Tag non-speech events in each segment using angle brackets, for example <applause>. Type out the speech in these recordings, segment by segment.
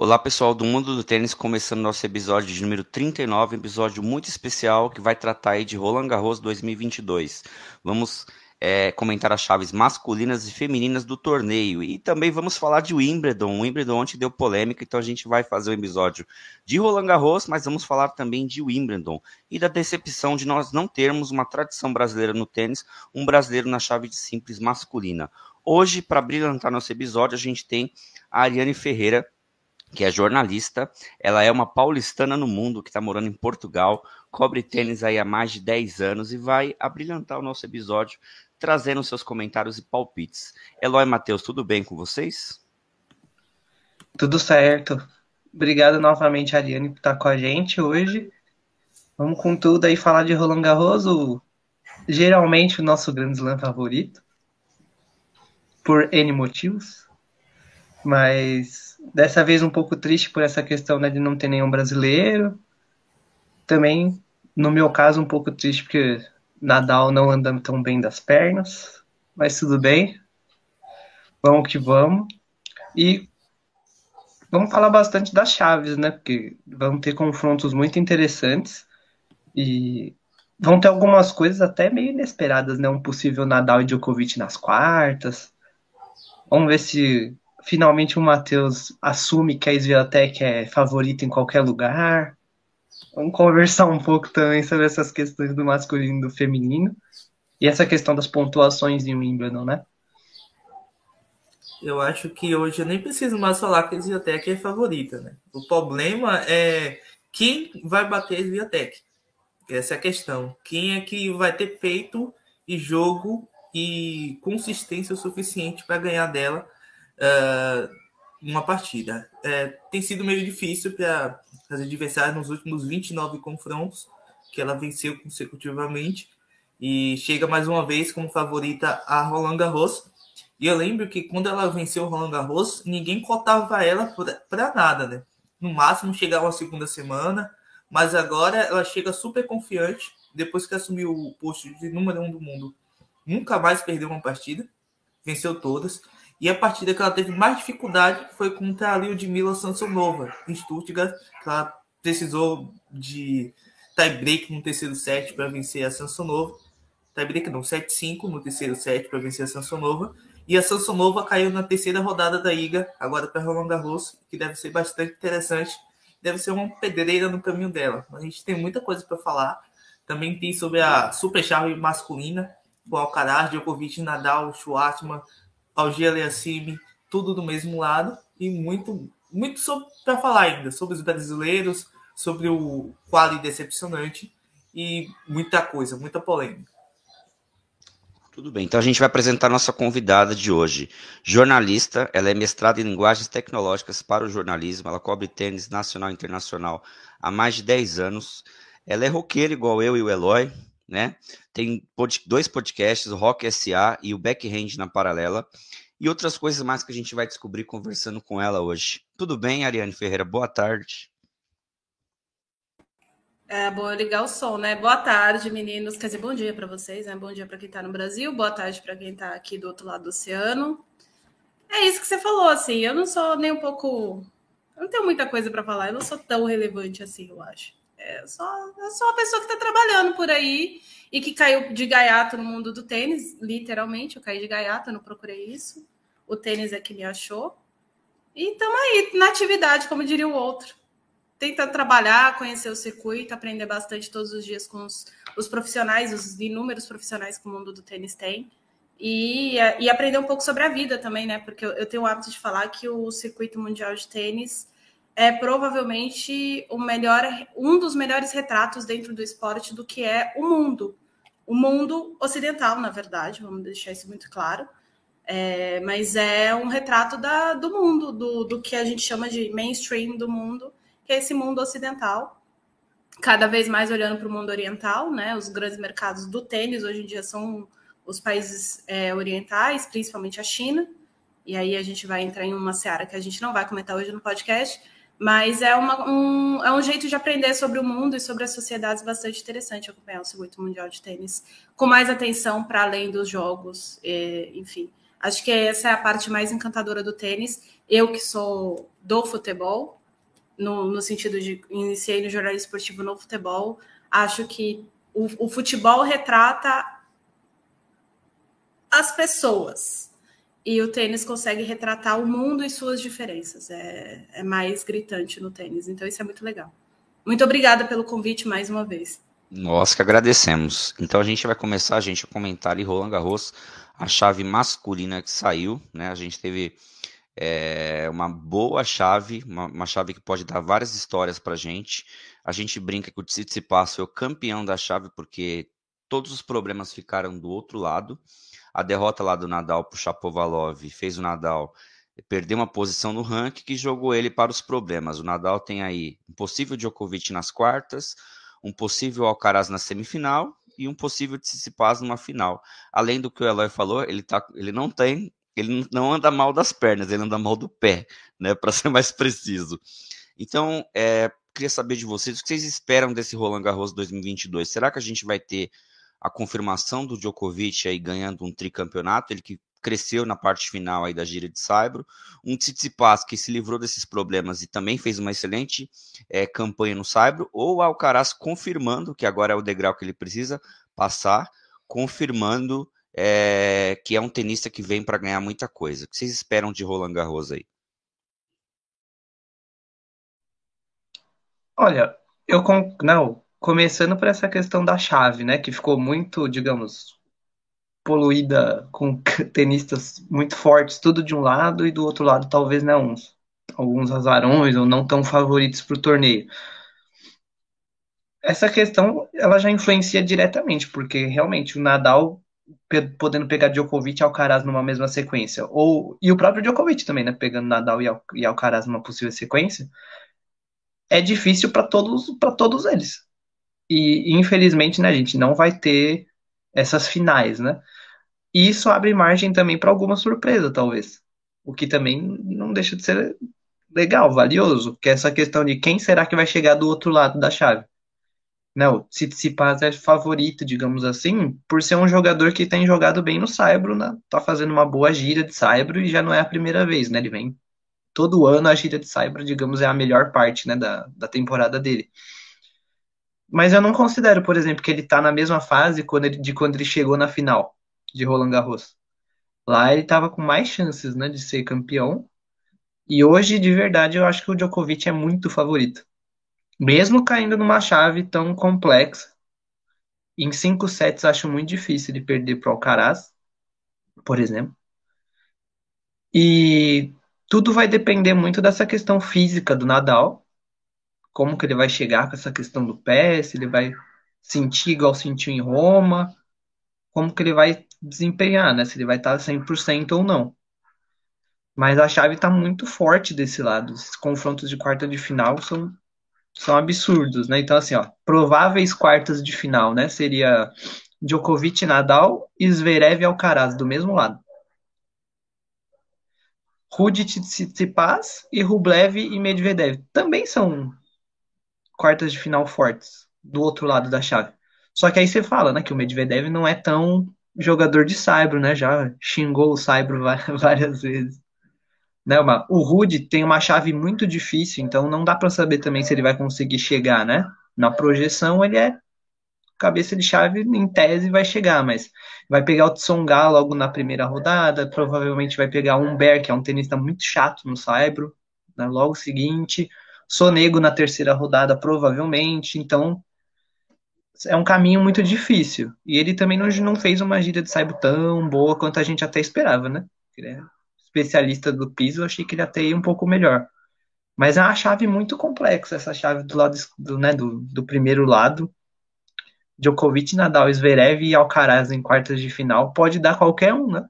Olá, pessoal do Mundo do Tênis, começando nosso episódio de número 39, um episódio muito especial que vai tratar aí de Roland Garros 2022. Vamos é, comentar as chaves masculinas e femininas do torneio e também vamos falar de Wimbledon. O Wimbledon ontem deu polêmica, então a gente vai fazer um episódio de Roland Garros, mas vamos falar também de Wimbledon e da decepção de nós não termos uma tradição brasileira no tênis, um brasileiro na chave de simples masculina. Hoje, para brilhantar nosso episódio, a gente tem a Ariane Ferreira, que é jornalista. Ela é uma paulistana no mundo que está morando em Portugal, cobre tênis aí há mais de 10 anos e vai abrilhantar o nosso episódio trazendo seus comentários e palpites. Eloy Matheus, tudo bem com vocês? Tudo certo. Obrigado novamente, Ariane, por estar com a gente hoje. Vamos com tudo aí falar de Roland Garros, o... geralmente o nosso grande slam favorito, por N motivos. Mas dessa vez um pouco triste por essa questão né, de não ter nenhum brasileiro. Também, no meu caso, um pouco triste porque Nadal não anda tão bem das pernas. Mas tudo bem. Vamos que vamos. E vamos falar bastante das chaves, né? Porque vão ter confrontos muito interessantes. E vão ter algumas coisas até meio inesperadas, né? Um possível Nadal e Djokovic nas quartas. Vamos ver se finalmente o Matheus assume que a Sviatek é favorita em qualquer lugar. Vamos conversar um pouco também sobre essas questões do masculino e do feminino. E essa questão das pontuações em Wimbledon, né? Eu acho que hoje eu nem preciso mais falar que a Sviatek é favorita, né? O problema é quem vai bater a Sviatek. Essa é a questão. Quem é que vai ter peito e jogo e consistência o suficiente para ganhar dela uh, uma partida. É, tem sido meio difícil para as adversárias nos últimos 29 confrontos, que ela venceu consecutivamente, e chega mais uma vez como favorita a Roland Garros. E eu lembro que quando ela venceu o Roland Garros, ninguém cotava ela para nada, né? No máximo chegava a segunda semana, mas agora ela chega super confiante, depois que assumiu o posto de número um do mundo. Nunca mais perdeu uma partida, venceu todas. E a partida que ela teve mais dificuldade foi contra a Lyudmila Samsonova, em Stuttgart, que ela precisou de tie-break no terceiro set para vencer a Samsonova. Tie-break não, 7-5 no terceiro set para vencer a Samsonova. E a Samsonova caiu na terceira rodada da Iga, agora para Roland Garros, que deve ser bastante interessante. Deve ser uma pedreira no caminho dela. A gente tem muita coisa para falar. Também tem sobre a super chave masculina, com Alcaraz, Djokovic, Nadal, Schwartzman, Algia Aliassime, tudo do mesmo lado e muito muito para falar ainda sobre os brasileiros, sobre o quadro decepcionante e muita coisa, muita polêmica. Tudo bem, então a gente vai apresentar nossa convidada de hoje. Jornalista, ela é mestrada em linguagens tecnológicas para o jornalismo, ela cobre tênis nacional e internacional há mais de 10 anos. Ela é roqueira igual eu e o Eloy, né? Tem dois podcasts, o Rock SA e o Backhand na Paralela, e outras coisas mais que a gente vai descobrir conversando com ela hoje. Tudo bem, Ariane Ferreira? Boa tarde. É bom eu ligar o som, né? Boa tarde, meninos. Quer dizer, bom dia para vocês, né? Bom dia para quem está no Brasil, boa tarde para quem está aqui do outro lado do oceano. É isso que você falou, assim. Eu não sou nem um pouco. Eu não tenho muita coisa para falar, eu não sou tão relevante assim, eu acho. É só, eu sou uma pessoa que está trabalhando por aí e que caiu de gaiato no mundo do tênis, literalmente. Eu caí de gaiato, não procurei isso. O tênis é que me achou. E estamos aí, na atividade, como diria o outro. Tentando trabalhar, conhecer o circuito, aprender bastante todos os dias com os, os profissionais, os inúmeros profissionais que o mundo do tênis tem. E, e aprender um pouco sobre a vida também, né? Porque eu, eu tenho o hábito de falar que o circuito mundial de tênis é provavelmente o melhor, um dos melhores retratos dentro do esporte do que é o mundo. O mundo ocidental, na verdade, vamos deixar isso muito claro. É, mas é um retrato da, do mundo, do, do que a gente chama de mainstream do mundo, que é esse mundo ocidental. Cada vez mais olhando para o mundo oriental, né? Os grandes mercados do tênis hoje em dia são os países é, orientais, principalmente a China. E aí a gente vai entrar em uma seara que a gente não vai comentar hoje no podcast, mas é, uma, um, é um jeito de aprender sobre o mundo e sobre as sociedades bastante interessante acompanhar o circuito mundial de tênis com mais atenção para além dos jogos, e, enfim. Acho que essa é a parte mais encantadora do tênis. Eu que sou do futebol, no, no sentido de iniciei no jornalismo esportivo no futebol. Acho que o, o futebol retrata as pessoas. E o tênis consegue retratar o mundo e suas diferenças. É, é mais gritante no tênis. Então, isso é muito legal. Muito obrigada pelo convite mais uma vez. Nós que agradecemos. Então a gente vai começar a gente a comentar ali Roland Garros, a chave masculina que saiu, né? A gente teve é, uma boa chave, uma, uma, chave que pode dar várias histórias para gente. A gente brinca que o Tsitsipas foi o campeão da chave porque todos os problemas ficaram do outro lado. A derrota lá do Nadal para o Chapovalov fez o Nadal perder uma posição no ranking que jogou ele para os problemas. O Nadal tem aí um possível Djokovic nas quartas, um possível Alcaraz na semifinal e um possível Tsitsipas numa final. Além do que o Eloy falou, ele, tá, ele não tem, ele não anda mal das pernas, ele anda mal do pé, né, para <laughs> ser mais preciso. Então, é, queria saber de vocês o que vocês esperam desse Roland Garros 2022. Será que a gente vai ter a confirmação do Djokovic aí ganhando um tricampeonato, ele que cresceu na parte final aí da gira de Saibro, um Tsitsipas que se livrou desses problemas e também fez uma excelente é, campanha no Saibro, ou Alcaraz confirmando, que agora é o degrau que ele precisa passar, confirmando é, que é um tenista que vem para ganhar muita coisa. O que vocês esperam de Roland Garros aí? Olha, eu não, começando por essa questão da chave, né, que ficou muito, digamos, poluída com <laughs> tenistas muito fortes, tudo de um lado e do outro lado talvez não uns alguns azarões ou não tão favoritos para o torneio. Essa questão ela já influencia diretamente, porque realmente o Nadal podendo pegar Djokovic e Alcaraz numa mesma sequência, ou e o próprio Djokovic também, né, pegando Nadal Al, e Alcaraz numa possível sequência, é difícil para todos para todos eles. E infelizmente, né, a gente não vai ter essas finais, né? E isso abre margem também para alguma surpresa, talvez. O que também não deixa de ser legal, valioso, que é essa questão de quem será que vai chegar do outro lado da chave. Não, Tsitsipas é favorito, digamos assim, por ser um jogador que tem jogado bem no Saibro, né? tá fazendo uma boa gira de Saibro e já não é a primeira vez, né? Ele vem todo ano a gira de Saibro, digamos, é a melhor parte, né, da, da temporada dele. Mas eu não considero, por exemplo, que ele tá na mesma fase quando ele, de quando ele chegou na final de Roland Garros. Lá ele estava com mais chances, né, de ser campeão. E hoje, de verdade, eu acho que o Djokovic é muito favorito. Mesmo caindo numa chave tão complexa. Em cinco sets acho muito difícil de perder para o Alcaraz, por exemplo. E tudo vai depender muito dessa questão física do Nadal, como que ele vai chegar com essa questão do pé, se ele vai sentir igual sentiu em Roma, como que ele vai desempenhar, né? Se ele vai estar 100% ou não. Mas a chave está muito forte desse lado. Esses confrontos de quarta de final são, são absurdos, né? Então, assim, ó, prováveis quartas de final, né? Seria Djokovic, Nadal e Zverev e Alcaraz, do mesmo lado. Rudy Tsitsipas e Rublev e Medvedev também são quartas de final fortes do outro lado da chave. Só que aí você fala, né, que o Medvedev não é tão jogador de Saibro, né? Já xingou o Saibro <laughs> várias vezes. Né, uma, o Rude tem uma chave muito difícil, então não dá para saber também se ele vai conseguir chegar, né? Na projeção ele é cabeça de chave, em tese vai chegar, mas vai pegar o Tsonga logo na primeira rodada, provavelmente vai pegar o Humber, que é um tenista muito chato no Saibro, né, logo seguinte, Sonego na terceira rodada, provavelmente, então é um caminho muito difícil. E ele também não, não fez uma gira de saibo tão boa quanto a gente até esperava, né? Ele é especialista do piso, eu achei que ele até ia um pouco melhor. Mas é uma chave muito complexa, essa chave do lado do, né, do, do primeiro lado. Djokovic, Nadal, Zverev e Alcaraz em quartas de final. Pode dar qualquer um, né?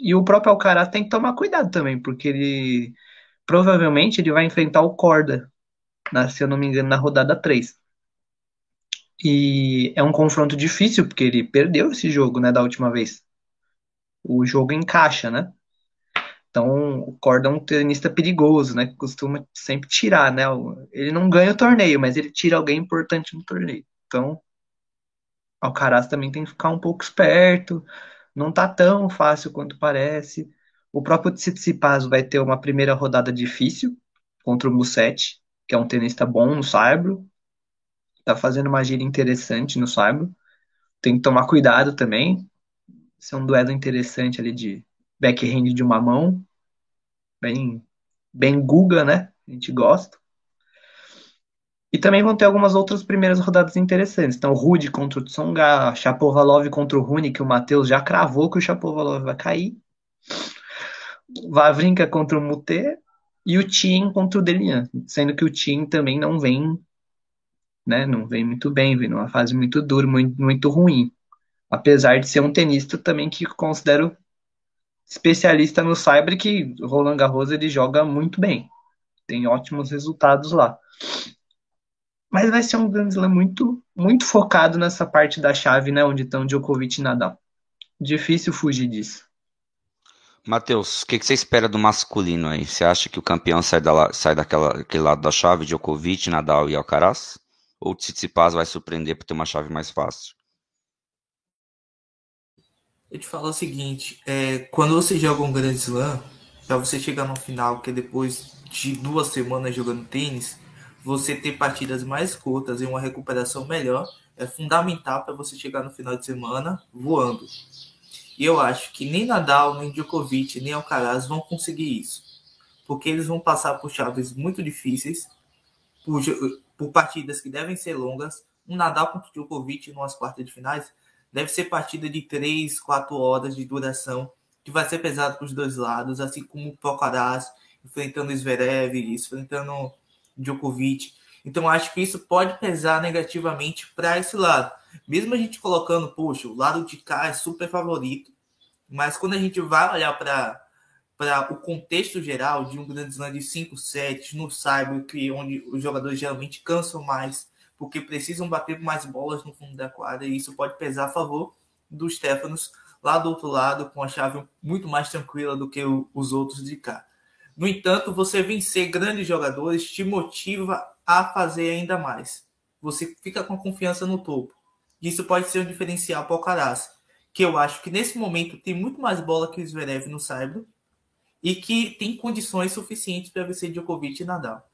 E o próprio Alcaraz tem que tomar cuidado também, porque ele provavelmente ele vai enfrentar o Corda, na, se eu não me engano, na rodada 3. E é um confronto difícil, porque ele perdeu esse jogo, né, da última vez. O jogo encaixa, né? Então, o Corda é um tenista perigoso, né? Que costuma sempre tirar, né? Ele não ganha o torneio, mas ele tira alguém importante no torneio. Então, Alcaraz também tem que ficar um pouco esperto. Não tá tão fácil quanto parece. O próprio Tsitsipas vai ter uma primeira rodada difícil contra o Musetti, que é um tenista bom no saibro. Tá fazendo uma gira interessante no saibro. Tem que tomar cuidado também. Esse é um duelo interessante ali de backhand de uma mão. Bem, bem Guga, né? A gente gosta. E também vão ter algumas outras primeiras rodadas interessantes. Então, Rude contra o Tsonga, Chapovalov contra o Rune, que o Matheus já cravou que o Chapovalov vai cair. Vavrinka contra o Mute e o Tien contra o Delian, sendo que o Tien também não vem, né, não vem muito bem, vem numa fase muito dura, muito, muito ruim. Apesar de ser um tenista também que considero especialista no cyber que Roland Garros ele joga muito bem. Tem ótimos resultados lá. Mas vai ser um Grand Slam muito, muito focado nessa parte da chave, né? Onde estão Djokovic e Nadal. Difícil fugir disso. Matheus, o que, que, você espera do masculino aí? Você acha que o campeão sai, da, sai daquela, daquele lado da chave, Djokovic, Nadal e Alcaraz? Ou o Tsitsipas vai surpreender por ter uma chave mais fácil? Eu te falo o seguinte, é, quando você joga um Grand Slam, para você chegar no final, que é depois de duas semanas jogando tênis, você ter partidas mais curtas e uma recuperação melhor é fundamental para você chegar no final de semana voando. E eu acho que nem Nadal, nem Djokovic, nem Alcaraz vão conseguir isso. Porque eles vão passar por chaves muito difíceis, por, por partidas que devem ser longas. Um Nadal contra Djokovic nas quartas de finais deve ser partida de 3, 4 horas de duração, que vai ser pesado para os dois lados, assim como o Alcaraz enfrentando Zverev, enfrentando Djokovic. Então acho que isso pode pesar negativamente para esse lado. Mesmo a gente colocando, poxa, o lado de cá é super favorito, mas quando a gente vai olhar para para o contexto geral de um grande slam de 5 sets no cyber, que onde os jogadores geralmente cansam mais, porque precisam bater mais bolas no fundo da quadra, e isso pode pesar a favor dos Stefanos lá do outro lado, com a chave muito mais tranquila do que os outros de cá. No entanto, você vencer grandes jogadores te motiva a fazer ainda mais. Você fica com confiança no topo. Isso pode ser um diferencial para o Alcaraz, que eu acho que nesse momento tem muito mais bola que o Zverev no Saibro e que tem condições suficientes para vencer Djokovic e Nadal.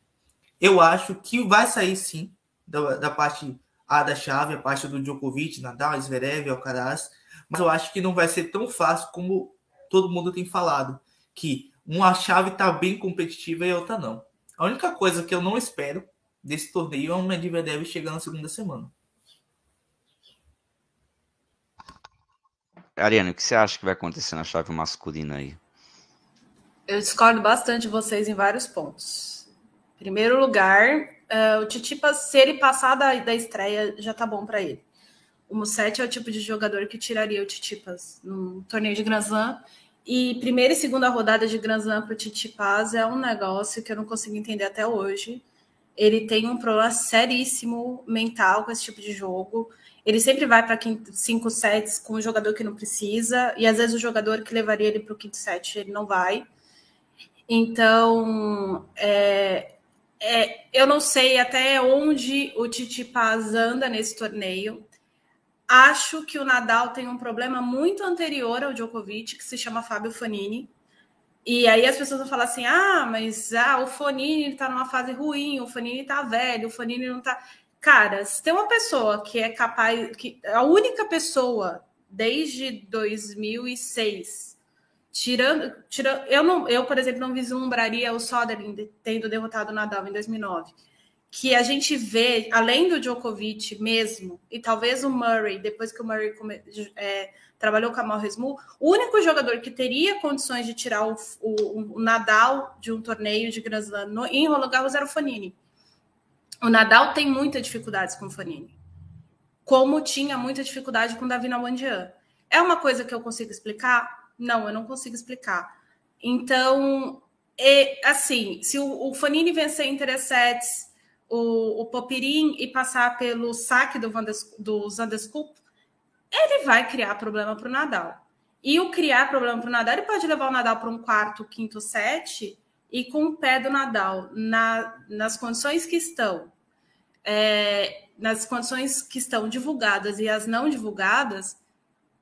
Eu acho que vai sair sim da, da parte A da chave, a parte do Djokovic, Nadal, Zverev, Alcaraz, mas eu acho que não vai ser tão fácil como todo mundo tem falado, que uma chave está bem competitiva e a outra não. A única coisa que eu não espero desse torneio é um Medvedev chegar na segunda semana. Ariane, o que você acha que vai acontecer na chave masculina aí? Eu discordo bastante de vocês em vários pontos. Em primeiro lugar, uh, o Titipas, se ele passar da, da estreia, já tá bom para ele. O Musetti é o tipo de jogador que tiraria o Titipas no torneio de Grand Slam e primeira e segunda rodada de Grand Slam para o Titi Paz é um negócio que eu não consigo entender até hoje. Ele tem um problema seríssimo mental com esse tipo de jogo. Ele sempre vai para cinco sets com o jogador que não precisa, e às vezes o jogador que levaria ele para o quinto set ele não vai. Então, é, é, eu não sei até onde o Titi Paz anda nesse torneio. Acho que o Nadal tem um problema muito anterior ao Djokovic, que se chama Fábio Fonini. E aí as pessoas vão falar assim: ah, mas ah, o Fonini está numa fase ruim, o Fonini está velho, o Fonini não está. Cara, se tem uma pessoa que é capaz, que a única pessoa desde 2006, tirando, tirando eu não, eu por exemplo não vislumbraria o Soderling tendo derrotado o Nadal em 2009 que a gente vê, além do Djokovic mesmo, e talvez o Murray, depois que o Murray é, trabalhou com a Malresmu, o único jogador que teria condições de tirar o, o, o Nadal de um torneio de Grand Slam no, em Roland Garros era o Fanini. O Nadal tem muita dificuldades com o Fanini, como tinha muita dificuldade com o Davi Nawandian. É uma coisa que eu consigo explicar? Não, eu não consigo explicar. Então, e, assim, se o, o Fanini vencer em três sets o, o e passar pelo saque do, Vandes, do Zandescup, ele vai criar problema para o Nadal. E o criar problema para o Nadal, ele pode levar o Nadal para um quarto, quinto set e com o pé do Nadal na, nas condições que estão, é, nas condições que estão divulgadas e as não divulgadas,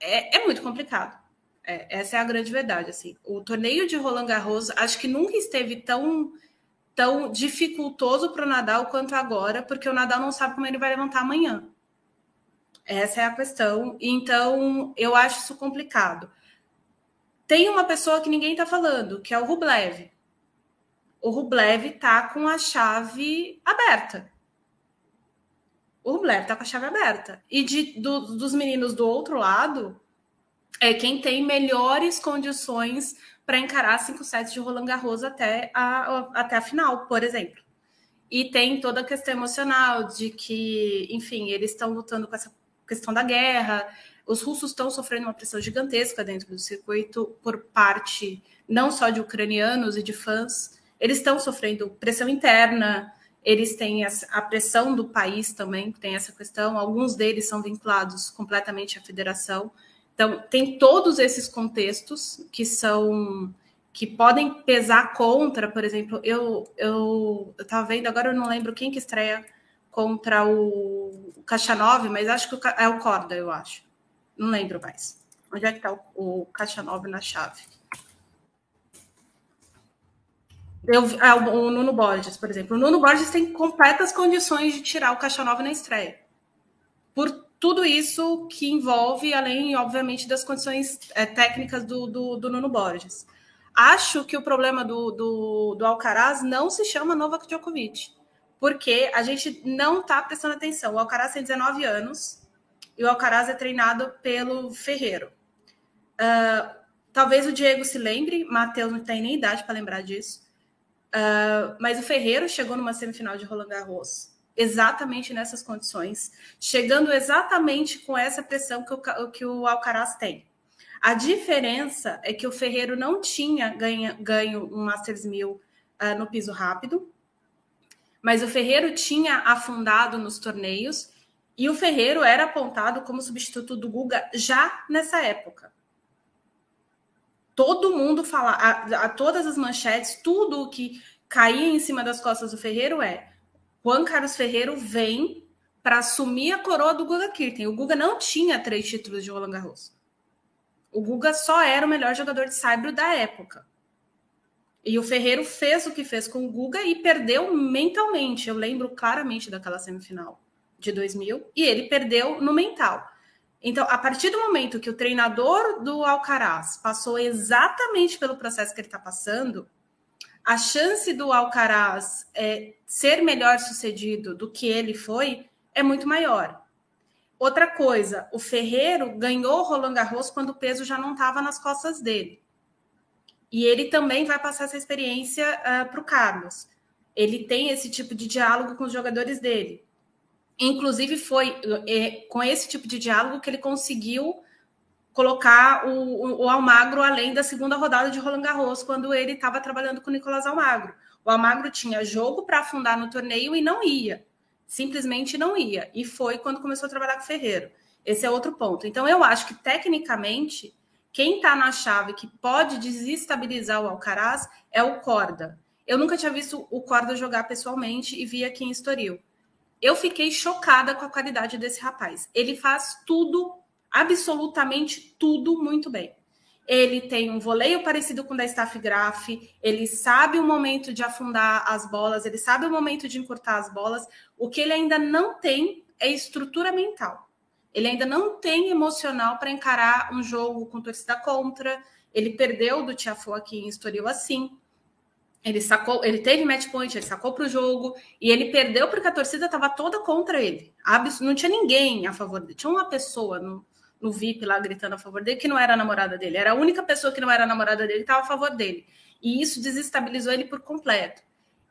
é, é muito complicado. É, essa é a grande verdade. Assim, o torneio de Roland Garros acho que nunca esteve tão tão dificultoso para o Nadal quanto agora, porque o Nadal não sabe como ele vai levantar amanhã. Essa é a questão. Então, eu acho isso complicado. Tem uma pessoa que ninguém está falando, que é o Rublev. O Rublev está com a chave aberta. O Rublev está com a chave aberta. E de, do, dos meninos do outro lado, é quem tem melhores condições para encarar cinco sets de Roland Garros até a, até a final, por exemplo. E tem toda a questão emocional de que, enfim, eles estão lutando com essa questão da guerra. Os russos estão sofrendo uma pressão gigantesca dentro do circuito por parte não só de ucranianos e de fãs, eles estão sofrendo pressão interna, eles têm a pressão do país também, tem essa questão. Alguns deles são vinculados completamente à federação. Então, tem todos esses contextos que são que podem pesar contra, por exemplo, eu eu estava vendo, agora eu não lembro quem que estreia contra o, Caixa 9, mas acho que é o Corda, eu acho. Não lembro mais. Onde é que está o, o Caixa 9 na chave? Eu, ah, o Nuno Borges, por exemplo. O Nuno Borges tem completas condições de tirar o Caixa 9 na estreia. Por tudo isso que envolve, além, obviamente, das condições é, técnicas do, do, do, Nuno Borges. Acho que o problema do, do, do Alcaraz não se chama Novak Djokovic, porque a gente não está prestando atenção. O Alcaraz tem 19 anos e o Alcaraz é treinado pelo Ferreiro. Uh, talvez o Diego se lembre, Matheus não tem nem idade para lembrar disso. Uh, mas o Ferreiro chegou numa semifinal de Roland Garros exatamente nessas condições, chegando exatamente com essa pressão que o, que o Alcaraz tem. A diferença é que o Ferreiro não tinha ganho um Masters 1000 uh, no piso rápido, mas o Ferreiro tinha afundado nos torneios e o Ferreiro era apontado como substituto do Guga já nessa época. Todo mundo fala, a, a todas as manchetes, tudo o que caía em cima das costas do Ferreiro é Juan Carlos Ferreiro vem para assumir a coroa do Guga Kirten. O Guga não tinha três títulos de Roland Garros. O Guga só era o melhor jogador de saibro da época. E o Ferreiro fez o que fez com o Guga e perdeu mentalmente. Eu lembro claramente daquela semifinal de 2000 e ele perdeu no mental. Então, a partir do momento que o treinador do Alcaraz passou exatamente pelo processo que ele está passando, a chance do Alcaraz é, ser melhor sucedido do que ele foi é muito maior. Outra coisa, o Ferreiro ganhou Roland Garros quando o peso já não estava nas costas dele. E ele também vai passar essa experiência uh, ah, para o Carlos. Ele tem esse tipo de diálogo com os jogadores dele. Inclusive, foi é, com esse tipo de diálogo que ele conseguiu colocar o, o, Almagro além da segunda rodada de Roland Garros, quando ele estava trabalhando com o Nicolás Almagro. O Almagro tinha jogo para afundar no torneio e não ia. Simplesmente não ia. E foi quando começou a trabalhar com o Ferreiro. Esse é outro ponto. Então, eu acho que, tecnicamente, quem está na chave que pode desestabilizar o Alcaraz é o Corda. Eu nunca tinha visto o Corda jogar pessoalmente e vi aqui em Estoril. Eu fiquei chocada com a qualidade desse rapaz. Ele faz tudo absolutamente tudo muito bem. Ele tem um voleio parecido com o da Staff Graf, ele sabe o momento de afundar as bolas, ele sabe o momento de encurtar as bolas. O que ele ainda não tem é estrutura mental. Ele ainda não tem emocional para encarar um jogo com torcida contra. Ele perdeu do Tiafo aqui em Estoril assim. Ele sacou, ele teve match point, ele sacou para o jogo e ele perdeu porque a torcida estava toda contra ele. Não tinha ninguém a favor dele. Tinha uma pessoa no, no VIP lá gritando a favor dele, que não era a namorada dele. Era a única pessoa que não era a namorada dele que estava a favor dele. E isso desestabilizou ele por completo.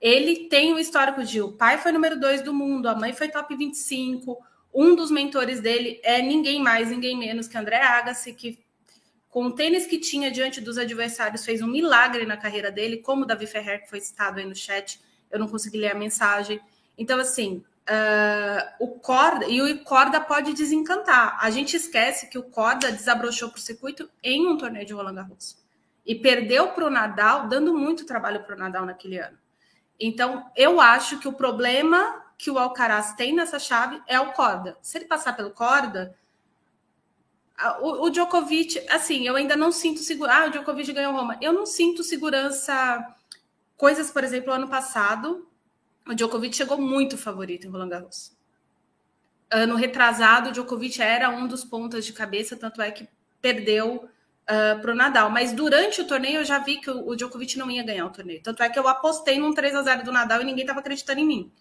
Ele tem um histórico de o pai foi número dois do mundo, a mãe foi top 25. Um dos mentores dele é ninguém mais, ninguém menos que André Agassi, que com o tênis que tinha diante dos adversários fez um milagre na carreira dele, como o Davi Ferrer, que foi citado aí no chat. Eu não consegui ler a mensagem. Então, assim, Uh, o corda e o corda pode desencantar. A gente esquece que o corda desabrochou para o circuito em um torneio de Roland Garros e perdeu para o Nadal, dando muito trabalho para o Nadal naquele ano. Então, eu acho que o problema que o Alcaraz tem nessa chave é o corda. Se ele passar pelo corda, o, o, Djokovic, assim, eu ainda não sinto segurança. Ah, o Djokovic ganhou Roma. Eu não sinto segurança. Coisas, por exemplo, ano passado, o Djokovic chegou muito favorito em Roland Garros. Ano retrasado, o Djokovic era um dos pontas de cabeça, tanto é que perdeu uh, ah, para o Nadal. Mas durante o torneio eu já vi que o, o, Djokovic não ia ganhar o torneio. Tanto é que eu apostei num 3 a 0 do Nadal e ninguém estava acreditando em mim.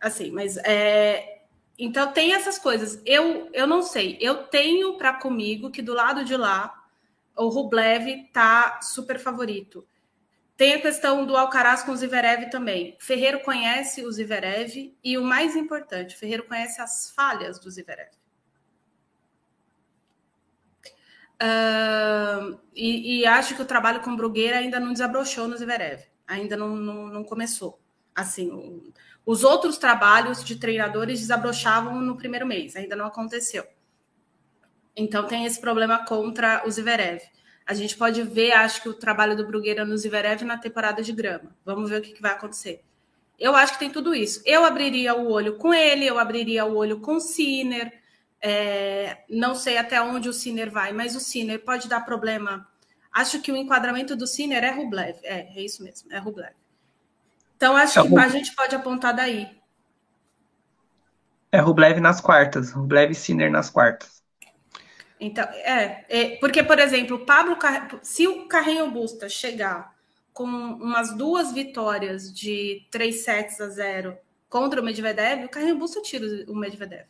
Assim, mas é, então tem essas coisas. Eu, eu não sei. Eu tenho para comigo que do lado de lá o Rublev tá super favorito. Tem a questão do Alcaraz com o Zverev também. Ferreiro conhece o Zverev e o mais importante, Ferreiro conhece as falhas do Zverev. Uh, e, e, acho que o trabalho com Brugueira ainda não desabrochou no Zverev. Ainda não, não, não começou. Assim, os outros trabalhos de treinadores desabrochavam no primeiro mês, ainda não aconteceu. Então tem esse problema contra o Zverev. A gente pode ver, acho que o trabalho do Brugueira no Zverev na temporada de grama. Vamos ver o que, que vai acontecer. Eu acho que tem tudo isso. Eu abriria o olho com ele, eu abriria o olho com o Sinner. É, não sei até onde o Sinner vai, mas o Sinner pode dar problema. Acho que o enquadramento do Sinner é Rublev. É, é isso mesmo, é Rublev. Então, acho é que a gente pode apontar daí. É Rublev nas quartas, Rublev e Sinner nas quartas. Então, é, é, porque, por exemplo, o Pablo, se o Carrinho Busta chegar com umas duas vitórias de três sets a zero contra o Medvedev, o Carrinho Busta tira o Medvedev.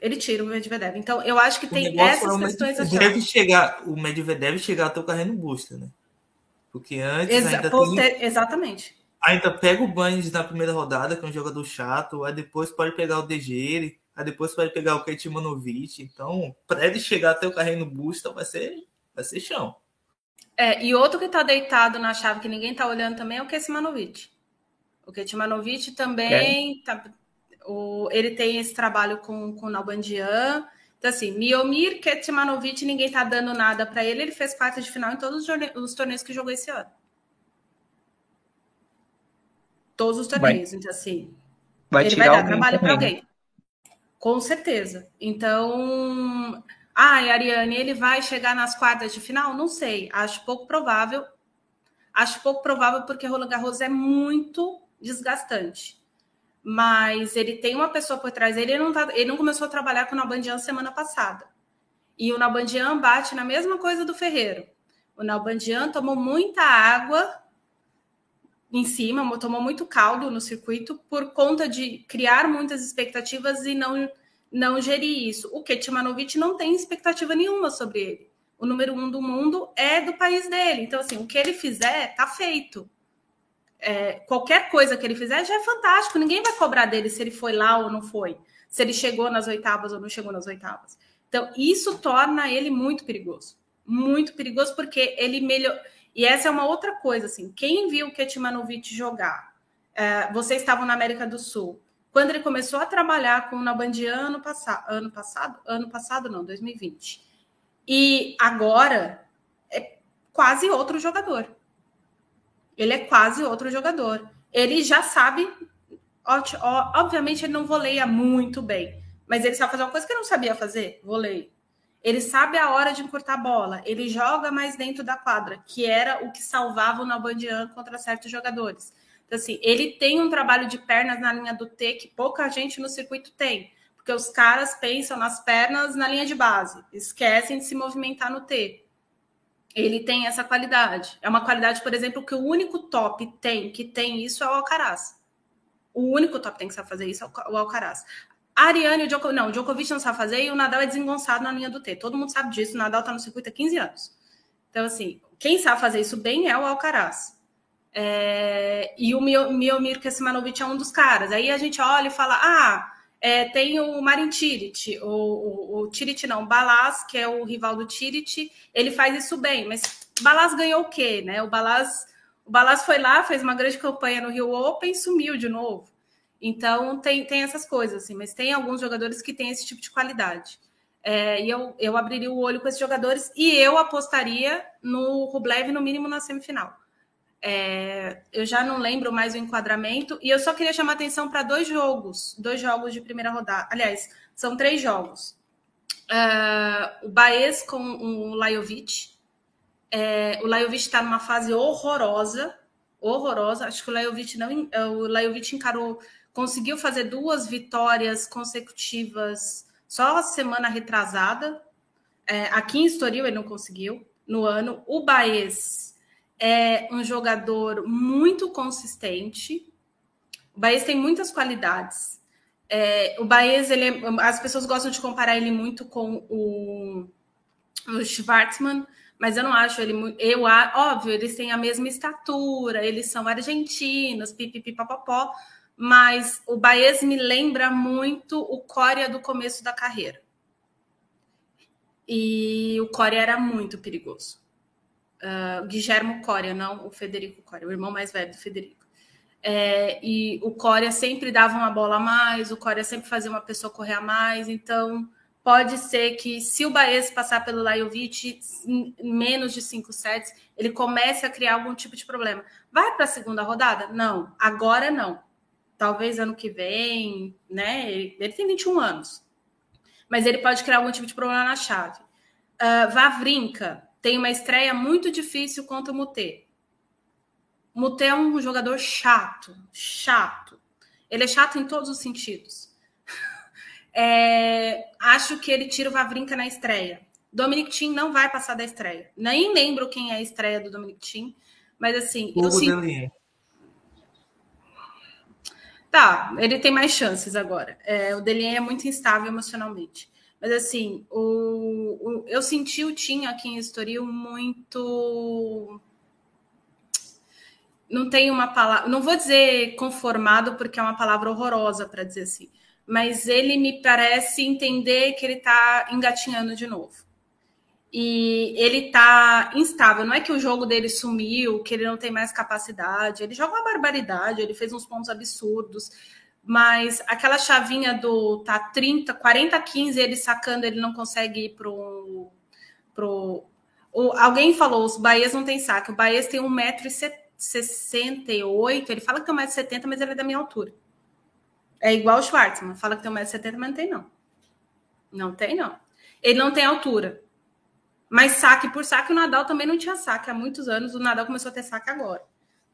Ele tira o Medvedev. Então, eu acho que tem essas é questões. Deve chegar, o Medvedev chegar até o Carrinho Busta, né? Porque antes. Exa ainda tem... Exatamente. Ainda pega o Banes na primeira rodada, que é um jogador chato, aí depois pode pegar o Degere, aí depois pode pegar o Kate Manovic. Então, para ele chegar até o carrinho no Busta, vai ser, vai ser chão. É, e outro que tá deitado na chave que ninguém tá olhando também é o Kesmanovic. O Ketmanovic também é. tá, o, ele tem esse trabalho com, com o Nalbandian, então, assim, Miomir Ketmanovic, ninguém tá dando nada para ele. Ele fez quarta de final em todos os torneios que jogou esse ano. Todos os torneios. Vai, então, assim, vai ele vai dar trabalho para alguém. Com certeza. Então, ah, Ariane, ele vai chegar nas quartas de final? Não sei. Acho pouco provável. Acho pouco provável porque Roland Garros é muito desgastante mas ele tem uma pessoa por trás dele, ele não, tá, ele não começou a trabalhar com o Nalbandian semana passada. E o Nalbandian bate na mesma coisa do Ferreiro. O Nalbandian tomou muita água em cima, tomou muito caldo no circuito por conta de criar muitas expectativas e não, não gerir isso. O Ketmanovic não tem expectativa nenhuma sobre ele. O número um do mundo é do país dele. Então, assim, o que ele fizer, tá feito é, qualquer coisa que ele fizer já é fantástico. Ninguém vai cobrar dele se ele foi lá ou não foi, se ele chegou nas oitavas ou não chegou nas oitavas. Então, isso torna ele muito perigoso. Muito perigoso, porque ele melhor. E essa é uma outra coisa, assim. Quem viu o Ketmanovic jogar? É, vocês estavam na América do Sul. Quando ele começou a trabalhar com o Nabandian ano, passado, ano passado, ano passado não, 2020. E agora é quase outro jogador ele é quase outro jogador. Ele já sabe, obviamente ele não voleia muito bem, mas ele sabe fazer uma coisa que ele não sabia fazer, voleio. Ele sabe a hora de encurtar a bola, ele joga mais dentro da quadra, que era o que salvava o Nabandian contra certos jogadores. Então, assim, ele tem um trabalho de pernas na linha do T que pouca gente no circuito tem, porque os caras pensam nas pernas na linha de base, esquecem de se movimentar no T ele tem essa qualidade. É uma qualidade, por exemplo, que o único top tem que tem isso é o Alcaraz. O único top tem que saber fazer isso é o Alcaraz. A Ariane, o Djokovic, não, o Djokovic não sabe fazer e o Nadal é desengonçado na linha do T. Todo mundo sabe disso, o Nadal tá no circuito há 15 anos. Então, assim, quem sabe fazer isso bem é o Alcaraz. É... E o Miomir Kesmanovic é um dos caras. Aí a gente olha e fala, ah, é, tem o Marin Tirit, o, o, o não, Balas, que é o rival do Tirit, ele faz isso bem, mas Balas ganhou o quê, né? O Balas, o Balas foi lá, fez uma grande campanha no Rio Open sumiu de novo. Então tem, tem essas coisas, assim, mas tem alguns jogadores que têm esse tipo de qualidade. É, e eu, eu abriria o olho com esses jogadores e eu apostaria no Rublev no mínimo na semifinal. É, eu já não lembro mais o enquadramento. E eu só queria chamar atenção para dois jogos, dois jogos de primeira rodada. Aliás, são três jogos. Uh, o Baez com o Lajovic. É, o Lajovic está numa fase horrorosa, horrorosa. Acho que o Lajovic não, o Lajovic encarou, conseguiu fazer duas vitórias consecutivas só a semana retrasada. É, aqui em Estoril ele não conseguiu no ano. O Baez é um jogador muito consistente. O Baez tem muitas qualidades. É, o Baez, ele é, as pessoas gostam de comparar ele muito com o, o Schwartzman, mas eu não acho ele muito. Eu, óbvio, eles têm a mesma estatura, eles são argentinos, pipipipopopó, mas o Baez me lembra muito o Coria do começo da carreira. E o Coria era muito perigoso. Uh, Guilhermo Coria, não o Federico Coria, o irmão mais velho do Federico. É, e o Coria sempre dava uma bola a mais, o Coria sempre fazia uma pessoa correr a mais, então pode ser que se o Baez passar pelo Lajovic menos de cinco sets, ele comece a criar algum tipo de problema. Vai para a segunda rodada? Não, agora não. Talvez ano que vem, né? Ele, ele, tem 21 anos. Mas ele pode criar algum tipo de problema na chave. Uh, Vavrinka tem uma estreia muito difícil contra o Mutê. Muté é um jogador chato, chato. Ele é chato em todos os sentidos. <laughs> É, acho que ele tira o Vavrinca na estreia. Dominic Thiem não vai passar da estreia. Nem lembro quem é a estreia do Dominic Thiem, mas assim, Hugo eu sinto... Tá, ele tem mais chances agora. É, o Delien é muito instável emocionalmente. Mas assim, o, eu senti o Tim aqui em Estoril muito não tem uma palavra, não vou dizer conformado, porque é uma palavra horrorosa para dizer assim, mas ele me parece entender que ele está engatinhando de novo. E ele está instável. Não é que o jogo dele sumiu, que ele não tem mais capacidade. Ele joga uma barbaridade, ele fez uns pontos absurdos. Mas aquela chavinha do tá 30, 40, 15, ele sacando, ele não consegue ir pro. pro o, alguém falou, os Bahias não tem saque. O Bahias tem 1,70m 68, ele fala que tem 1,70m, mas ele é da minha altura. É igual o Schwartzman, fala que tem 1,70m, mas não tem, não. Não tem, não. Ele não tem altura. Mas saque por saque, o Nadal também não tinha saque há muitos anos, o Nadal começou a ter saque agora.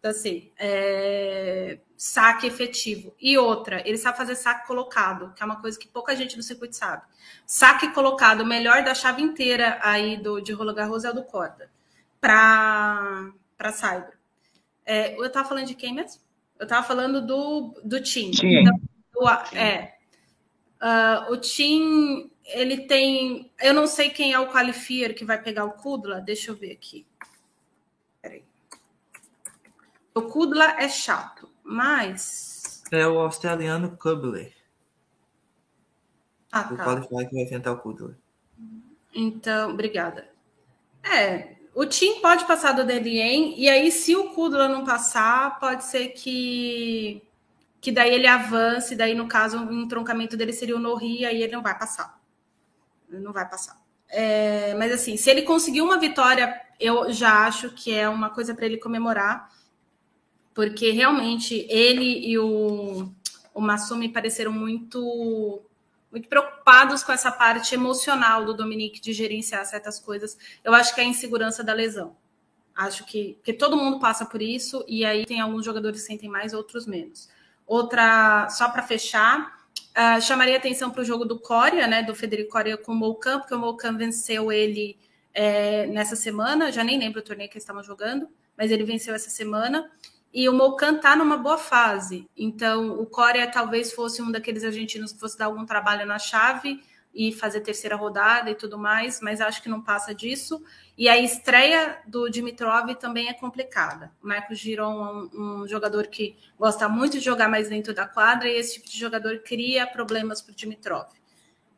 Então, assim, é... saque efetivo. E outra, ele sabe fazer saque colocado, que é uma coisa que pouca gente no circuito sabe. Saque colocado, o melhor da chave inteira aí do, de Roland Garros é o do Corda. Para Saibro. É, eu estava falando de quem mesmo? Eu estava falando do, do Tim. Então, do, é. Uh, o Tim, ele tem. Eu não sei quem é o qualifier que vai pegar o Kudla. Deixa eu ver aqui. Peraí. O Kudla é chato, mas. É o australiano Kubler. Ah, o tá. qualifier que vai enfrentar o Kudla. Então, obrigada. É, o Tim pode passar do Delien, e aí, se o Kudla não passar, pode ser que, que daí ele avance, daí, no caso, o um entroncamento dele seria o Norri, aí ele não vai passar. Ele não vai passar. É, mas assim, se ele conseguir uma vitória, eu já acho que é uma coisa para ele comemorar, porque realmente ele e o, o Massumi pareceram muito muito preocupados com essa parte emocional do Dominique de gerenciar certas coisas. Eu acho que é a insegurança da lesão. Acho que, que todo mundo passa por isso, e aí tem alguns jogadores que sentem mais, outros menos. Outra, só para fechar, uh, chamaria atenção para o jogo do Coria, né, do Federico Coria com o Moucan, porque o Moucan venceu ele é, nessa semana, já nem lembro o torneio que eles estavam jogando, mas ele venceu essa semana. E o Mocan está numa boa fase. Então, o Corea talvez fosse um daqueles argentinos que fosse dar algum trabalho na chave e fazer terceira rodada e tudo mais, mas acho que não passa disso. E a estreia do Dimitrov também é complicada. O Marcos Giron é um, um, jogador que gosta muito de jogar mais dentro da quadra e esse tipo de jogador cria problemas para o Dimitrov.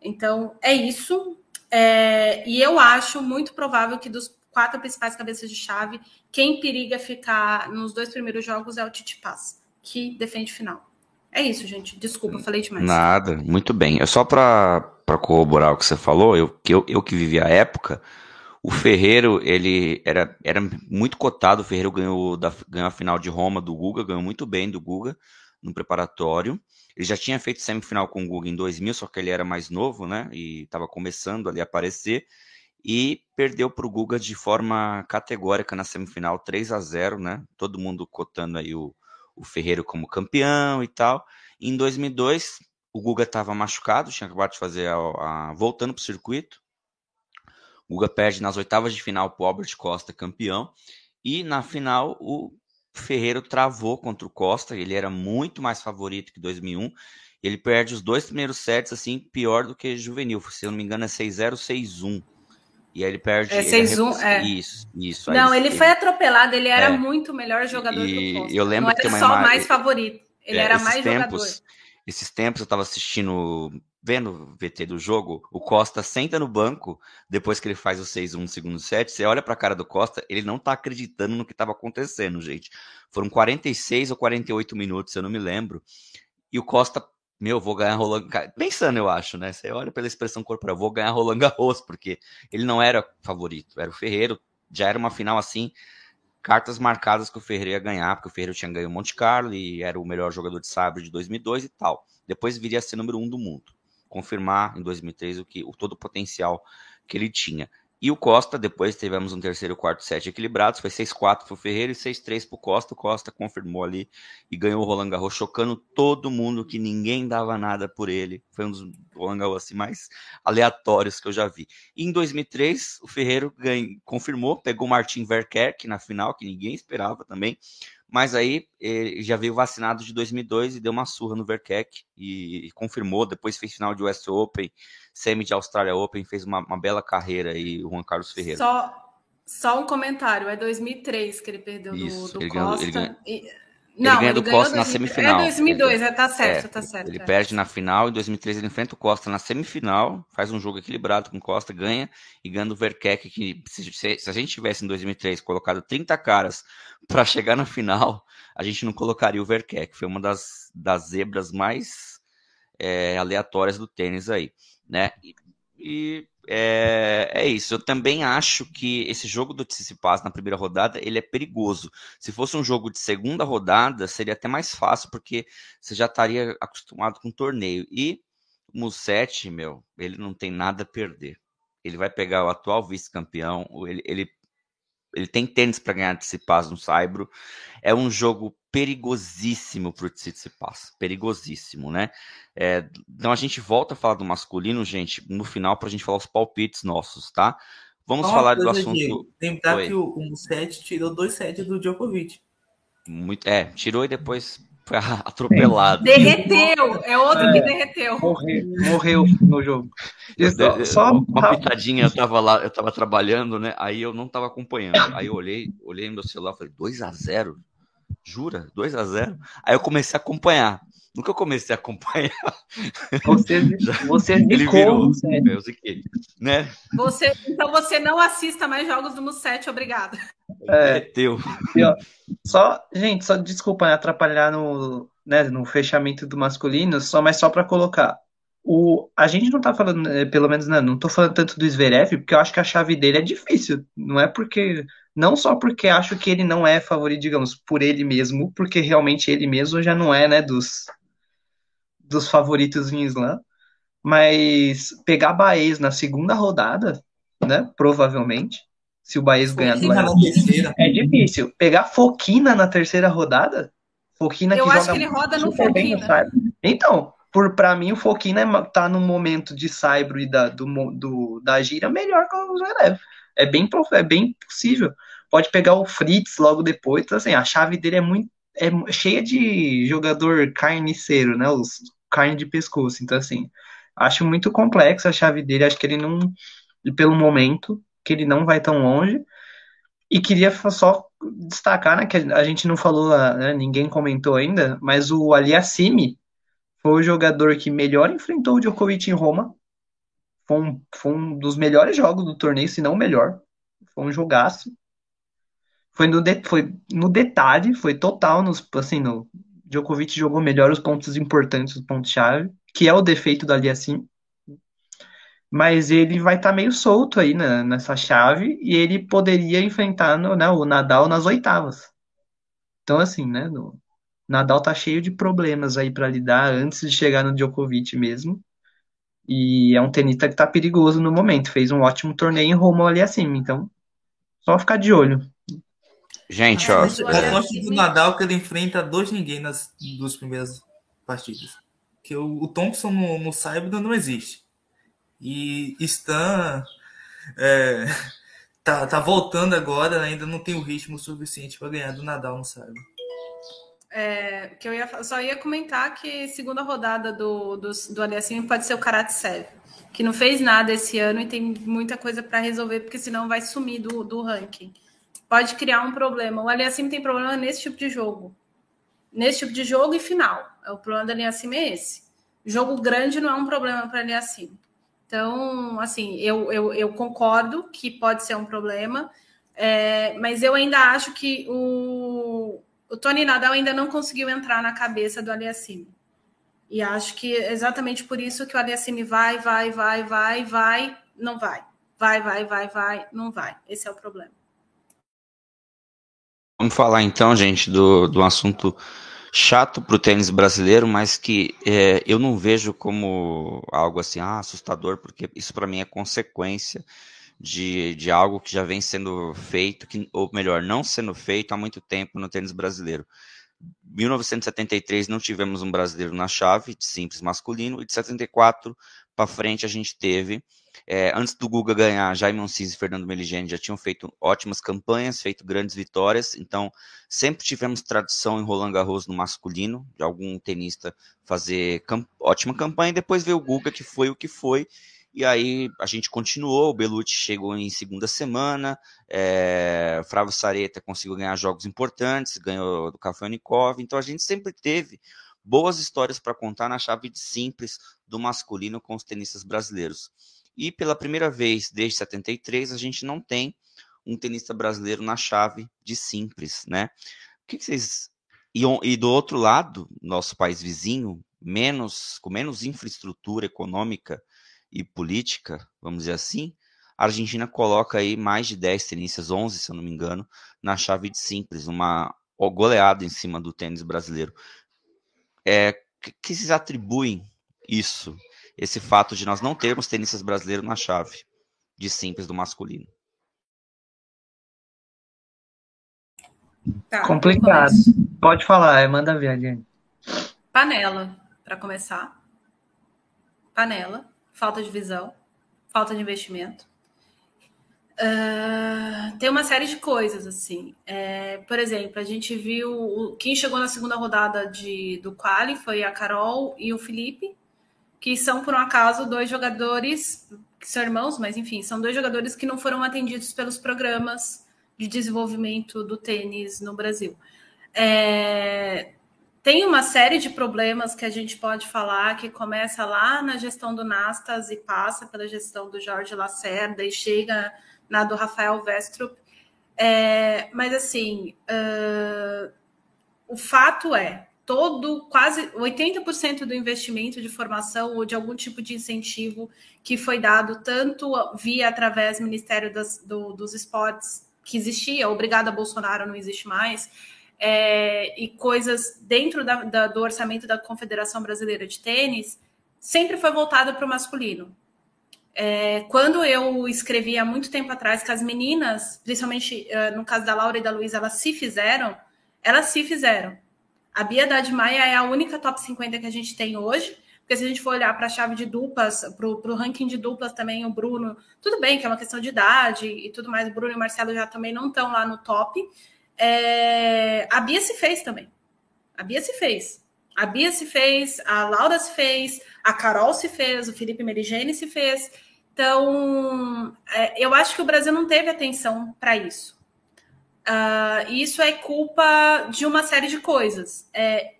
Então, é isso. É, e eu acho muito provável que dos quatro principais cabeças de chave. Quem periga ficar nos dois primeiros jogos é o Titi Paz, que defende final. É isso, gente. Desculpa, falei demais. Nada, muito bem. É só para corroborar o que você falou, eu que, eu, eu que vivi a época, o Ferreiro, ele era, era muito cotado, o Ferreiro ganhou, da, ganhou a final de Roma do Guga, ganhou muito bem do Guga no preparatório. Ele já tinha feito semifinal com o Guga em 2000, só que ele era mais novo, né? E estava começando ali a aparecer. E perdeu para o Guga de forma categórica na semifinal, 3 a 0 né? Todo mundo cotando aí o, o Ferreiro como campeão e tal. Em 2002, o Guga estava machucado, tinha acabado de fazer a, a voltando para o circuito. O Guga perde nas oitavas de final para o Albert Costa, campeão. E na final, o Ferreiro travou contra o Costa, ele era muito mais favorito que 2001. Ele perde os dois primeiros sets, assim, pior do que juvenil. Se eu não me engano, é 6-0, 6-1. E aí ele perde. É 6-1, é. Isso, isso. Não, ele, ele, foi atropelado, ele era é. muito melhor jogador e que o Costa. Eu lembro não que era só imagem... mais favorito, ele é, era mais tempos, jogador. Esses tempos eu tava assistindo, vendo o VT do jogo, o Costa senta no banco, depois que ele faz o 6-1 no segundo set, você olha pra cara do Costa, ele não tá acreditando no que tava acontecendo, gente. Foram 46 ou 48 minutos, eu não me lembro. E o Costa meu, vou ganhar Roland Pensando, eu acho, né? Você olha pela expressão corporal, vou ganhar Roland Garros, porque ele não era favorito, era o Ferreiro, já era uma final assim, cartas marcadas que o Ferreiro ia ganhar, porque o Ferreiro tinha ganho Monte Carlo e era o melhor jogador de sabre de 2002 e tal. Depois viria a ser número um do mundo, confirmar em 2003 o que o todo o potencial que ele tinha. E o Costa, depois tivemos um terceiro e quarto set equilibrados, foi 6-4 para o Ferreira e 6-3 para o Costa. O Costa confirmou ali e ganhou o Roland Garros, chocando todo mundo que ninguém dava nada por ele. Foi um dos Roland Garros assim, mais aleatórios que eu já vi. E em 2003, o Ferreiro ganhou, confirmou, pegou o Martin Verkerk na final, que ninguém esperava também. Mas aí ele já veio vacinado de 2002 e deu uma surra no Verkek e, e confirmou. Depois fez final de US Open, semi de Australia Open, fez uma, uma bela carreira aí o Juan Carlos Ferreira. Só, só um comentário: é 2003 que ele perdeu Isso, do, do ele Costa. Ganhou, ele e... Não, ele ganha do Costa na semifinal. É 2002, ele, é, tá certo, é, tá certo. Ele é. perde na final, em 2003 ele enfrenta o Costa na semifinal, faz um jogo equilibrado com o Costa, ganha e ganha do Verkek, que se, se, a gente tivesse em 2003 colocado 30 caras para <laughs> chegar na final, a gente não colocaria o Verkek. Foi uma das, das zebras mais é, aleatórias do tênis aí, né? E, e é, é, isso. Eu também acho que esse jogo do Tsitsipas na primeira rodada ele é perigoso. Se fosse um jogo de segunda rodada, seria até mais fácil, porque você já estaria acostumado com o torneio. E o Musetti, meu, ele não tem nada a perder. Ele vai pegar o atual vice-campeão, ele, ele ele tem tênis para ganhar Tsitsipas no Saibro. É um jogo perigosíssimo para o Tsitsipas, perigosíssimo, né? É, então a gente volta a falar do masculino, gente, no final para a gente falar os palpites nossos, tá? Vamos falar do assunto. Diego, lembrar Oi. que o, o Musetti tirou dois sets do Djokovic. Muito, é, tirou e depois foi atropelado. Derreteu, é outro é, que derreteu. Morreu, morreu no jogo. Só, só uma pitadinha, eu tava lá, eu tava trabalhando, né? Aí eu não tava acompanhando. Aí eu olhei, olhei no meu celular, falei, 2 a 0 Jura? 2 a 0 Aí eu comecei a acompanhar. Nunca eu comecei a acompanhar. Você, <laughs> você Ele virou, eu ziquei, né? Você, então você não assista mais jogos do Musset, obrigada. É, é teu. Só, gente, só desculpa né, atrapalhar no, né, no fechamento do masculino, só mas só para colocar. O, a gente não tá falando, eh, pelo menos né, não tô falando tanto do Zverev, porque eu acho que a chave dele é difícil. Não é porque. Não só porque acho que ele não é favorito, digamos, por ele mesmo, porque realmente ele mesmo já não é, né, dos, dos favoritos em slam, mas pegar Baez na segunda rodada, né? Provavelmente, se o Baez ganhar do é difícil. Pegar Foquina na terceira rodada, Foquina Eu que acho joga que ele roda no Foquina. Então, por para mim o Foquina é, tá no momento de Saibro e da do, do, da gira melhor que o Zverev. É bem é bem possível. Pode pegar o Fritz logo depois, então, assim, a chave dele é muito é cheia de jogador carniceiro, né? Os carne de pescoço. Então, assim, acho muito complexo a chave dele. Acho que ele não, pelo momento, que ele não vai tão longe. E queria só destacar, né, que a gente não falou, né, ninguém comentou ainda, mas o Aliassime foi o jogador que melhor enfrentou o Djokovic em Roma. Foi um, foi um dos melhores jogos do torneio, se não o melhor. Foi um jogaço. Foi no, de, foi no detalhe, foi total, nos, assim, no, Djokovic jogou melhor os pontos importantes, os pontos-chave, que é o defeito do assim. Mas ele vai estar tá meio solto aí na, nessa chave e ele poderia enfrentar no, né, o Nadal nas oitavas. Então, assim, né? No, Nadal tá cheio de problemas aí para lidar antes de chegar no Djokovic mesmo. E é um tenista que tá perigoso no momento. Fez um ótimo torneio em Roma ali acima. Então, só ficar de olho. Gente, ó. Eu gosto do Nadal que ele enfrenta dois ninguém nas duas primeiras partidas. Que o, o Thompson no, no Saibro não existe. E Stan é, tá, tá voltando agora, ainda não tem o ritmo suficiente para ganhar do Nadal no Saibro. É, que eu ia, só ia comentar que segunda rodada do, do, do Aliassime pode ser o Karatsev, que não fez nada esse ano e tem muita coisa para resolver, porque senão vai sumir do, do ranking. Pode criar um problema. O Aliassime tem problema nesse tipo de jogo. Nesse tipo de jogo e final. O problema do Aliassime é esse. Jogo grande não é um problema para Aliassime. Então, assim, eu, eu, eu concordo que pode ser um problema, é, mas eu ainda acho que o, o Tony Nadal ainda não conseguiu entrar na cabeça do Aliassime. E acho que é exatamente por isso que o Aliassime vai, vai, vai, vai, vai, não vai. Vai, vai, vai, vai, não vai. Esse é o problema. Vamos falar então, gente, do, do assunto chato para o tênis brasileiro, mas que é, eu não vejo como algo assim ah, assustador, porque isso para mim é consequência de, de algo que já vem sendo feito, que, ou melhor, não sendo feito há muito tempo no tênis brasileiro. 1973 não tivemos um brasileiro na chave de simples masculino, e de 74 para frente a gente teve. É, antes do Guga ganhar, Jaime Onsis e Fernando Meligeni já tinham feito ótimas campanhas, feito grandes vitórias, então sempre tivemos tradição em Roland Garros no masculino, de algum tenista fazer camp ótima campanha, e depois veio o Guga, que foi o que foi, e aí a gente continuou, o Belucci chegou em segunda semana, é, Flávio Sareta conseguiu ganhar jogos importantes, ganhou do Kafelnikov, então a gente sempre teve boas histórias para contar na chave de simples do masculino com os tenistas brasileiros. E pela primeira vez desde 73 a gente não tem um tenista brasileiro na chave de simples, né? O que, que vocês e, e, do outro lado, nosso país vizinho, menos com menos infraestrutura econômica e política, vamos dizer assim, a Argentina coloca aí mais de 10 tenistas, 11 se eu não me engano, na chave de simples, uma goleada em cima do tênis brasileiro. É, que, vocês atribuem isso, esse fato de nós não termos tenistas brasileiros na chave de simples do masculino? Tá, Complicado. Pode falar, manda ver, Adiane. Panela, para começar. Panela falta de visão, falta de investimento. Uh, tem uma série de coisas, assim. É, por exemplo, a gente viu. Quem chegou na segunda rodada de, do Quali foi a Carol e o Felipe, que são, por um acaso, dois jogadores, que são irmãos, mas enfim, são dois jogadores que não foram atendidos pelos programas de desenvolvimento do tênis no Brasil. É, tem uma série de problemas que a gente pode falar que começa lá na gestão do Nastas e passa pela gestão do Jorge Lacerda e chega na do Rafael Vestrup. É, mas assim, uh, o fato é, todo quase 80% do investimento de formação ou de algum tipo de incentivo que foi dado tanto via através do Ministério das, do, dos Esportes que existia, obrigada Bolsonaro não existe mais, é, e coisas dentro da, da, do orçamento da Confederação Brasileira de Tênis, sempre foi voltada para o masculino. É, quando eu escrevi há muito tempo atrás que as meninas, principalmente uh, no caso da Laura e da Luísa, elas se fizeram, elas se fizeram. A Bia Dad Maia é a única top 50 que a gente tem hoje, porque se a gente for olhar para a chave de duplas, para o ranking de duplas também, o Bruno, tudo bem que é uma questão de idade e tudo mais, o Bruno e o Marcelo já também não estão lá no top, é, a Bia se fez também. A Bia se fez. A Bia se fez, a Laura se fez, a Carol se fez, o Felipe Merigene se fez. Então, é, eu acho que o Brasil não teve atenção para isso. Uh, isso é culpa de uma série de coisas. É,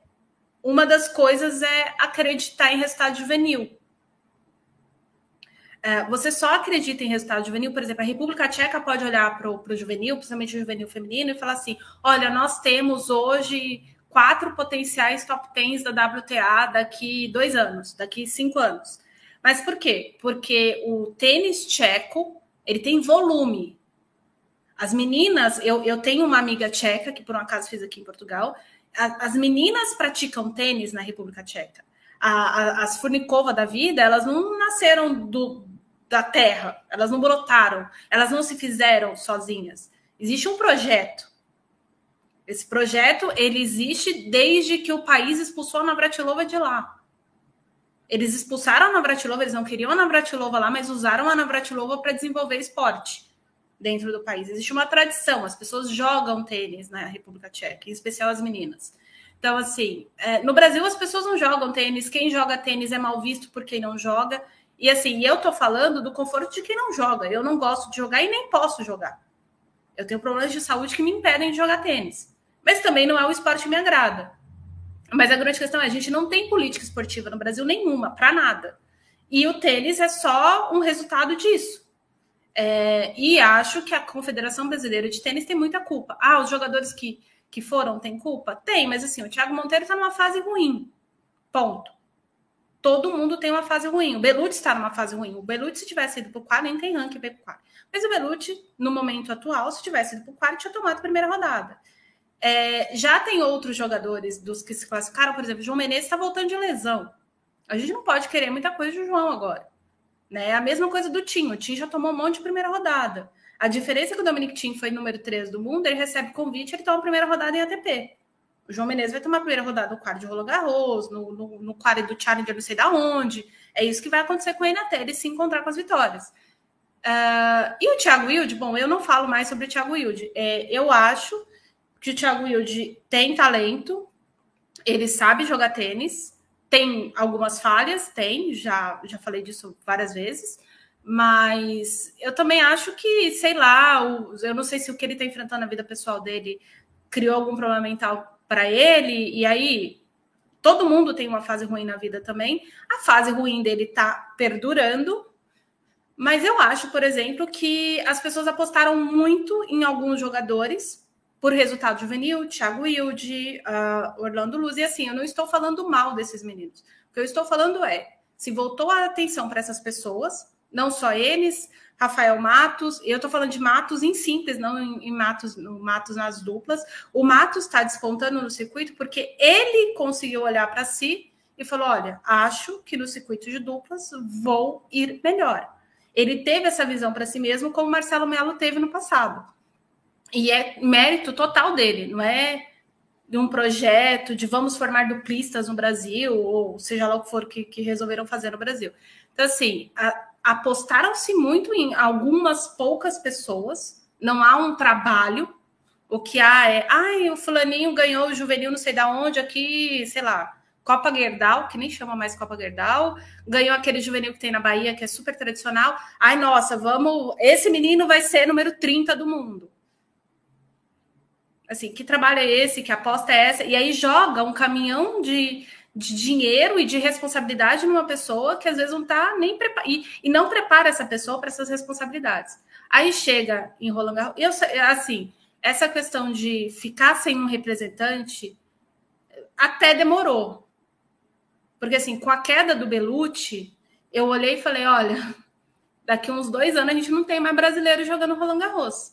uma das coisas é acreditar em resultado juvenil. É, você só acredita em resultado juvenil, por exemplo, a República Tcheca pode olhar para o juvenil, principalmente o juvenil feminino, e falar assim: olha, nós temos hoje quatro potenciais top 10 da WTA daqui dois anos, daqui cinco anos. Mas por quê? Porque o tênis tcheco ele tem volume. As meninas, eu, eu tenho uma amiga tcheca, que por um acaso fiz aqui em Portugal, as meninas praticam tênis na República Tcheca. A, a, as Furnikova da vida, elas não nasceram do, da terra, elas não brotaram, elas não se fizeram sozinhas. Existe um projeto. Esse projeto ele existe desde que o país expulsou a Navratilova de lá. Eles expulsaram a Navratilova, eles não queriam a Navratilova lá, mas usaram a Navratilova para desenvolver esporte dentro do país. Existe uma tradição, as pessoas jogam tênis na República Tcheca, em especial as meninas. Então, assim, é, no Brasil as pessoas não jogam tênis, quem joga tênis é mal visto por quem não joga. E assim, eu tô falando do conforto de quem não joga. Eu não gosto de jogar e nem posso jogar. Eu tenho problemas de saúde que me impedem de jogar tênis. Mas também não é o esporte que me agrada. Mas a grande questão é: a gente não tem política esportiva no Brasil nenhuma, para nada. E o tênis é só um resultado disso. É, e acho que a Confederação Brasileira de Tênis tem muita culpa. Ah, os jogadores que, que foram têm culpa? Tem, mas assim, o Thiago Monteiro está numa fase ruim. Ponto. Todo mundo tem uma fase ruim. O Belucci está numa fase ruim. O Belucci, se tivesse ido para o quarto, nem tem ranking para o quarto. Mas o Belucci, no momento atual, se tivesse ido para o quarto, tinha tomado a primeira rodada. É, já tem outros jogadores dos que se classificaram, por exemplo, o João Menezes está voltando de lesão. A gente não pode querer muita coisa do João agora. Né? A mesma coisa do Tim. O Tim já tomou um monte de primeira rodada. A diferença é que o Dominic Tim foi número 3 do mundo, ele recebe convite, ele toma a primeira rodada em ATP. O João Menezes vai tomar a primeira rodada no quadro de Roland Garros, no, no, no quadro do Challenger não sei da onde. É isso que vai acontecer com ele até ele se encontrar com as vitórias. Uh, e o Thiago Wilde, bom, eu não falo mais sobre o Thiago Wilde. É, eu acho que o Thiago Wilde tem talento, ele sabe jogar tênis, tem algumas falhas, tem, já, já falei disso várias vezes, mas eu também acho que, sei lá, o, eu não sei se o que ele está enfrentando na vida pessoal dele criou algum problema mental para ele, e aí todo mundo tem uma fase ruim na vida também. A fase ruim dele está perdurando, mas eu acho, por exemplo, que as pessoas apostaram muito em alguns jogadores por resultado juvenil, Thiago Wilde, uh, Orlando Luz, e assim, eu não estou falando mal desses meninos. O que eu estou falando é, se voltou a atenção para essas pessoas, não só eles, Rafael Matos, eu estou falando de Matos em simples, não em, em Matos, no Matos nas duplas. O Matos está despontando no circuito porque ele conseguiu olhar para si e falou: olha, acho que no circuito de duplas vou ir melhor. Ele teve essa visão para si mesmo, como Marcelo Melo teve no passado. E é mérito total dele, não é de um projeto de vamos formar duplistas no Brasil, ou seja lá o que for que, que resolveram fazer no Brasil. Então, assim, apostaram-se muito em algumas poucas pessoas, não há um trabalho. O que há é, ai, o fulaninho ganhou o juvenil não sei da onde, aqui, sei lá, Copa Gerdau, que nem chama mais Copa Gerdau, ganhou aquele juvenil que tem na Bahia, que é super tradicional. Ai, nossa, vamos, esse menino vai ser número 30 do mundo assim, que trabalho é esse, que aposta é essa? E aí joga um caminhão de, de dinheiro e de responsabilidade numa pessoa que às vezes não está nem preparada e, e, não prepara essa pessoa para essas responsabilidades. Aí chega em Roland Garros, eu assim, essa questão de ficar sem um representante até demorou. Porque assim, com a queda do Belucci, eu olhei e falei, olha, daqui uns dois anos a gente não tem mais brasileiro jogando Roland Garros.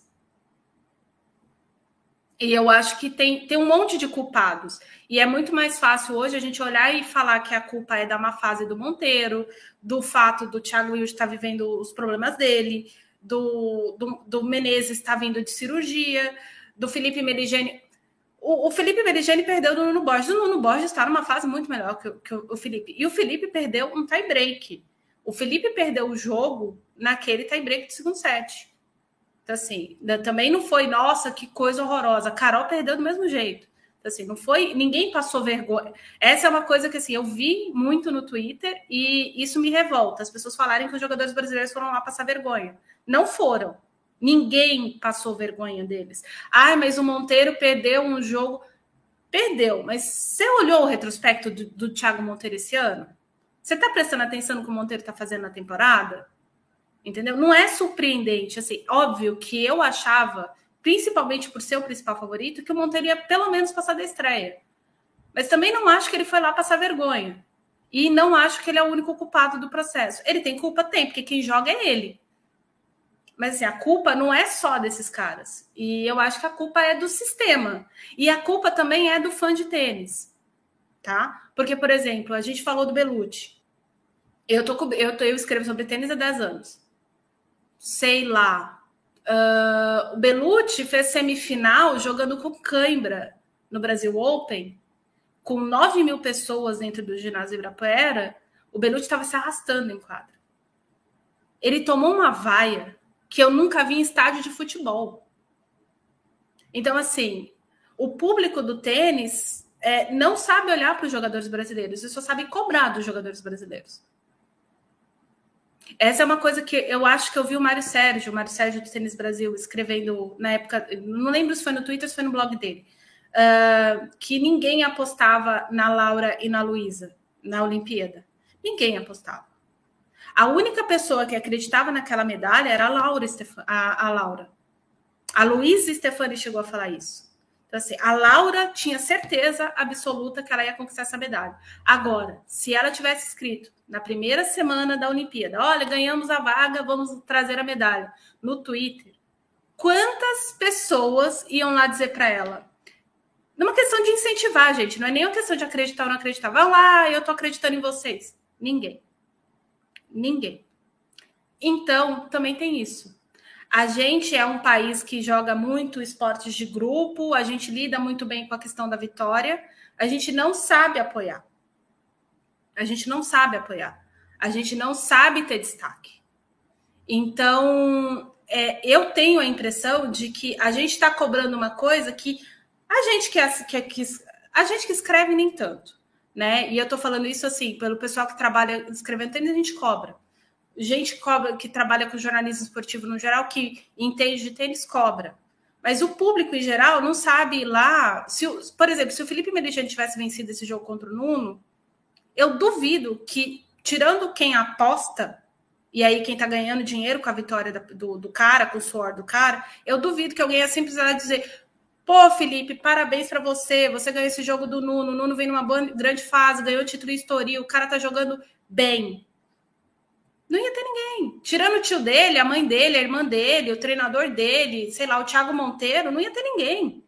E eu acho que tem, tem um monte de culpados. E é muito mais fácil hoje a gente olhar e falar que a culpa é da má fase do Monteiro, do fato do Thiago Wilde estar vivendo os problemas dele, do, do, do Menezes estar vindo de cirurgia, do Felipe Meligeni. O, o Felipe Meligeni perdeu do Nuno Borges. O Nuno Borges está numa fase muito melhor que, que o, Felipe. E o Felipe perdeu um tie-break. O Felipe perdeu o jogo naquele tie-break do segundo set. Então, assim, também não foi, nossa, que coisa horrorosa. Carol perdeu do mesmo jeito. Então, assim, não foi, ninguém passou vergonha. Essa é uma coisa que, assim, eu vi muito no Twitter e isso me revolta. As pessoas falarem que os jogadores brasileiros foram lá passar vergonha. Não foram. Ninguém passou vergonha deles. Ai, mas o Monteiro perdeu um jogo. Perdeu, mas você olhou o retrospecto do, do Thiago Monteiro esse ano? Você está prestando atenção no que o Monteiro está fazendo na temporada? Entendeu? Não é surpreendente, assim, óbvio que eu achava, principalmente por ser o principal favorito, que o Monteiro ia pelo menos passar da estreia. Mas também não acho que ele foi lá passar vergonha. E não acho que ele é o único culpado do processo. Ele tem culpa? Tem, porque quem joga é ele. Mas assim, a culpa não é só desses caras. E eu acho que a culpa é do sistema. E a culpa também é do fã de tênis. Tá? Porque, por exemplo, a gente falou do Belucci. Eu, tô, eu, tô, eu escrevo sobre tênis há 10 anos. Sei lá. Uh, o Belucci fez semifinal jogando com cãibra no Brasil Open, com 9 mil pessoas dentro do ginásio Ibirapuera. O Belucci estava se arrastando em quadra. Ele tomou uma vaia que eu nunca vi em estádio de futebol. Então, assim, o público do tênis é, não sabe olhar para os jogadores brasileiros, e só sabe cobrar dos jogadores brasileiros. Essa é uma coisa que eu acho que eu vi o Mário Sérgio, o Mário Sérgio do Tênis Brasil, escrevendo na época, não lembro se foi no Twitter ou se foi no blog dele, uh, que ninguém apostava na Laura e na Luísa na Olimpíada. Ninguém apostava. A única pessoa que acreditava naquela medalha era a Laura. A, a Laura. A Luísa Stefani chegou a falar isso. Então, assim, a Laura tinha certeza absoluta que ela ia conquistar essa medalha. Agora, se ela tivesse escrito na primeira semana da Olimpíada, olha, ganhamos a vaga, vamos trazer a medalha, no Twitter, quantas pessoas iam lá dizer para ela? Numa questão de incentivar, gente, não é nem uma questão de acreditar ou não acreditar. Vai lá, eu tô acreditando em vocês. Ninguém. Ninguém. Então, também tem isso. A gente é um país que joga muito esportes de grupo, a gente lida muito bem com a questão da vitória, a gente não sabe apoiar. A gente não sabe apoiar. A gente não sabe ter destaque. Então, é, eu tenho a impressão de que a gente está cobrando uma coisa que a gente que, que, que a gente que escreve nem tanto né? E eu tô falando isso assim, pelo pessoal que trabalha escrevendo a gente cobra. Gente cobra que trabalha com jornalismo esportivo no geral, que entende de tênis, cobra. Mas o público em geral não sabe lá. Se, por exemplo, se o Felipe Merechante tivesse vencido esse jogo contra o Nuno, eu duvido que, tirando quem aposta, e aí quem tá ganhando dinheiro com a vitória do, do cara, com o suor do cara, eu duvido que alguém ia simplesmente dizer: Pô, Felipe, parabéns para você. Você ganhou esse jogo do Nuno. O Nuno vem numa grande fase, ganhou o título em Estoril. O cara tá jogando bem. Não ia ter ninguém. Tirando o tio dele, a mãe dele, a irmã dele, o treinador dele, sei lá, o Thiago Monteiro, não ia ter ninguém.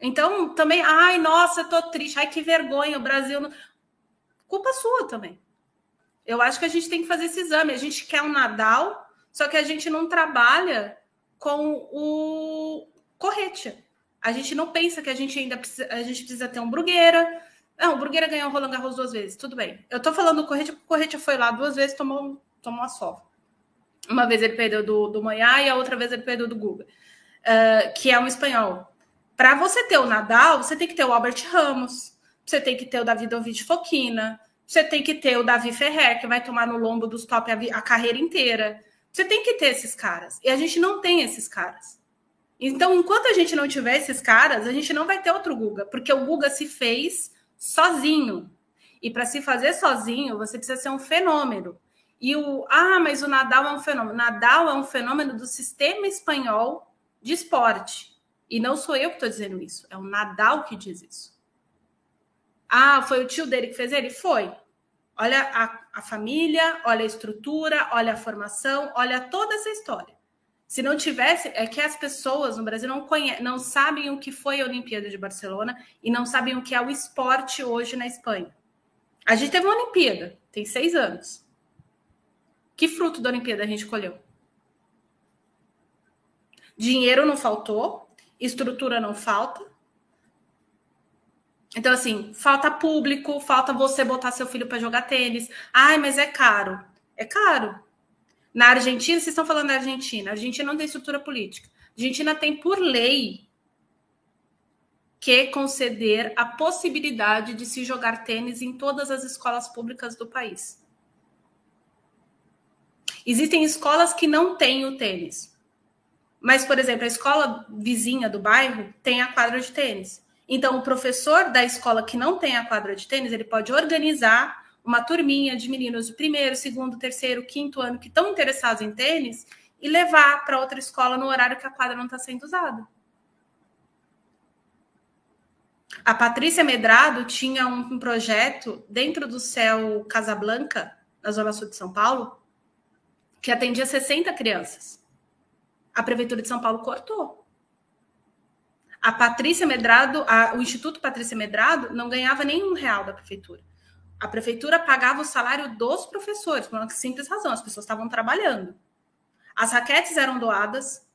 Então, também, ai, nossa, eu tô triste. Ai, que vergonha, o Brasil. Não... Culpa sua também. Eu acho que a gente tem que fazer esse exame. A gente quer um Nadal, só que a gente não trabalha com o, correte. A gente não pensa que a gente ainda precisa, a gente precisa ter um Brugueira. Não, o Brugueira ganhou o Roland Garros duas vezes, tudo bem. Eu tô falando do Correte, porque o Correte foi lá duas vezes, tomou, tomou uma sova. Uma vez ele perdeu do, do Manhã e a outra vez ele perdeu do Guga, uh, que é um espanhol. Para você ter o Nadal, você tem que ter o Albert Ramos, você tem que ter o Davidovich Fokina, você tem que ter o Davi Ferrer, que vai tomar no lombo dos top a carreira inteira. Você tem que ter esses caras. E a gente não tem esses caras. Então, enquanto a gente não tiver esses caras, a gente não vai ter outro Guga, porque o Guga se fez sozinho. E para se fazer sozinho, você precisa ser um fenômeno. E o ah, mas o Nadal é um fenômeno. Nadal é um fenômeno do sistema espanhol de esporte. E não sou eu que estou dizendo isso, é o Nadal que diz isso. Ah, foi o tio dele que fez ele? Foi. Olha a, a família, olha a estrutura, olha a formação, olha toda essa história. Se não tivesse, é que as pessoas no Brasil não, conhe... não sabem o que foi a Olimpíada de Barcelona e não sabem o que é o esporte hoje na Espanha. A gente teve uma Olimpíada, tem seis anos. Que fruto da Olimpíada a gente colheu? Dinheiro não faltou, estrutura não falta. Então, assim, falta público, falta você botar seu filho para jogar tênis. Ai, mas é caro. É caro. Na Argentina, vocês estão falando da Argentina. A Argentina não tem estrutura política. A Argentina tem, por lei, que conceder a possibilidade de se jogar tênis em todas as escolas públicas do país. Existem escolas que não têm o tênis. Mas, por exemplo, a escola vizinha do bairro tem a quadra de tênis. Então, o professor da escola que não tem a quadra de tênis, ele pode organizar uma turminha de meninos de primeiro, segundo, terceiro, quinto ano que estão interessados em tênis e levar para outra escola no horário que a quadra não está sendo usada. A Patrícia Medrado tinha um projeto dentro do céu Casablanca, na Zona Sul de São Paulo, que atendia 60 crianças. A Prefeitura de São Paulo cortou. A Patrícia Medrado, a, o Instituto Patrícia Medrado não ganhava nenhum real da Prefeitura. A Prefeitura pagava o salário dos professores, por uma simples razão, as pessoas estavam trabalhando. As raquetes eram doadas,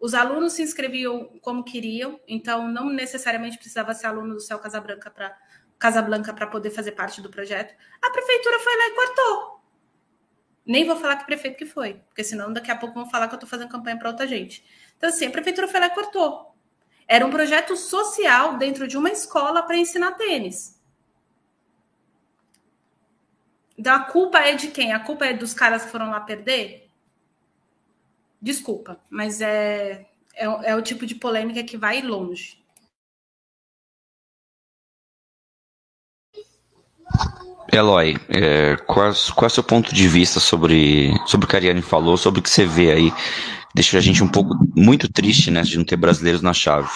os alunos se inscreviam como queriam, então não necessariamente precisava ser aluno do Céu Casabranca para Casablanca para poder fazer parte do projeto. A prefeitura foi lá e cortou. Nem vou falar que prefeito que foi, porque senão daqui a pouco vão falar que eu estou fazendo campanha para outra gente. Então, assim, a prefeitura foi lá e cortou. Era um projeto social dentro de uma escola para ensinar tênis. Então, a culpa é de quem? A culpa é dos caras que foram lá perder? Desculpa, mas é, é, é o tipo de polêmica que vai longe. Eloy, é, qual, qual é o seu ponto de vista sobre, sobre o que a Ariane falou, sobre o que você vê aí? Deixa a gente um pouco muito triste, né, de não ter brasileiros na chave.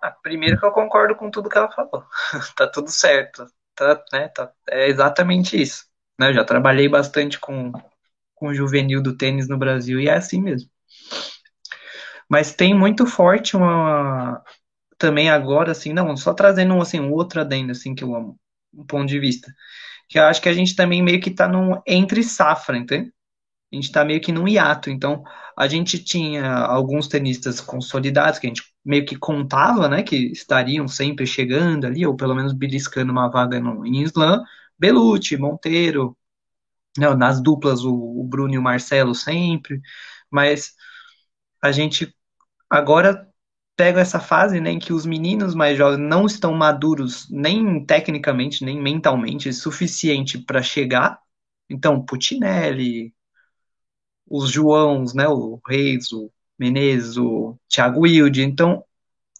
Ah, primeiro que eu concordo com tudo que ela falou. <laughs> tá tudo certo. Tá, né, tá, é exatamente isso. Né, eu já trabalhei bastante com, com o juvenil do tênis no Brasil e é assim mesmo. Mas tem muito forte uma também agora assim, não, só trazendo assim um outro adendo assim que eu amo, um ponto de vista, que eu acho que a gente também meio que tá num entre safra, entende? A gente tá meio que num hiato, então a gente tinha alguns tenistas consolidados que a gente meio que contava, né, que estariam sempre chegando ali, ou pelo menos beliscando uma vaga no, em slam, Belucci, Monteiro, não, nas duplas o, o Bruno e o Marcelo sempre, mas a gente agora pega essa fase né, em que os meninos mais jovens não estão maduros nem tecnicamente, nem mentalmente suficiente para chegar. Então, Putinelli, os Joãos, né, o Reis, o Menezes, o Thiago Wilde, então,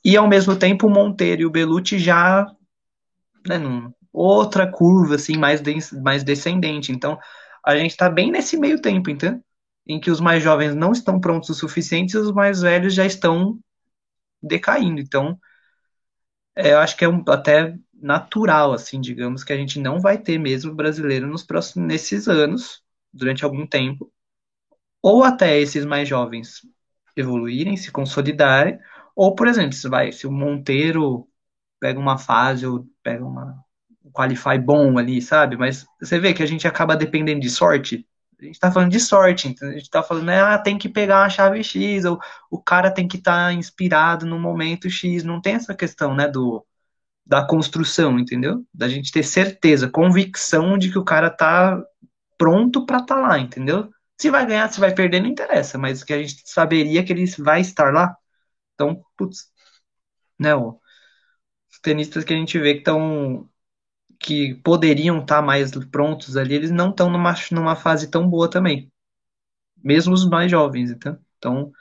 e ao mesmo tempo o Monteiro e o Belucci já né, num, outra curva assim mais, mais descendente. Então, a gente está bem nesse meio tempo, então, em que os mais jovens não estão prontos o suficiente e os mais velhos já estão decaindo. Então, é, eu acho que é um, até natural, assim, digamos, que a gente não vai ter mesmo brasileiro nos próximos nesses anos, durante algum tempo, ou até esses mais jovens evoluírem, se consolidarem, ou, por exemplo, se vai, se o Monteiro pega uma fase ou pega uma um qualify bom ali, sabe? Mas você vê que a gente acaba dependendo de sorte. A gente tá falando de sorte, então a gente tá falando, né, ah, tem que pegar a chave X, ou o cara tem que estar tá inspirado no momento X. Não tem essa questão, né, do, da construção, entendeu? Da gente ter certeza, convicção de que o cara tá pronto para estar tá lá, entendeu? Se vai ganhar, se vai perder, não interessa, mas que a gente saberia que ele vai estar lá. Então, putz, né, ó, os tenistas que a gente vê que estão que poderiam estar tá mais prontos ali, eles não estão numa, numa fase tão boa também. Mesmo os mais jovens, então. Então,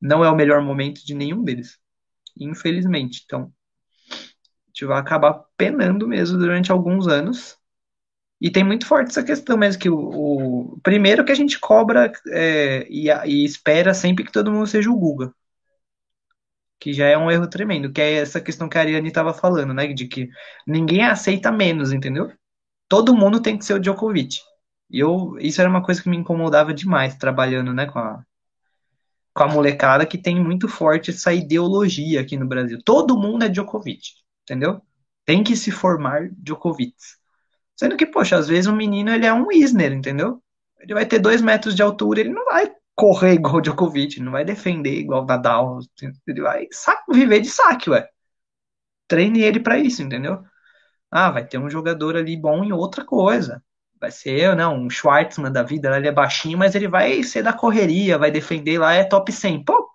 não é o melhor momento de nenhum deles. Infelizmente. Então, a gente vai acabar penando mesmo durante alguns anos. E tem muito forte essa questão mesmo, que o, o primeiro que a gente cobra é, e, e, espera sempre que todo mundo seja o Guga que já é um erro tremendo, que é essa questão que a Ariane estava falando, né, de que ninguém aceita menos, entendeu? Todo mundo tem que ser o Djokovic. E eu, isso era uma coisa que me incomodava demais, trabalhando, né, com a, com a molecada que tem muito forte essa ideologia aqui no Brasil. Todo mundo é Djokovic, entendeu? Tem que se formar Djokovic. Sendo que, poxa, às vezes um menino ele é um Isner, entendeu? Ele vai ter dois metros de altura, ele não vai correr igual o Djokovic, não vai defender igual o Nadal, ele vai viver de saque, ué. Treine ele para isso, entendeu? Ah, vai ter um jogador ali bom em outra coisa. Vai ser, não, um Schwartzman da vida, ele é baixinho, mas ele vai ser da correria, vai defender lá, é top 100. Pô,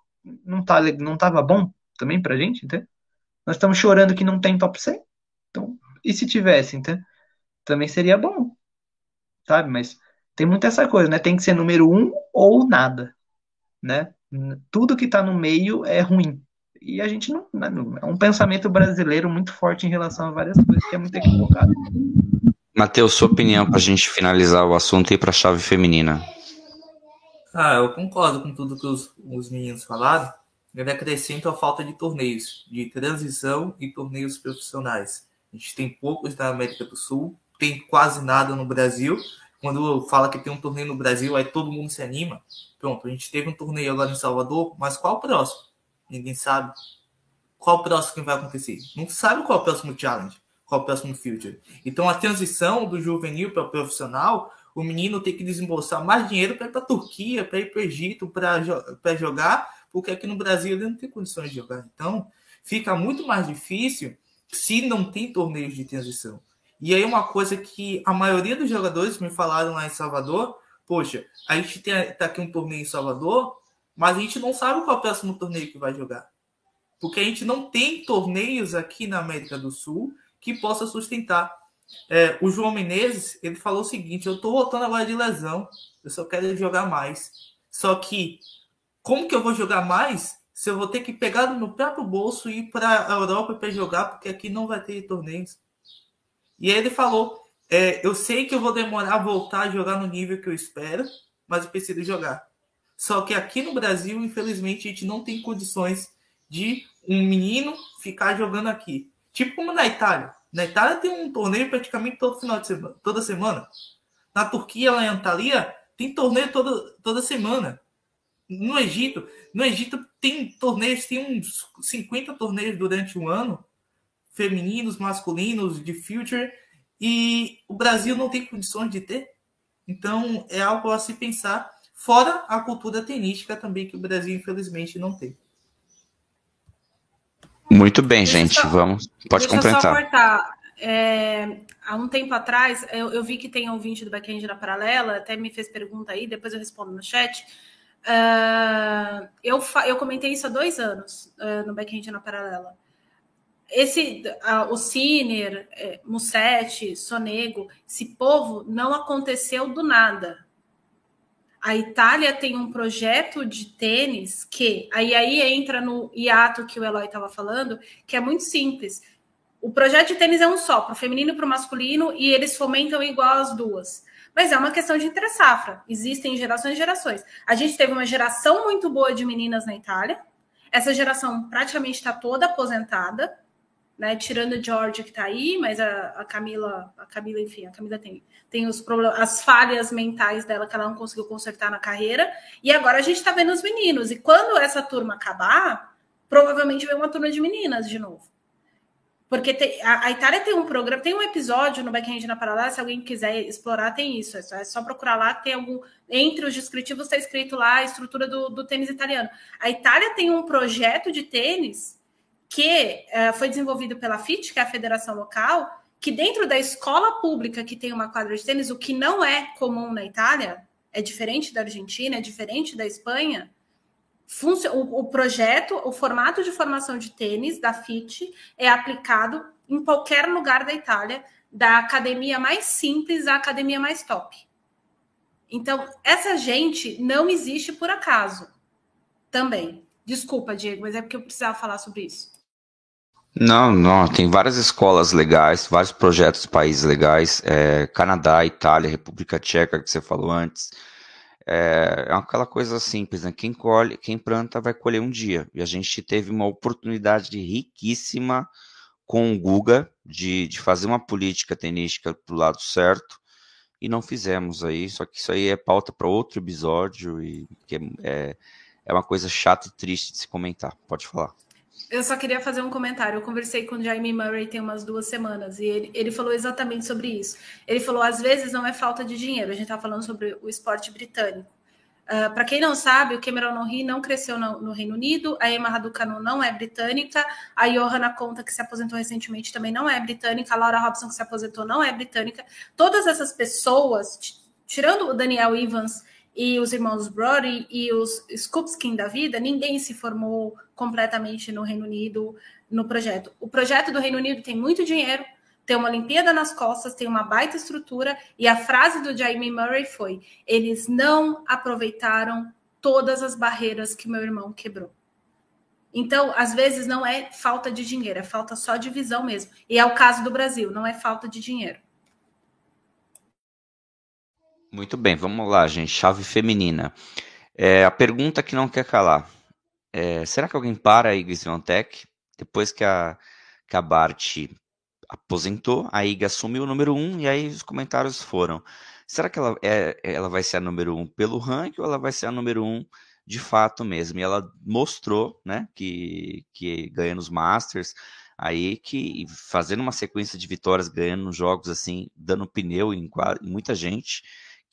não, tá, não tava bom também pra gente, entendeu? Nós estamos chorando que não tem top 100. Então, e se tivesse, entendeu? Também seria bom, sabe? Mas tem muito essa coisa, né? Tem que ser número um ou nada, né? Tudo que está no meio é ruim. E a gente não, né, não, É um pensamento brasileiro muito forte em relação a várias coisas que é muito equivocado. Matheus, sua opinião para a gente finalizar o assunto e ir para a chave feminina. Ah, eu concordo com tudo que os, os meninos falaram. Eu acrescento a falta de torneios de transição e torneios profissionais. A gente tem poucos na América do Sul, tem quase nada no Brasil quando fala que tem um torneio no Brasil, aí todo mundo se anima. Pronto, a gente teve um torneio agora em Salvador, mas qual o próximo? Ninguém sabe. Qual o próximo que vai acontecer? Não sabe qual é o próximo challenge, qual é o próximo future. Então a transição do juvenil para o profissional, o menino tem que desembolsar mais dinheiro para ir para a Turquia, para ir para o Egito, para jogar, porque aqui no Brasil ele não tem condições de jogar. Então fica muito mais difícil se não tem torneios de transição. E aí uma coisa que a maioria dos jogadores me falaram lá em Salvador, poxa, a gente tem tá aqui um torneio em Salvador, mas a gente não sabe qual é o próximo torneio que vai jogar. Porque a gente não tem torneios aqui na América do Sul que possa sustentar. É, o João Menezes, ele falou o seguinte, eu tô voltando agora de lesão, eu só quero jogar mais. Só que, como que eu vou jogar mais se eu vou ter que pegar no próprio bolso e ir para a Europa para jogar, porque aqui não vai ter torneios. E ele falou: é, Eu sei que eu vou demorar a voltar a jogar no nível que eu espero, mas eu preciso jogar. Só que aqui no Brasil, infelizmente, a gente não tem condições de um menino ficar jogando aqui. Tipo como na Itália. Na Itália tem um torneio praticamente todo final de semana, toda semana. Na Turquia, lá em Antalya, tem torneio toda, toda semana. No Egito, no Egito tem torneios, tem uns 50 torneios durante o ano femininos, masculinos, de future, e o Brasil não tem condições de ter. Então, é algo a se pensar, fora a cultura tenística também, que o Brasil, infelizmente, não tem. Muito bem, deixa gente, só, vamos. Pode deixa completar. Só cortar. É, há um tempo atrás, eu, eu, vi que tem ouvinte do backend na paralela, até me fez pergunta aí, depois eu respondo no chat. Uh, eu, eu comentei isso há dois anos uh, no backend na paralela esse uh, o Ciner, é, Mussetti, Sonego, esse povo não aconteceu do nada. A Itália tem um projeto de tênis que aí, aí entra no hiato que o Eloy estava falando, que é muito simples. O projeto de tênis é um só, para o feminino e para o masculino, e eles fomentam igual as duas. Mas é uma questão de entre-safra. Existem gerações e gerações. A gente teve uma geração muito boa de meninas na Itália. Essa geração praticamente está toda aposentada né? Tirando a Georgia que está aí, mas a, a, Camila, a Camila, enfim, a Camila tem, tem os problemas, as falhas mentais dela que ela não conseguiu consertar na carreira. E agora a gente está vendo os meninos. E quando essa turma acabar, provavelmente vem uma turma de meninas de novo. Porque tem, a, a, Itália tem um programa, tem um episódio no Backend na Paralela, se alguém quiser explorar, tem isso. É só, é só procurar lá, tem algum. Entre os descritivos está escrito lá a estrutura do, do tênis italiano. A Itália tem um projeto de tênis que uh, foi desenvolvido pela FIT, que é a federação local, que dentro da escola pública que tem uma quadra de tênis, o que não é comum na Itália, é diferente da Argentina, é diferente da Espanha. O, o projeto, o formato de formação de tênis da FIT é aplicado em qualquer lugar da Itália, da academia mais simples à academia mais top. Então, essa gente não existe por acaso. Também. Desculpa, Diego, mas é porque eu precisava falar sobre isso. Não, não, tem várias escolas legais, vários projetos países legais, é, Canadá, Itália, República Tcheca, que você falou antes. É, é aquela coisa simples, né? Quem colhe, quem planta vai colher um dia. E a gente teve uma oportunidade riquíssima com o Guga de, de fazer uma política tenística para o lado certo e não fizemos aí. Só que isso aí é pauta para outro episódio e que é, é uma coisa chata e triste de se comentar. Pode falar. Eu só queria fazer um comentário. Eu conversei com o Jaime Murray tem umas duas semanas e ele, ele falou exatamente sobre isso. Ele falou: às vezes não é falta de dinheiro. A gente está falando sobre o esporte britânico. Uh, ah, Para quem não sabe, o Cameron Norrie não cresceu no, no, Reino Unido, a Emma Raducanu não é britânica, a Johanna Conta, que se aposentou recentemente, também não é britânica, a Laura Robson, que se aposentou, não é britânica. Todas essas pessoas, tirando o Daniel Evans e os irmãos Brody e os Skupskin da vida, ninguém se formou completamente no Reino Unido no projeto. O projeto do Reino Unido tem muito dinheiro, tem uma Olimpíada nas costas, tem uma baita estrutura, e a frase do Jamie Murray foi: eles não aproveitaram todas as barreiras que meu irmão quebrou. Então, às vezes, não é falta de dinheiro, é falta só de visão mesmo. E é o caso do Brasil, não é falta de dinheiro. Muito bem, vamos lá, gente. Chave feminina. É, a pergunta que não quer calar. É, será que alguém para a Iga Swiatek? Depois que a, que a Bart aposentou, a Iga assumiu o número um e aí os comentários foram. será que ela, é, ela vai ser a número um pelo ranking ou ela vai ser a número um de fato mesmo? E ela mostrou, né, que, que ganha nos Masters, aí que fazendo uma sequência de vitórias, ganhando jogos assim, dando pneu em, em, muita gente,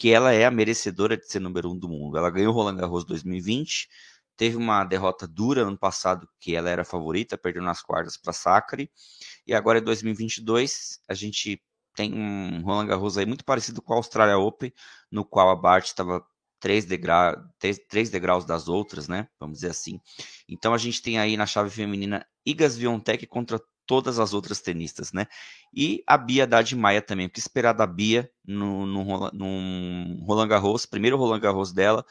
que ela é a merecedora de ser número um do mundo. Ela ganhou o Roland Garros 2020, teve uma derrota dura ano passado, que ela era favorita, perdeu nas quartas para Sacre, e agora em 2022 a gente tem um Roland Garros aí muito parecido com a Australia Open, no qual a Bart estava três, degra... três, degraus das outras, né? Vamos dizer assim. Então a gente tem aí na chave feminina Igas Viontek contra todas as outras tenistas, né? E a Bia Haddad Maia também. O que esperar da Bia no, no, no Roland Garros, primeiro Roland Garros dela,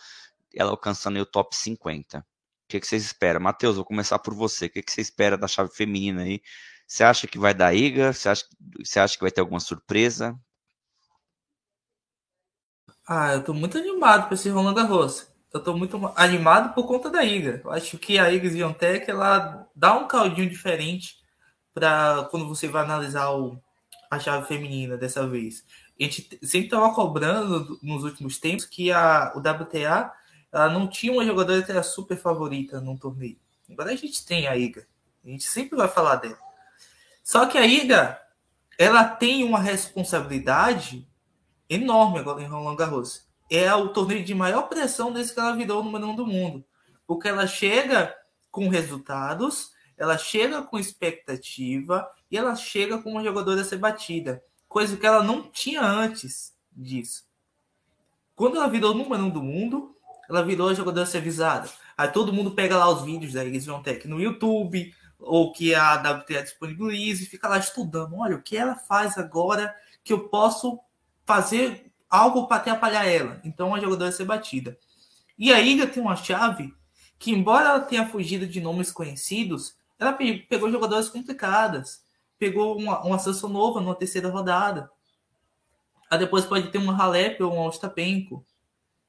ela alcançando o top 50. O que, que vocês esperam? Matheus, vou começar por você. O que, que você espera da chave feminina aí? Você acha que vai dar Iga? Você acha, você acha que vai ter alguma surpresa? Ah, eu tô muito animado para esse Roland Garros. Eu tô muito animado por conta da Iga. Eu acho que a Iga Ziontech, ela dá um caldinho diferente para quando você vai analisar o, a chave feminina dessa vez. A gente sempre estava cobrando nos últimos tempos que a, o WTA ela não tinha uma jogadora que era super favorita num torneio. Agora a gente tem a Iga. A gente sempre vai falar dela. Só que a Iga, ela tem uma responsabilidade enorme agora em Roland Garros. É o torneio de maior pressão desde que ela virou número um do mundo. Porque ela chega com resultados, ela chega com expectativa e ela chega com uma jogadora a ser batida. Coisa que ela não tinha antes disso. Quando ela virou o número um do mundo, ela virou a jogadora a ser visada. Aí todo mundo pega lá os vídeos da Igreja Tech no YouTube, ou que a WTA disponibiliza e fica lá estudando. Olha, o que ela faz agora que eu posso fazer algo para atrapalhar ela. Então a jogadora ser batida. E a Iga tem uma chave que, embora ela tenha fugido de nomes conhecidos, ela pegou jogadoras complicadas. Pegou uma, uma nova na terceira rodada. Aí depois pode ter uma Halep ou um Ostapenko,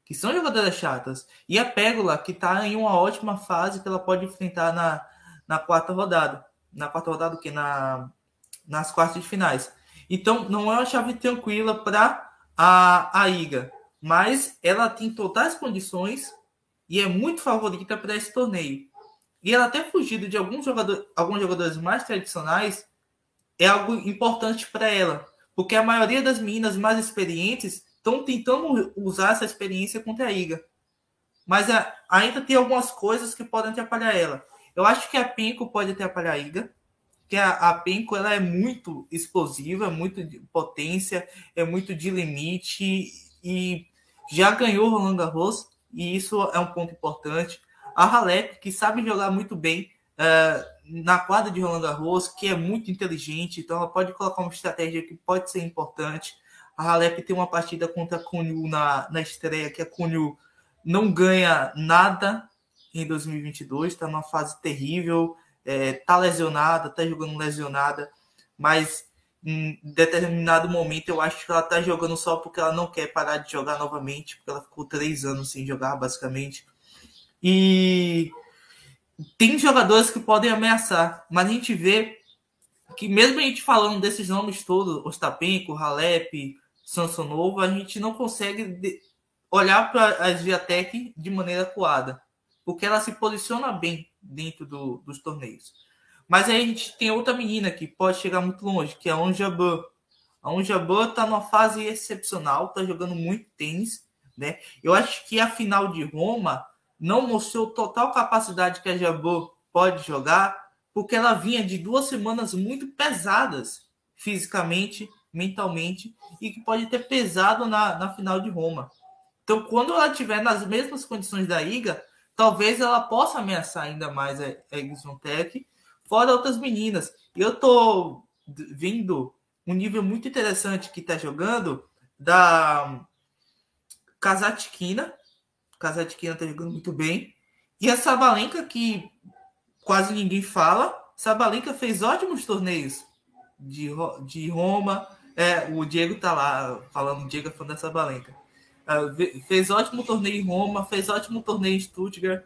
que são jogadoras chatas. E a Pérola, que está em uma ótima fase que ela pode enfrentar na, na quarta rodada. Na quarta rodada, o que? Na, nas quartas de finais. Então, não é uma chave tranquila para a, a Iga, mas ela tem totais condições e é muito favorita para esse torneio. E ela ter fugido de alguns, alguns jogadores mais tradicionais é algo importante para ela, porque a maioria das meninas mais experientes estão tentando usar essa experiência contra a Iga. Mas a, ainda tem algumas coisas que podem atrapalhar ela. Eu acho que a Penco pode atrapalhar a Iga que a, a Penco ela é muito explosiva, muito de potência, é muito de limite e já ganhou Roland Garros e isso é um ponto importante. A Halep, que sabe jogar muito bem uh, na quadra de Roland Garros, que é muito inteligente, então ela pode colocar uma estratégia que pode ser importante. A Halep tem uma partida contra a Cunho na, na estreia, que a Cunho não ganha nada em 2022, está numa fase terrível, é, tá lesionada, tá jogando lesionada, mas em determinado momento eu acho que ela tá jogando só porque ela não quer parar de jogar novamente, porque ela ficou três anos sem jogar, basicamente. E tem jogadores que podem ameaçar, mas a gente vê que mesmo a gente falando desses nomes todos, Ostapenko, Halep, Samsonova, a gente não consegue olhar para a Sviatek de maneira acuada, porque ela se posiciona bem dentro do, dos torneios. Mas aí a gente tem outra menina que pode chegar muito longe, que é a Onjaban. A Onjaban está numa fase excepcional, está jogando muito tênis. Né? Eu acho que a final de Roma não mostrou total capacidade que a Jabô pode jogar, porque ela vinha de duas semanas muito pesadas fisicamente, mentalmente, e que pode ter pesado na, na final de Roma. Então, quando ela tiver nas mesmas condições da Iga, talvez ela possa ameaçar ainda mais a, a Tech, fora outras meninas. Eu tô vendo um nível muito interessante que está jogando da Kazatkina. Kazatkina está jogando muito bem. E a Sabalenka, que quase ninguém fala. Sabalenka fez ótimos torneios de, de Roma. É, o Diego tá lá falando, o Diego é fã da Sabalenka. Uh, fez ótimo torneio em Roma, fez ótimo torneio em Stuttgart.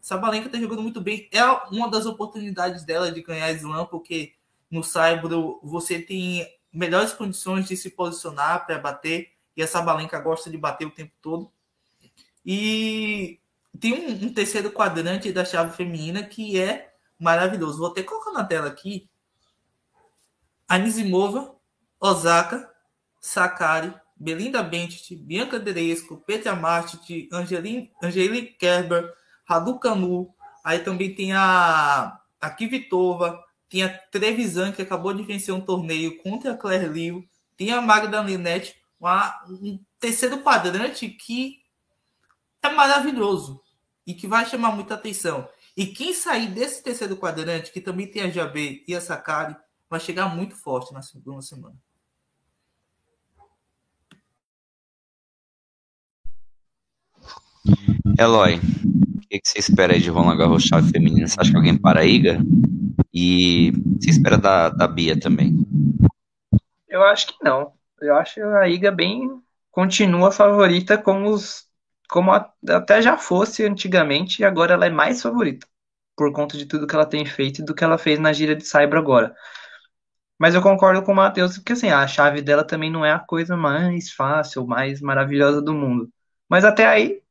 Sabalenka está jogando muito bem. É uma das oportunidades dela de ganhar Slam, porque no Saibro você tem melhores condições de se posicionar para bater. e essa Balenca gosta de bater o tempo todo. E tem um, um, terceiro quadrante da chave feminina que é maravilhoso. Vou até colocar na tela aqui. Anisimova, Osaka, Sakari, Belinda Bentit, Bianca Deresco, Petra Martit, Angelique Kerber, Raducanu. Aí também tem a, a Kivitova, tem a Trevisan, que acabou de vencer um torneio contra a Claire Liu, tem a Magda Linette, uma, um terceiro quadrante que é maravilhoso e que vai chamar muita atenção. E quem sair desse terceiro quadrante, que também tem a Jabê e a Sakari, vai chegar muito forte na segunda semana. Eloy, o que, você espera aí de Roland Garros chave feminina? Você acha que alguém para a Iga? E você espera da, da Bia também? Eu acho que não. Eu acho a Iga bem continua favorita como os como até já fosse antigamente, e agora ela é mais favorita, por conta de tudo que ela tem feito e do que ela fez na gira de Saibro agora. Mas eu concordo com o Matheus, porque assim, a chave dela também não é a coisa mais fácil, mais maravilhosa do mundo. Mas até aí,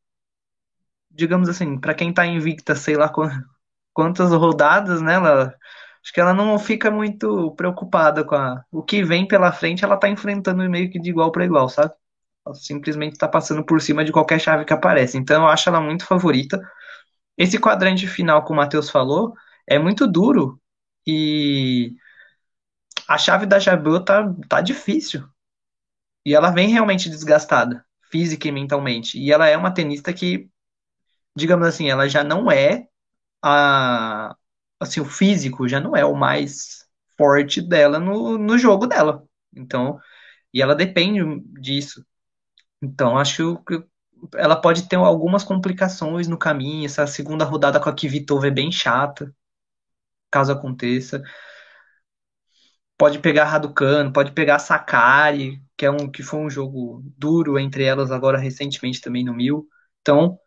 digamos assim, para quem tá invicta, sei lá quantas rodadas, né, ela, acho que ela não fica muito preocupada com a, o que vem pela frente, ela tá enfrentando meio que de igual para igual, sabe? Simplesmente está passando por cima de qualquer chave que aparece. Então eu acho ela muito favorita. Esse quadrante final, como o Matheus falou, é muito duro. E a chave da Jabeu tá, tá difícil. E ela vem realmente desgastada, física e mentalmente. E ela é uma tenista que, digamos assim, ela já não é a. Assim, o físico já não é o mais forte dela no, no jogo dela. Então, e ela depende disso. Então, acho que ela pode ter algumas complicações no caminho. Essa segunda rodada com a Kvitova é bem chata, caso aconteça. Pode pegar Raducano, pode pegar Sakari, que é um que foi um jogo duro entre elas agora recentemente também no Mil. Então,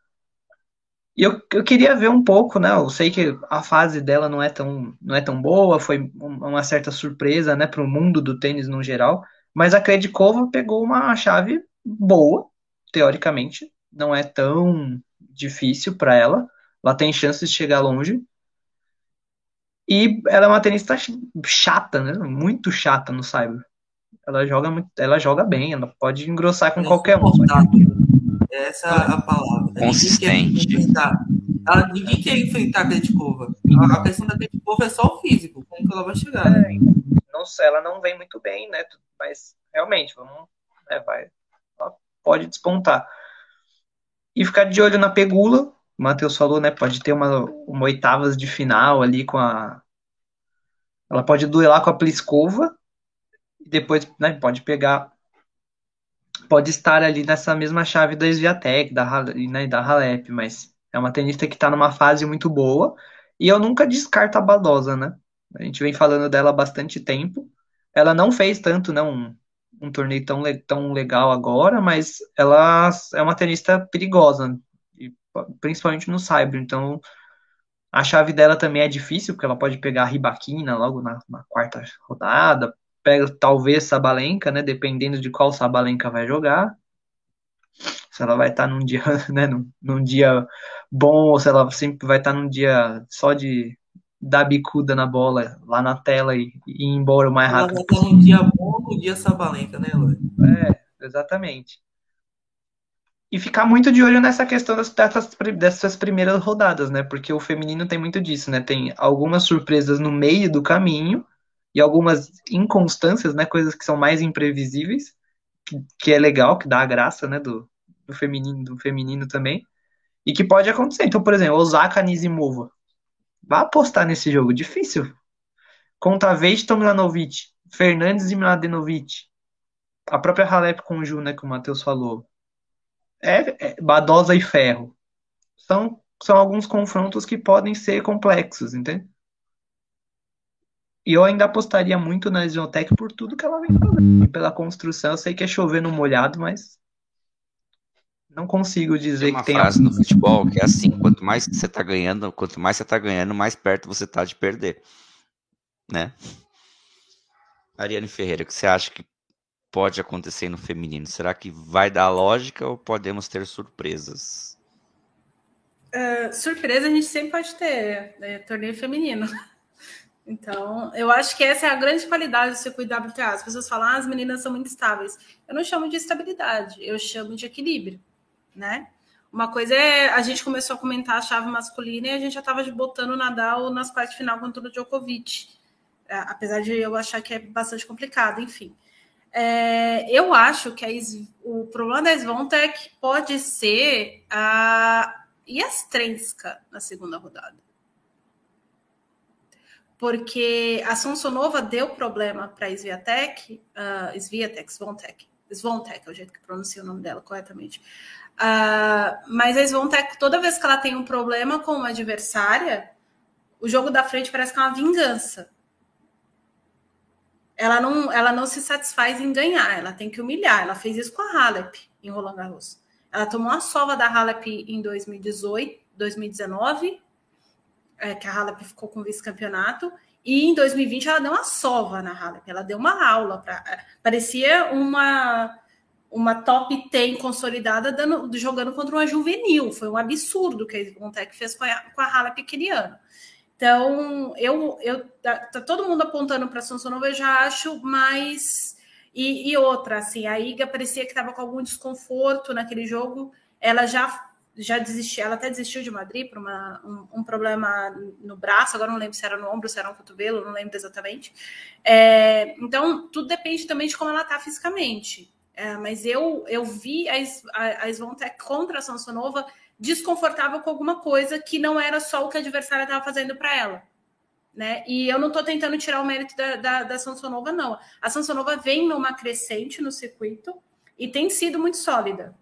eu, eu queria ver um pouco, né? Eu sei que a fase dela não é tão, não é tão boa, foi uma certa surpresa, né, para o mundo do tênis no geral. Mas a Kredikova pegou uma chave boa, teoricamente. Não é tão difícil para ela. Ela tem chances de chegar longe. E ela é uma tenista chata, né? Muito chata no cyber. Ela joga muito, ela joga bem, ela pode engrossar com é qualquer um. Essa é a palavra. Consistente. Ninguém quer enfrentar, ninguém quer enfrentar a. A questão da Kretkova é só o físico, como que ela vai chegar. É, não sei, ela não vem muito bem, né? Mas realmente, vamos, né, vai, pode despontar. E ficar de olho na Pegula, o Matheus falou, né? Pode ter uma, uma oitavas de final ali com a. Ela pode duelar com a Pliskova e depois né, pode pegar. Pode estar ali nessa mesma chave da Sviatek, da, né, da Halep, mas é uma tenista que está numa fase muito boa. E eu nunca descarto a Badosa, né? A gente vem falando dela há bastante tempo. Ela não fez tanto, não, um torneio tão, tão legal agora, mas ela é uma tenista perigosa, principalmente no Cyber. Então, a chave dela também é difícil, porque ela pode pegar a Ribaquina logo na, na quarta rodada, pega talvez Sabalenka, né, dependendo de qual Sabalenka vai jogar. Se ela vai estar num dia, <laughs> né, num, num dia bom, ou se ela sempre vai estar num dia só de dar bicuda na bola lá na tela e, e ir embora o mais rápido. Ela vai estar num dia bom no dia Sabalenka, né, Eloy? É, exatamente. E ficar muito de olho nessa questão das, dessas, dessas primeiras rodadas, né? Porque o feminino tem muito disso, né? Tem algumas surpresas no meio do caminho e algumas inconstâncias, né? Coisas que são mais imprevisíveis, que, que é legal, que dá a graça, né? Do, do feminino, do feminino também. E que pode acontecer. Então, por exemplo, Osaka Nizimova. Vá apostar nesse jogo. Difícil. Contra Veiton Milanovic, Fernandes e Mladenovic. A própria Halep com o Ju, né, que o Matheus falou. É, é, Badosa e Ferro. São, são alguns confrontos que podem ser complexos, entende? E eu ainda apostaria muito na Isotec por tudo que ela vem fazendo. Pela construção, eu sei que é chover no molhado, mas não consigo dizer tem uma que tem frase no futebol que é assim, quanto mais você tá ganhando, quanto mais você tá ganhando, mais perto você tá de perder, né? Ariane Ferreira, o que você acha que pode acontecer no feminino? Será que vai dar lógica ou podemos ter surpresas? Uh, surpresa a gente sempre pode ter, né? torneio feminino. <laughs> Então, eu acho que essa é a grande qualidade do circuito WTA. As pessoas falam, ah, as meninas são muito estáveis. Eu não chamo de estabilidade, eu chamo de equilíbrio, né? Uma coisa é, a gente começou a comentar a chave masculina e a gente já estava botando o Nadal nas quartas de final contra o Djokovic. É, apesar de eu achar que é bastante complicado, enfim. É, eu acho que a, o problema da Svontek pode ser a Yastrenska na segunda rodada porque a Sonsonova deu problema para a Sviatek, uh, Sviatek, Svontek, Svontek é o jeito que pronuncia o nome dela corretamente. Uh, mas a Svontek, toda vez que ela tem um problema com uma adversária, o jogo da frente parece que é uma vingança. Ela não, ela não se satisfaz em ganhar, ela tem que humilhar. Ela fez isso com a Halep em Roland Garros. Ela tomou a sova da Halep em 2018, 2019 é, que a Halep ficou com vice-campeonato, e em 2020 ela deu uma sova na Halep, ela deu uma aula para é, parecia uma uma top 10 consolidada dando, jogando contra uma juvenil. Foi um absurdo que a Montec fez com a, com a Halep aquele ano. Então, eu, eu tá, tá todo mundo apontando para a Samsonova, eu já acho mais e, e, outra, assim, a Iga parecia que estava com algum desconforto naquele jogo. Ela já já desistiu, ela até desistiu de Madrid por uma, um, um, problema no braço, agora não lembro se era no ombro, se era no cotovelo, não lembro exatamente. É, então, tudo depende também de como ela está fisicamente. É, mas eu, eu vi a, a, a Svontek contra a Samsonova desconfortável com alguma coisa que não era só o que a adversária estava fazendo para ela. Né? E eu não estou tentando tirar o mérito da, da, da Samsonova, não. A Samsonova vem numa crescente no circuito e tem sido muito sólida.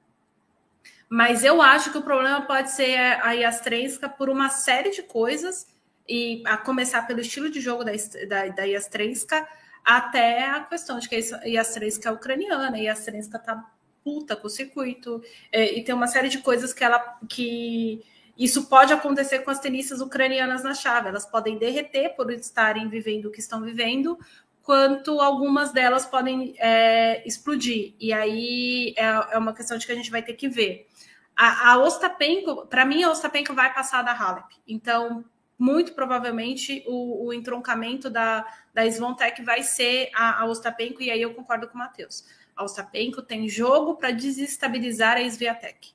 Mas eu acho que o problema pode ser a Yastrenska por uma série de coisas, e a começar pelo estilo de jogo da, da, da Yastrenska, até a questão de que a Yastrenska é ucraniana, e a Yastrenska tá puta com o circuito, é, e tem uma série de coisas que ela que isso pode acontecer com as tenistas ucranianas na chave, elas podem derreter por estarem vivendo o que estão vivendo, quanto algumas delas podem é, explodir. E aí é, é, uma questão de que a gente vai ter que ver. A, a Ostapenko, para mim, a Ostapenko vai passar da Halep. Então, muito provavelmente, o, o entroncamento da, da Svontek vai ser a, a Ostapenko, e aí eu concordo com o Matheus. A Ostapenko tem jogo para desestabilizar a Sviatek.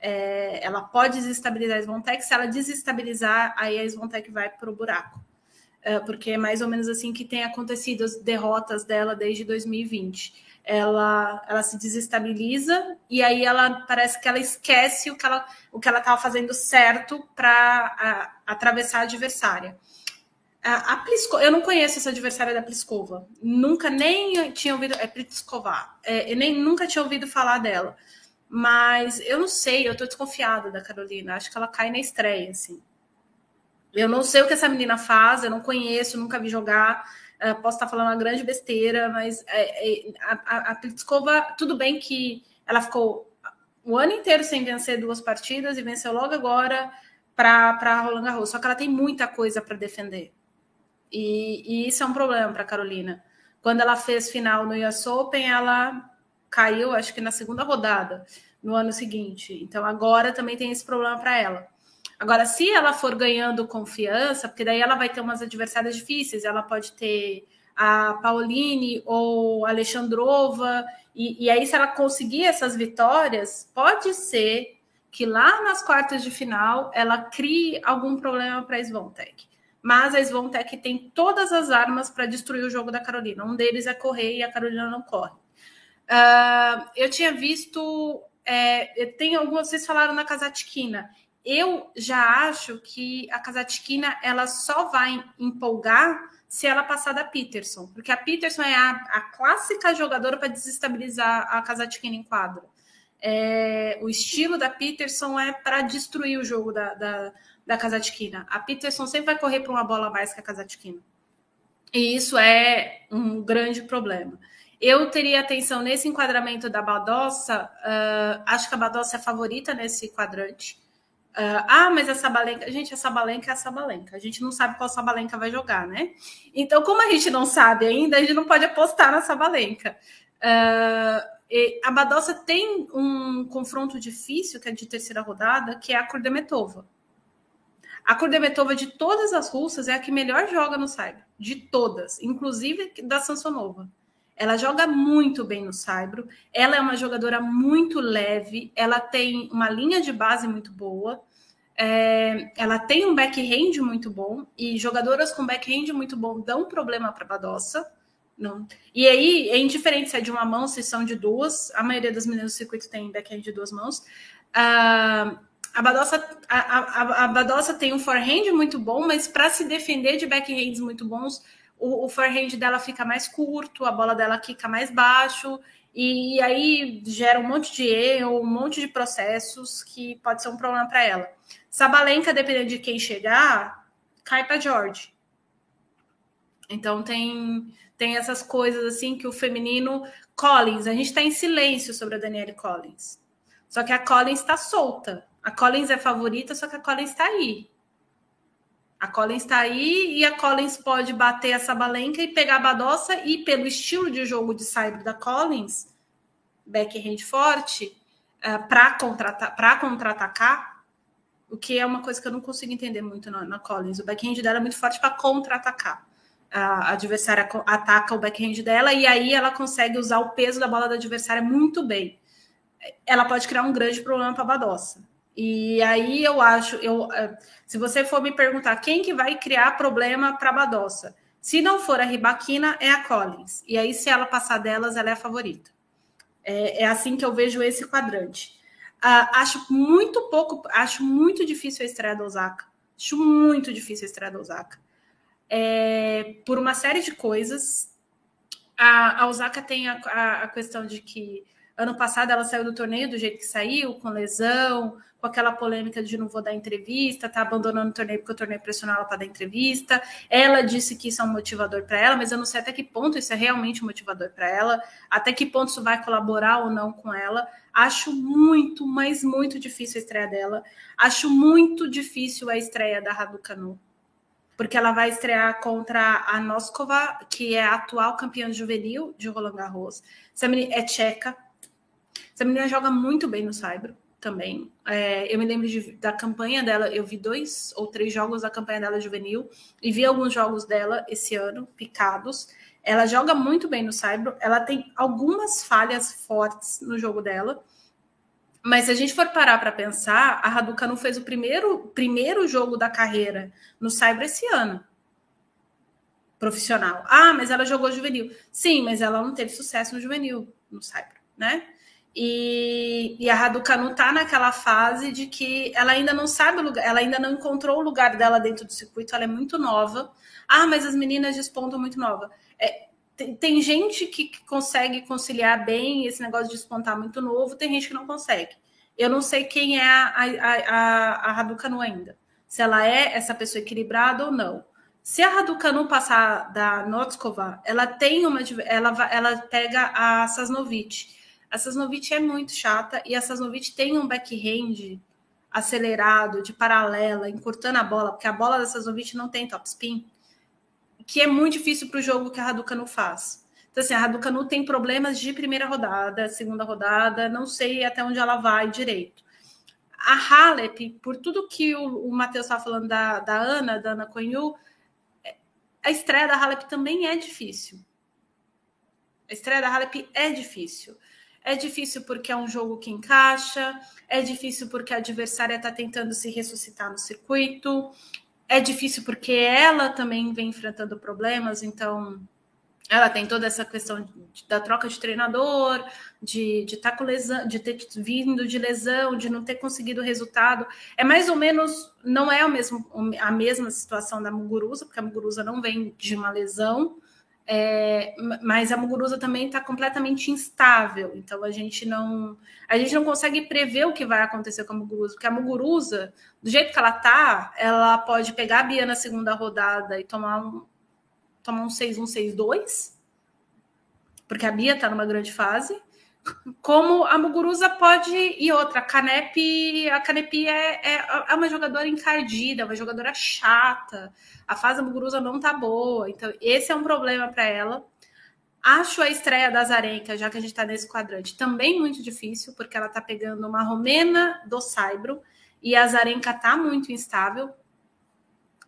É, ela pode desestabilizar a Svontek, se ela desestabilizar, aí a Svontek vai para o buraco. É, porque é mais ou menos assim que tem acontecido as derrotas dela desde 2020 ela, ela se desestabiliza e aí ela parece que ela esquece o que ela o que ela estava fazendo certo para atravessar a adversária. A, a eu não conheço essa adversária da Pliskova, nunca nem tinha ouvido é Pliskova, é, eu nem nunca tinha ouvido falar dela, mas eu não sei, eu estou desconfiada da Carolina, acho que ela cai na estreia assim. Eu não sei o que essa menina faz, eu não conheço, nunca vi jogar. Uh, posso estar falando uma grande besteira, mas é, é, a, a Pliskova, tudo bem que ela ficou o ano inteiro sem vencer duas partidas e venceu logo agora para Roland Garros. Só que ela tem muita coisa para defender. E, e, isso é um problema para Carolina. Quando ela fez final no US Open, ela caiu, acho que na segunda rodada no ano seguinte. Então agora também tem esse problema para ela. Agora, se ela for ganhando confiança, porque daí ela vai ter umas adversárias difíceis, ela pode ter a Pauline ou a Alexandrova, e, e aí se ela conseguir essas vitórias, pode ser que lá nas quartas de final ela crie algum problema para a Svontek. Mas a Svontek tem todas as armas para destruir o jogo da Carolina. Um deles é correr e a Carolina não corre. Uh, eu tinha visto. É, tem alguns, vocês falaram na Kazatkina eu já acho que a Kazatkina ela só vai empolgar se ela passar da Peterson, porque a Peterson é a, a clássica jogadora para desestabilizar a Kazatkina em quadro. É, o estilo da Peterson é para destruir o jogo da, da, da Kazatkina. A Peterson sempre vai correr para uma bola mais que a Kazatkina. E isso é um grande problema. Eu teria atenção nesse enquadramento da Badossa. Uh, acho que a Badossa é a favorita nesse quadrante. Uh, ah, mas a Sabalenka, gente, a Sabalenka é a Sabalenka. A gente não sabe qual Sabalenka vai jogar, né? Então, como a gente não sabe ainda, a gente não pode apostar na Sabalenka. Uh, a Badosa tem um confronto difícil, que é de terceira rodada, que é a Kurdemetova. A Kurdemetova de todas as russas é a que melhor joga no Saibro, de todas, inclusive da Sansonova. Ela joga muito bem no Saibro, ela é uma jogadora muito leve, ela tem uma linha de base muito boa, é, ela tem um backhand muito bom, e jogadoras com backhand muito bom dão problema para a Badossa. Não. E aí, é indiferente se é de uma mão, se são de duas, a maioria das meninas do circuito tem backhand de duas mãos. Uh, a Badossa, a, a, a Badossa tem um forehand muito bom, mas para se defender de backhands muito bons, o, o forehand dela fica mais curto, a bola dela fica mais baixo, e, e aí gera um monte de erro, um monte de processos que pode ser um problema para ela. Sabalenka, dependendo de quem chegar, cai para George. Então tem tem essas coisas assim que o feminino Collins, a gente está em silêncio sobre a Danielle Collins. Só que a Collins está solta. A Collins é favorita, só que a Collins está aí. A Collins está aí e a Collins pode bater essa balenca e pegar a Badossa e pelo estilo de jogo de cyber da Collins, backhand forte, uh, para contra-atacar, contra o que é uma coisa que eu não consigo entender muito na, na Collins. O backhand dela é muito forte para contra-atacar. A adversária ataca o backhand dela e aí ela consegue usar o peso da bola da adversária muito bem. Ela pode criar um grande problema para a Badossa. E aí eu acho, eu, é, se você for me perguntar quem que vai criar problema para a Badossa, se não for a Ribaquina, é a Collins. E aí, se ela passar delas, ela é a favorita. É, é assim que eu vejo esse quadrante. Uh, acho muito pouco, acho muito difícil a estreia da Osaka. Acho muito difícil a estreia da Osaka. É, por uma série de coisas. A, a Osaka tem a, a, a questão de que ano passado ela saiu do torneio do jeito que saiu, com lesão, com aquela polêmica de não vou dar entrevista, tá abandonando o torneio porque o torneio pressionou ela para dar entrevista. Ela disse que isso é um motivador para ela, mas eu não sei até que ponto isso é realmente um motivador para ela, até que ponto isso vai colaborar ou não com ela. Acho muito, mas muito difícil a estreia dela. Acho muito difícil a estreia da Raducanu. Porque ela vai estrear contra a Noskova, que é a atual campeã juvenil de Roland Garros. Essa menina é tcheca. Essa menina joga muito bem no Saibro também. É, eu me lembro de, da campanha dela, eu vi dois ou três jogos da campanha dela juvenil e vi alguns jogos dela esse ano, picados. Ela joga muito bem no Saibro, ela tem algumas falhas fortes no jogo dela. Mas se a gente for parar para pensar, a Raduca não fez o primeiro, primeiro jogo da carreira no Saibro esse ano. Profissional. Ah, mas ela jogou juvenil. Sim, mas ela não teve sucesso no juvenil, no Saibro, né? E, e a Raducanu está naquela fase de que ela ainda não sabe o lugar, ela ainda não encontrou o lugar dela dentro do circuito, ela é muito nova. Ah, mas as meninas despontam muito nova. É, tem, tem, gente que consegue conciliar bem esse negócio de despontar muito novo, tem gente que não consegue. Eu não sei quem é a, a, a, a Raducanu ainda. Se ela é essa pessoa equilibrada ou não. Se a Raducanu passar da Notskova, ela tem uma. Ela, ela pega a Sasnovich a Sasnovich é muito chata e a Sasnovich tem um backhand acelerado, de paralela, encurtando a bola, porque a bola da Sasnovich não tem topspin, que é muito difícil para o jogo que a Raducanu faz. Então, assim, a Raducanu tem problemas de primeira rodada, segunda rodada, não sei até onde ela vai direito. A Halep, por tudo que o, o Matheus estava falando da, da Ana, da Ana Conhu, a estreia da Halep também é difícil. A estreia da Halep é difícil. É difícil porque é um jogo que encaixa, é difícil porque a adversária está tentando se ressuscitar no circuito, é difícil porque ela também vem enfrentando problemas, então ela tem toda essa questão de, da troca de treinador, de, de, tá com lesão, de ter vindo de lesão, de não ter conseguido resultado. É mais ou menos, não é o mesmo, a mesma situação da Muguruza, porque a Muguruza não vem de uma lesão, é, mas a Muguruza também está completamente instável, então a gente não a gente não consegue prever o que vai acontecer com a Muguruza, porque a Muguruza, do jeito que ela tá, ela pode pegar a Bia na segunda rodada e tomar um tomar um 6-1, 6-2, porque a Bia está numa grande fase, como a Muguruza pode e outra, a Canepe, a Canepe é, é, é, uma jogadora encardida, uma jogadora chata. A fase da Muguruza não tá boa, então esse é um problema para ela. Acho a estreia da Zarenka, já que a gente está nesse quadrante, também muito difícil, porque ela está pegando uma romena do Saibro e a Zarenka está muito instável.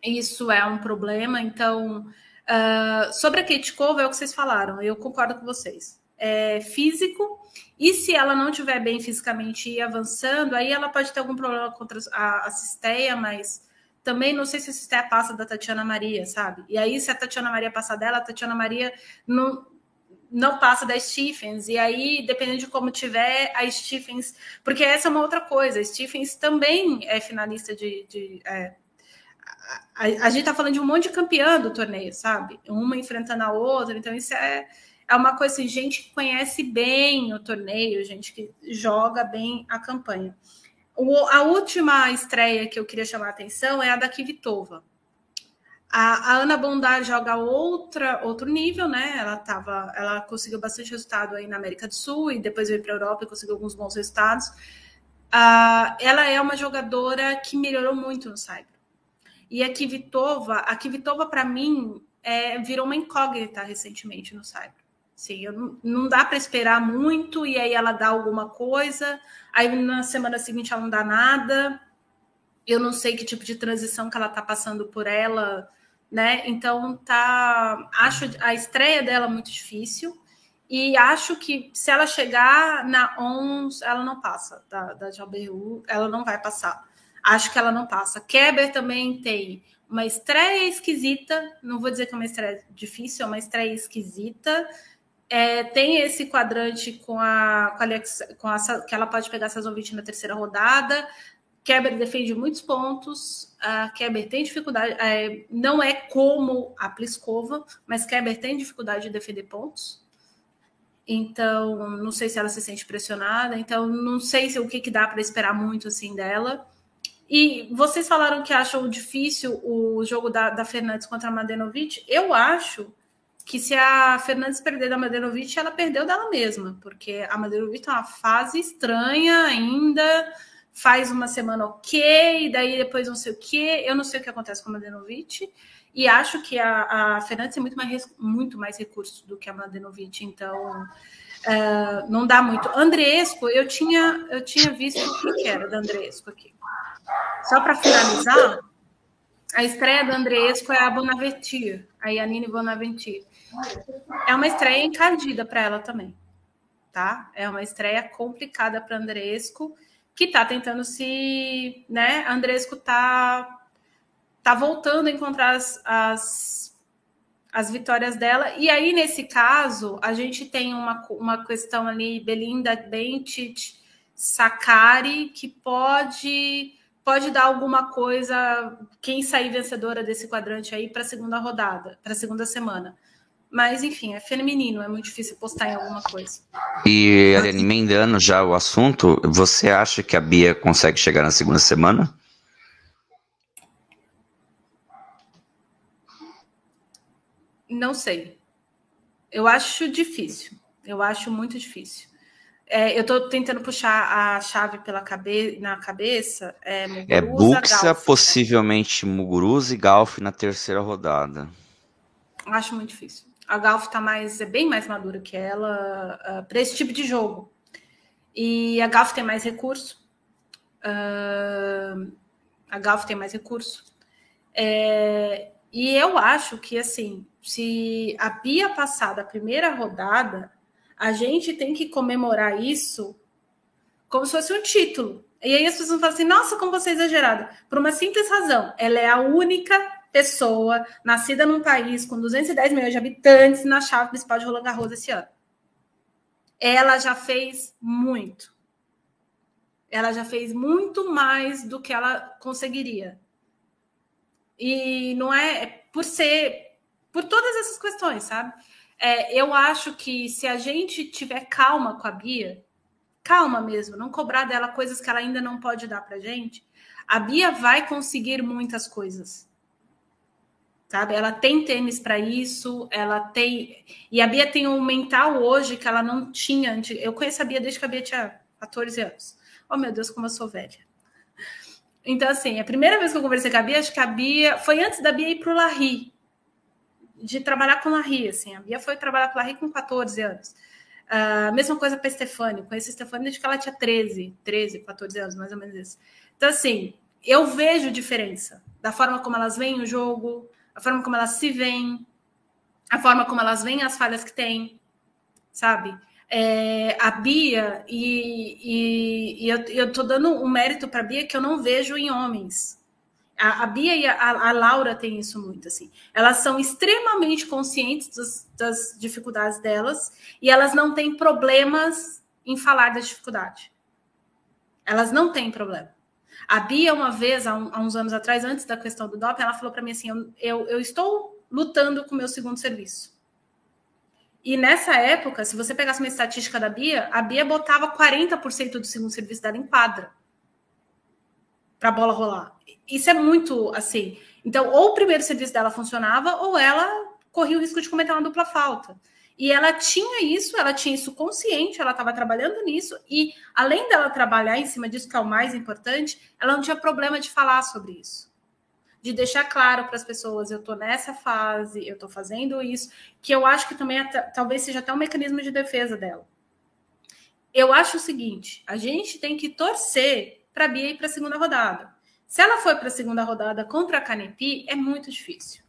Isso é um problema. Então, uh, sobre a Ketkova, é o que vocês falaram, eu concordo com vocês. É físico, e se ela não estiver bem fisicamente e avançando, aí ela pode ter algum problema contra a, a cisteia, mas também não sei se a cisteia passa da Tatiana Maria, sabe? E aí, se a Tatiana Maria passar dela, a Tatiana Maria não não passa da Stephens, e aí, dependendo de como tiver, a Stephens. Porque essa é uma outra coisa, a Stephens também é finalista de. de é, a, a, gente tá falando de um monte de campeã do torneio, sabe? Uma enfrentando a outra, então isso é, é uma coisa assim, gente que conhece bem o torneio, gente que joga bem a campanha. O, a última estreia que eu queria chamar a atenção é a da Kvitova. A, a, Ana Bondar joga outra, outro nível, né? Ela tava, ela conseguiu bastante resultado aí na América do Sul e depois veio para a Europa e conseguiu alguns bons resultados. Uh, ela é uma jogadora que melhorou muito no Cyber. E a Kvitova, a Kvitova para mim é, virou uma incógnita recentemente no Cyber. Sim, não, não dá para esperar muito e aí ela dá alguma coisa, aí na semana seguinte ela não dá nada. Eu não sei que tipo de transição que ela está passando por ela né? Então tá, acho a estreia dela muito difícil e acho que se ela chegar na ONS, ela não passa da, da JBU, ela não vai passar. Acho que ela não passa. Keber também tem uma estreia esquisita, não vou dizer que é uma estreia difícil, é uma estreia esquisita. É, tem esse quadrante com a, com a, com a que ela pode pegar Sazovich na terceira rodada. Keber defende muitos pontos. A Keber tem dificuldade, é, não é como a Pliskova, mas Keber tem dificuldade de defender pontos. Então, não sei se ela se sente pressionada. Então, não sei se o que, que dá para esperar muito assim dela. E vocês falaram que acham difícil o jogo da, da Fernandes contra a Madenovic. Eu acho que se a Fernandes perder da Madenovic, ela perdeu dela mesma, porque a Madenovic tá uma fase estranha ainda faz uma semana ok, daí depois não sei o que. Eu não sei o que acontece com a Mladenovic. E acho que a, a Fernandes tem muito mais, muito mais recursos do que a Mladenovic, então uh, não dá muito. Andresco, eu tinha, eu tinha visto o que era da Andresco aqui. Só para finalizar, a estreia da Andresco é a Bonaventure, a Yanine Bonaventure. É uma estreia encardida para ela também, tá? É uma estreia complicada para Andresco que está tentando se, né? Andresco está tá voltando a encontrar as, as, as, vitórias dela. E aí, nesse caso, a gente tem uma, uma questão ali, Belinda Bentit, Sakari, que pode pode dar alguma coisa, quem sair vencedora desse quadrante aí para a segunda rodada, para a segunda semana. Mas, enfim, é feminino, é muito difícil postar em alguma coisa. E, Ariane, emendando já o assunto, você acha que a Bia consegue chegar na segunda semana? Não sei. Eu acho difícil. Eu acho muito difícil. É, eu estou tentando puxar a chave pela cabe na cabeça. É, Muguruza, é Buxa, Galf, possivelmente né? Muguruza e Galf na terceira rodada. Acho muito difícil. A Galf tá mais, é bem mais madura que ela uh, ah, para esse tipo de jogo. E a Galf tem mais recurso. Uh, a Galf tem mais recurso. É, e eu acho que, assim, se a Bia passar da primeira rodada, a gente tem que comemorar isso como se fosse um título. E aí as pessoas falam assim: nossa, como você é exagerada. Por uma simples razão, ela é a única pessoa nascida num país com 210 milhões de habitantes na chave principal de Roland Garros esse ano. Ela já fez muito. Ela já fez muito mais do que ela conseguiria. E não é, é por ser por todas essas questões, sabe? É, eu acho que se a gente tiver calma com a Bia, calma mesmo, não cobrar dela coisas que ela ainda não pode dar pra gente, a Bia vai conseguir muitas coisas sabe? Ela tem tênis para isso, ela tem. E a Bia tem um mental hoje que ela não tinha antes. Eu conheço a Bia desde que a Bia tinha 14 anos. Oh, meu Deus, como eu sou velha. Então, assim, a primeira vez que eu conversei com a Bia, acho que a Bia. Foi antes da Bia ir para o Larry. de trabalhar com Larry, assim. A Bia foi trabalhar com Larry com 14 anos. A uh, mesma coisa para Stefani. Conheci a Stefani desde que ela tinha 13, 13, 14 anos, mais ou menos isso. Então, assim, eu vejo diferença da forma como elas veem o jogo, a forma como elas se veem, a forma como elas veem as falhas que têm, sabe? É, a Bia, e, e, e eu, eu tô dando um mérito para Bia que eu não vejo em homens. A, a Bia e a, a, Laura têm isso muito, assim. Elas são extremamente conscientes dos, das dificuldades delas e elas não têm problemas em falar da dificuldade. Elas não têm problema. A Bia, uma vez, há, um, há uns anos atrás, antes da questão do doping, ela falou para mim assim: eu, eu, eu estou lutando com o meu segundo serviço. E nessa época, se você pegasse uma estatística da Bia, a Bia botava 40% do segundo serviço dela em quadra para a bola rolar. Isso é muito assim. Então, ou o primeiro serviço dela funcionava, ou ela corria o risco de cometer uma dupla falta. E ela tinha isso, ela tinha isso consciente, ela estava trabalhando nisso, e além dela trabalhar em cima disso, que é o mais importante, ela não tinha problema de falar sobre isso. De deixar claro para as pessoas, eu estou nessa fase, eu estou fazendo isso, que eu acho que também é, talvez seja até um mecanismo de defesa dela. Eu acho o seguinte: a gente tem que torcer para a Bia ir para a segunda rodada. Se ela for para a segunda rodada contra a Canepi, é muito difícil.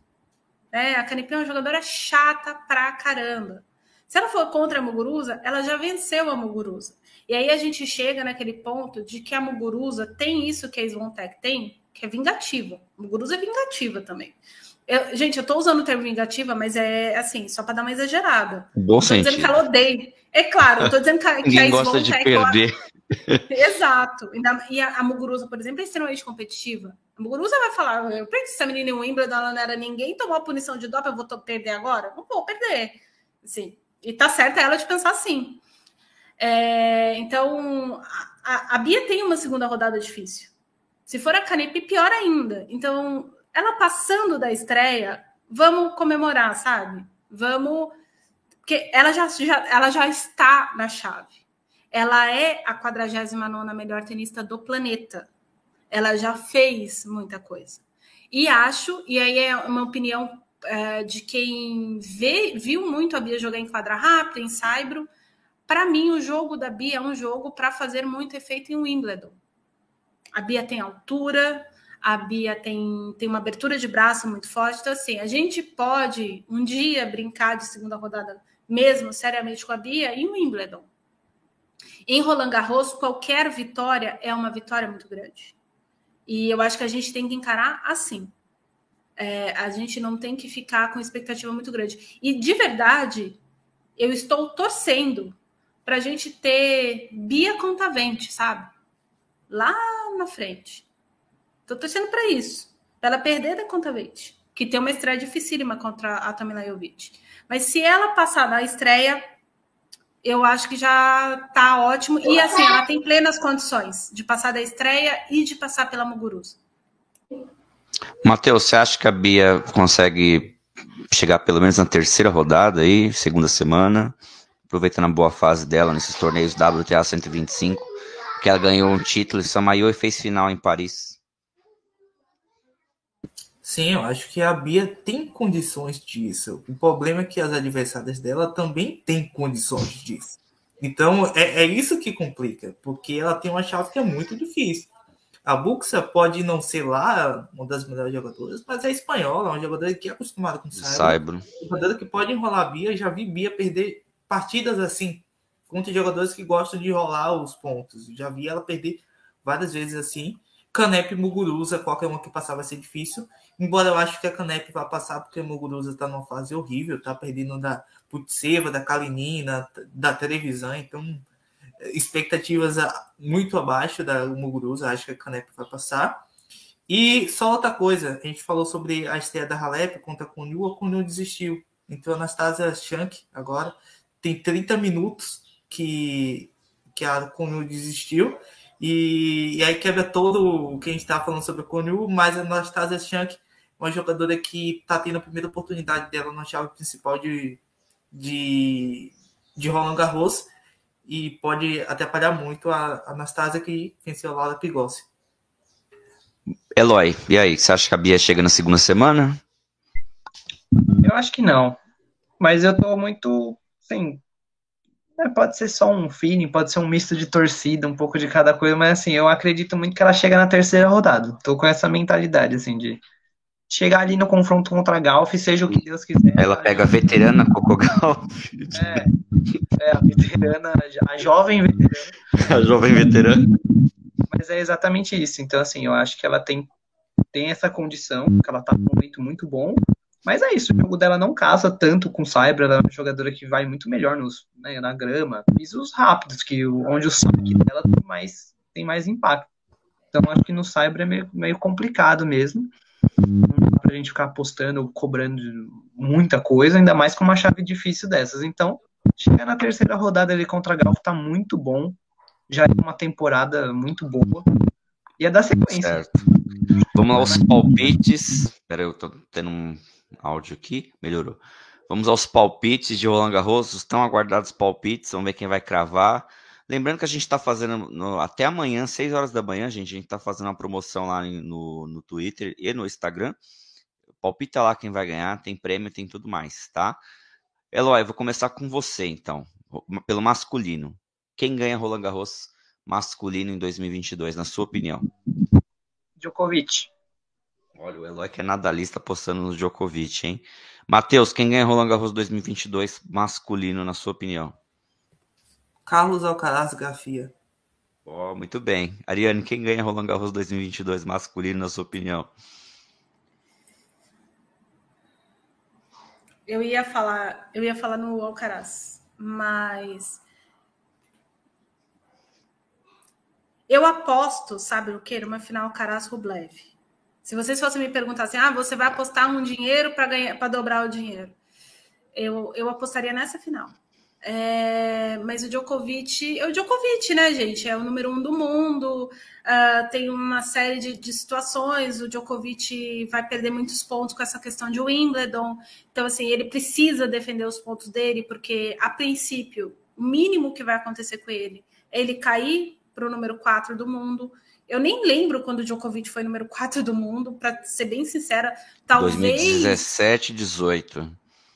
Né? A Canepi é uma jogadora chata pra caramba. Se ela for contra a Muguruza, ela já venceu a Muguruza. E aí a gente chega naquele ponto de que a Muguruza tem isso que a Svontec tem, que é vingativa. A Muguruza é vingativa também. Eu, gente, eu tô usando o termo vingativa, mas é assim, só para dar uma exagerada. Bom não tô dizendo que ela odeia. É claro, eu tô dizendo que, que a gosta de perder. Exato. E a, a Muguruza, por exemplo, é extremamente competitiva. A Muguruza vai falar: eu perdi essa menina em Wimbledon, ela não era ninguém, tomou a punição de doping, eu vou perder agora? Não vou perder. Assim, e tá certa ela de pensar assim. É, então, a, a, Bia tem uma segunda rodada difícil. Se for a Canepe, pior ainda. Então, ela passando da estreia, vamos comemorar, sabe? Vamos. Porque ela já, já, ela já está na chave. Ela é a 49 melhor tenista do planeta. Ela já fez muita coisa. E acho, e aí é uma opinião é, de quem vê, viu muito a Bia jogar em quadra rápida, em Saibro. Para mim, o jogo da Bia é um jogo para fazer muito efeito em Wimbledon. A Bia tem altura, a Bia tem, tem uma abertura de braço muito forte. Então, assim, a gente pode um dia brincar de segunda rodada mesmo seriamente com a Bia em Wimbledon. Em Roland Garros, qualquer vitória é uma vitória muito grande. E eu acho que a gente tem que encarar assim. É, a gente não tem que ficar com expectativa muito grande. E de verdade, eu estou torcendo para a gente ter Bia Contavente, sabe? Lá na frente. Estou torcendo para isso. Para ela perder da Contavente, que tem uma estreia dificílima contra a Tamila Jovic. Mas se ela passar na estreia, eu acho que já está ótimo. E assim, ela tem plenas condições de passar da estreia e de passar pela Muguruza. Matheus, você acha que a Bia consegue chegar pelo menos na terceira rodada aí, segunda semana, aproveitando a boa fase dela nesses torneios WTA 125, que ela ganhou um título em Samaiô e fez final em Paris? Sim, eu acho que a Bia tem condições disso. O problema é que as adversárias dela também têm condições disso. Então é, é isso que complica, porque ela tem uma chave que é muito difícil. A Buxa pode não ser lá uma das melhores jogadoras, mas é espanhola, é uma jogadora que é acostumada com Saibro. Jogadora que pode enrolar a Bia. Já vi Bia perder partidas assim, contra jogadores que gostam de enrolar os pontos. Já vi ela perder várias vezes assim. Canep Muguruza, qualquer uma que passar vai ser difícil. Embora eu acho que a Canep vai passar, porque a Muguruza está numa fase horrível, tá perdendo da Putseva, da Kalinina, da televisão, então expectativas muito abaixo da Muguruza, acho que a Canep vai passar. E só outra coisa, a gente falou sobre a estreia da Halep contra a Kunyu, a Kunyu desistiu. Então a Anastasia Shank agora tem 30 minutos que, que a Kunyu desistiu e, e aí quebra todo o que a gente estava falando sobre a Konyu, mas a Anastasia Shank uma jogadora que está tendo a primeira oportunidade dela na chave principal de, de, de Roland Garros e pode atrapalhar muito a Anastasia que venceu a Laura Pigossi. Eloy, e aí, você acha que a Bia chega na segunda semana? Eu acho que não. Mas eu tô muito, assim, pode ser só um feeling, pode ser um misto de torcida, um pouco de cada coisa, mas assim, eu acredito muito que ela chega na terceira rodada. Tô com essa mentalidade, assim, de chegar ali no confronto contra a Galf, seja o que Deus quiser. Ela pega a veterana Coco Galf. É, é, a veterana, a jovem veterana. A jovem veterana. Mas é exatamente isso. Então, assim, eu acho que ela tem, tem essa condição, que ela tá num momento muito bom, mas é isso, o jogo dela não casa tanto com o Cyber, ela é uma jogadora que vai muito melhor nos, né, na grama, pisos rápidos, que onde o saque dela tem mais, tem mais impacto. Então acho que no Cyber é meio, meio complicado mesmo. Não pra gente ficar apostando, cobrando muita coisa, ainda mais com uma chave difícil dessas. Então, chegar na terceira rodada ali contra a Galf tá muito bom. Já é uma temporada muito boa. E é da sequência. Certo. Vamos aos palpites. Peraí, eu tô tendo um áudio aqui, melhorou. Vamos aos palpites de Roland Garros, os tão aguardados palpites, vamos ver quem vai cravar. Lembrando que a gente está fazendo no, até amanhã, 6 horas da manhã, gente, a gente está fazendo uma promoção lá no, no Twitter e no Instagram. Palpita lá quem vai ganhar, tem prêmio, tem tudo mais, tá? Eloy, vou começar com você então, pelo masculino. Quem ganha Roland Garros masculino em 2022, na sua opinião? Djokovic. Olha, o Eloy que é nadalista postando no Djokovic, hein? Matheus, quem ganha Roland Garros 2022 masculino, na sua opinião? Carlos Alcaraz Garcia. Oh, muito bem. Ariane, quem ganha Roland Garros 2022 masculino, na sua opinião? Eu ia falar, eu ia falar no Alcaraz, mas eu aposto, sabe o que? Uma final Alcaraz Rublev. Se vocês fossem me perguntar assim, ah, você vai apostar um dinheiro para ganhar, para dobrar o dinheiro, eu, eu apostaria nessa final. É, mas o Djokovic, é o Djokovic, né, gente? É o número um do mundo. Uh, tem uma série de, de, situações. O Djokovic vai perder muitos pontos com essa questão de Wimbledon. Então, assim, ele precisa defender os pontos dele, porque a princípio, o mínimo que vai acontecer com ele é ele cair para o número 4 do mundo. Eu nem lembro quando o Djokovic foi número 4 do mundo, para ser bem sincera. Talvez. 2017, 18.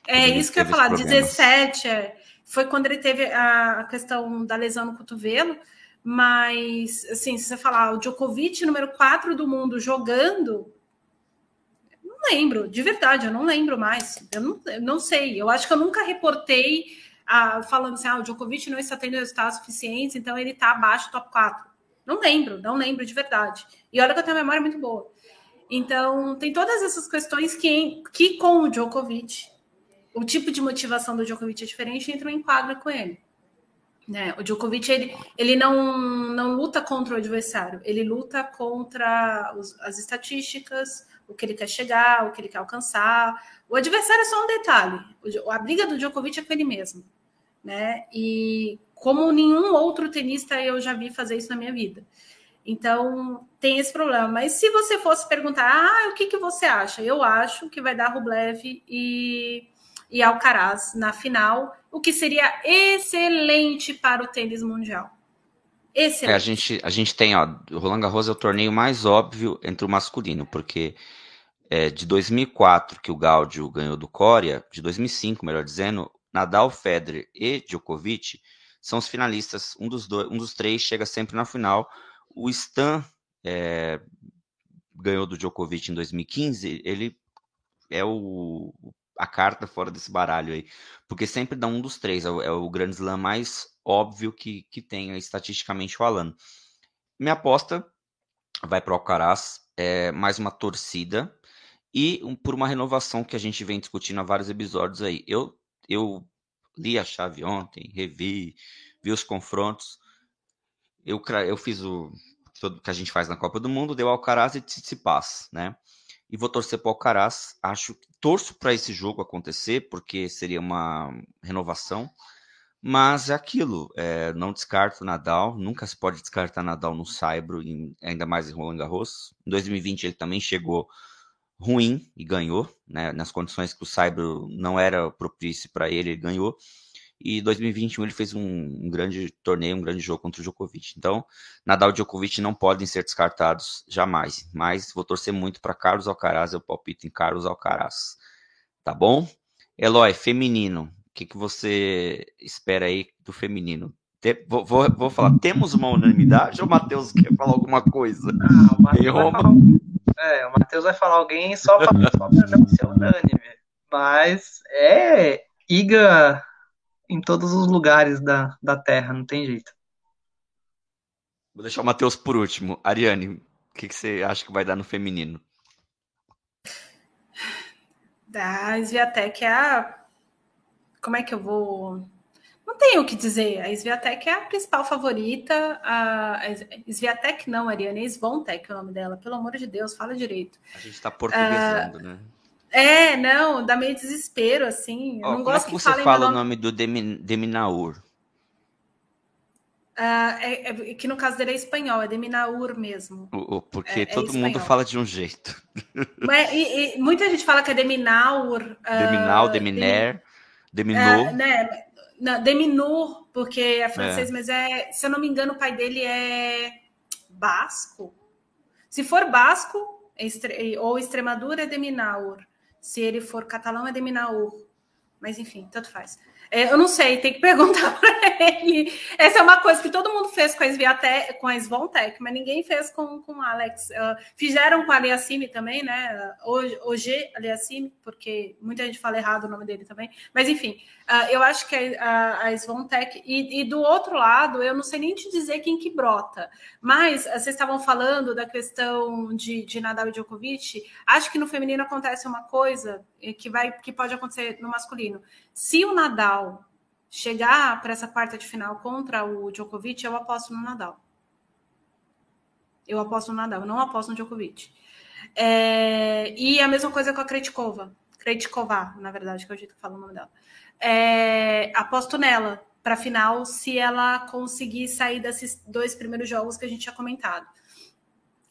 É isso que eu ia falar, 17 é, foi quando ele teve a questão da lesão no cotovelo. Mas, assim, se você falar o Djokovic, número 4 do mundo, jogando, não lembro, de verdade, eu não lembro mais. Eu não, eu não sei. Eu acho que eu nunca reportei ah, falando assim: ah, o Djokovic não está tendo resultados suficientes, então ele está abaixo do top 4. Não lembro, não lembro de verdade. E olha que eu tenho uma memória muito boa. Então, tem todas essas questões que, que com o Djokovic, o tipo de motivação do Djokovic é diferente, entram em quadra com ele. Né? O Djokovic ele, ele não, não luta contra o adversário, ele luta contra os, as estatísticas, o que ele quer chegar, o que ele quer alcançar. O adversário é só um detalhe. O, a briga do Djokovic é com ele mesmo. Né? E como nenhum outro tenista eu já vi fazer isso na minha vida. Então, tem esse problema. Mas se você fosse perguntar, ah, o que, que você acha? Eu acho que vai dar Rublev e, e Alcaraz na final, o que seria excelente para o tênis mundial. Excelente. É, a, gente, a gente tem, ó, o Roland Garros é o torneio mais óbvio entre o masculino, porque é, de 2004, que o Gaudio ganhou do Corea, de 2005, melhor dizendo, Nadal, Federer e Djokovic são os finalistas. Um dos, dois, um dos três chega sempre na final. O Stan é, ganhou do Djokovic em 2015. Ele é o, a carta fora desse baralho aí. Porque sempre dá um dos três. É o, é o Grand Slam mais óbvio que, que tem, estatisticamente falando. Minha aposta vai para o Alcaraz. É mais uma torcida. E um, por uma renovação que a gente vem discutindo há vários episódios aí. Eu, eu li a chave ontem, revi, vi os confrontos. Eu, eu fiz o que a gente faz na Copa do Mundo, deu Alcaraz e Tsitsipas, né? E vou torcer para o Alcaraz. Acho torço para esse jogo acontecer, porque seria uma renovação. Mas é aquilo, é, não descarto Nadal, nunca se pode descartar Nadal no Saibro, ainda mais em Roland Garros. Em 2020 ele também chegou ruim e ganhou, né? Nas condições que o Saibro não era propício para ele, ele ganhou. E 2021 ele fez um, um, grande torneio, um grande jogo contra o Djokovic. Então, Nadal e Djokovic não podem ser descartados jamais. Mas vou torcer muito para Carlos Alcaraz, eu palpito em Carlos Alcaraz. Tá bom? Eloy, feminino. O que, que você espera aí do feminino? Te, vou, vou, vou, falar, temos uma unanimidade ou o Matheus quer falar alguma coisa? Ah, o Matheus vai, falar, é, o Matheus vai falar alguém só para não ser unânime. Mas é Iga em todos os lugares da, da Terra, não tem jeito. Vou deixar o Matheus por último. Ariane, o que, que você acha que vai dar no feminino? Da Sviatek é a. Como é que eu vou. Não tenho o que dizer. A Sviatek é a principal favorita. A, a Sviatek não, Ariane, é Svontec é o nome dela. Pelo amor de Deus, fala direito. A gente está portuguesando, uh, né? É, não, dá meio desespero, assim. Eu oh, não gosto como é que, que você fala o nome do Deminaur? Uh, é, é, que no caso dele é espanhol, é Deminaur mesmo. O, porque é, é todo mundo fala de um jeito. <laughs> Mas, e, e, muita gente fala que é Deminaur. Uh, Deminal, Deminer, Deminur. Uh, né, não, Deminur, porque é francês, é. mas é, se eu não me engano, o pai dele é basco. Se for basco, é ou Extremadura, é Deminaur. Se ele for catalão, é Deminaur. Mas enfim, tanto faz. É, eu não sei, tem que perguntar <laughs> para ele. Essa é uma coisa que todo mundo fez com a Sviatec, com a Svontec, mas ninguém fez com, com Alex. Uh, fizeram com a Aliassime também, né? Hoje Aliassime, porque muita gente fala errado o nome dele também. Mas enfim, uh, eu acho que a, a, Svontec. E, e, do outro lado, eu não sei nem te dizer quem que brota. Mas uh, vocês estavam falando da questão de, de Nadal e Djokovic. Acho que no feminino acontece uma coisa que vai que pode acontecer no masculino. Se o Nadal chegar para essa quarta de final contra o Djokovic, eu aposto no Nadal. Eu aposto no Nadal, eu não aposto no Djokovic. É, e a mesma coisa com a Kretkova. Kretkova, na verdade, que é o jeito que falo o nome dela. É, aposto nela para final se ela conseguir sair desses dois primeiros jogos que a gente tinha comentado.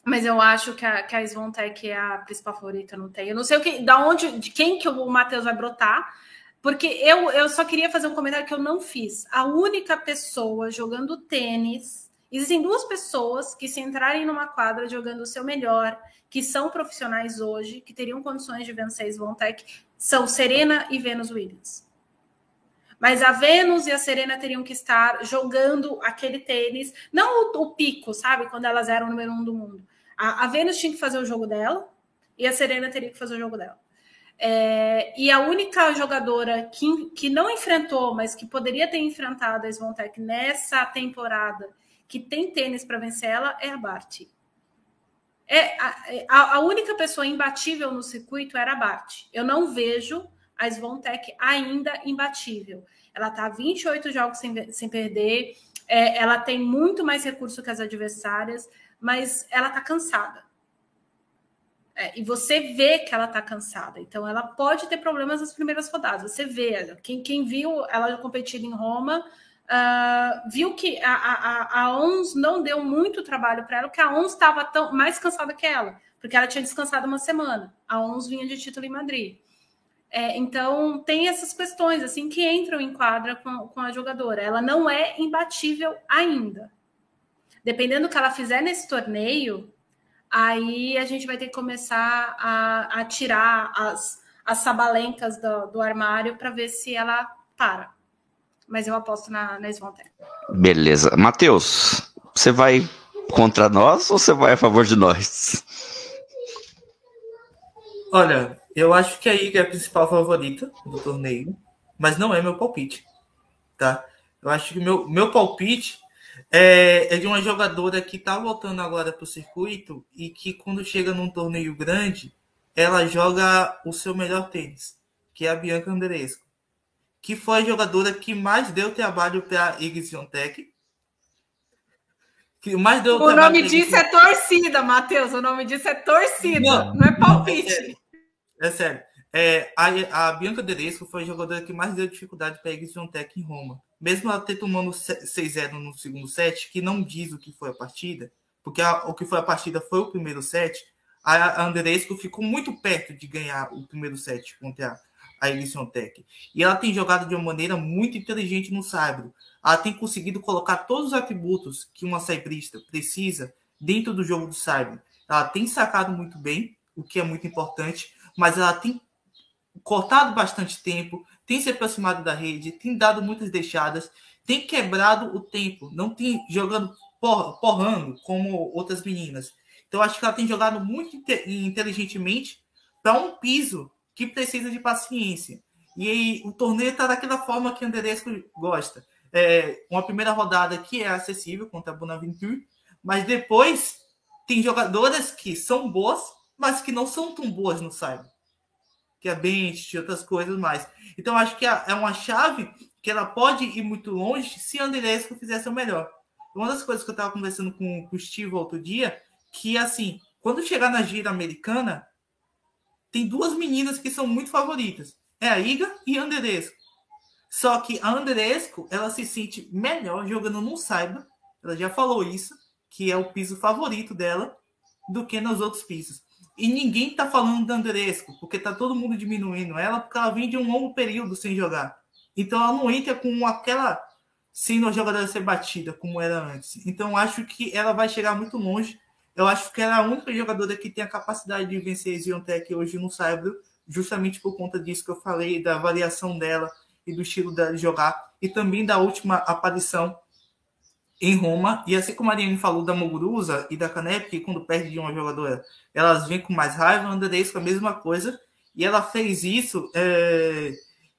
Mas eu acho que a, que a Svontek é a principal favorita, não tem. Eu não sei o que, da onde, de quem que o Matheus vai brotar, porque eu, eu só queria fazer um comentário que eu não fiz. A única pessoa jogando tênis. Existem duas pessoas que, se entrarem numa quadra jogando o seu melhor, que são profissionais hoje, que teriam condições de vencer a Svontek, são Serena e Venus Williams. Mas a Venus e a Serena teriam que estar jogando aquele tênis, não o, o pico, sabe? Quando elas eram o número um do mundo. A, a tinha que fazer o jogo dela e a Serena teria que fazer o jogo dela. É, e a única jogadora que, que não enfrentou, mas que poderia ter enfrentado a Svontek nessa temporada, que tem tênis para vencer ela, é a Bart. É, a, a, única pessoa imbatível no circuito era a Bart. Eu não vejo a Svontek ainda imbatível. Ela está 28 jogos sem, sem perder, é, ela tem muito mais recurso que as adversárias mas ela está cansada. É, e você vê que ela está cansada. Então, ela pode ter problemas nas primeiras rodadas. Você vê. Quem, quem viu ela competindo em Roma uh, viu que a, a, a ONS não deu muito trabalho para ela, porque a ONS estava mais cansada que ela, porque ela tinha descansado uma semana. A ONS vinha de título em Madrid. É, então, tem essas questões assim que entram em quadra com, com a jogadora. Ela não é imbatível ainda. Dependendo do que ela fizer nesse torneio, aí a gente vai ter que começar a, a tirar as, as sabalencas do, do armário para ver se ela para. Mas eu aposto na, na Svontek. Beleza. Matheus, você vai contra nós ou você vai a favor de nós? Olha, eu acho que a Iga é a principal favorita do torneio, mas não é meu palpite, tá? Eu acho que meu, meu palpite é, é de uma jogadora que está voltando agora para o circuito e que quando chega num torneio grande, ela joga o seu melhor tênis, que é a Bianca Andreescu, que foi a jogadora que mais deu trabalho para a mais deu o nome disso é torcida, Matheus. O nome disso é torcida, não, não é palpite. É, é sério. É, a, a Bianca Deresco foi a jogadora que mais deu dificuldade para a Igziontech em Roma mesmo ela ter tomando 6-0 no segundo set, que não diz o que foi a partida, porque a, o que foi a partida foi o primeiro set, a Andresco ficou muito perto de ganhar o primeiro set contra a Elysion Tech. E ela tem jogado de uma maneira muito inteligente no saibro. Ela tem conseguido colocar todos os atributos que uma saibrista precisa dentro do jogo do saibro. Ela tem sacado muito bem, o que é muito importante, mas ela tem cortado bastante tempo, tem se aproximado da rede, tem dado muitas deixadas, tem quebrado o tempo, não tem jogando por, porrando como outras meninas. Então acho que ela tem jogado muito inteligentemente para um piso que precisa de paciência. E aí, o torneio está daquela forma que o Andresco gosta. É, uma primeira rodada que é acessível contra a Bonaventure, mas depois tem jogadoras que são boas, mas que não são tão boas no Cyber. Que é e outras coisas mais. Então, acho que é uma chave que ela pode ir muito longe se Andresco fizesse o melhor. Uma das coisas que eu estava conversando com, com o Steve outro dia, que assim, quando chegar na gira americana, tem duas meninas que são muito favoritas. É a Iga e a Andresco. Só que a Andresco, ela se sente melhor jogando no Cyber. Ela já falou isso, que é o piso favorito dela, do que nos outros pisos. E ninguém tá falando da Andresco, porque tá todo mundo diminuindo ela, porque ela vem de um longo período sem jogar. Então ela não entra com aquela sendo a jogadora ser batida como era antes. Então acho que ela vai chegar muito longe. Eu acho que ela é a única jogadora que tem a capacidade de vencer Ziontech hoje no Cyber, justamente por conta disso que eu falei, da variação dela e do estilo dela de jogar, e também da última aparição em Roma. E assim como a Mariane falou da Muguruza e da Canep, que quando perde de uma jogadora, elas vêm com mais raiva, a Andresco a mesma coisa. E ela fez isso é,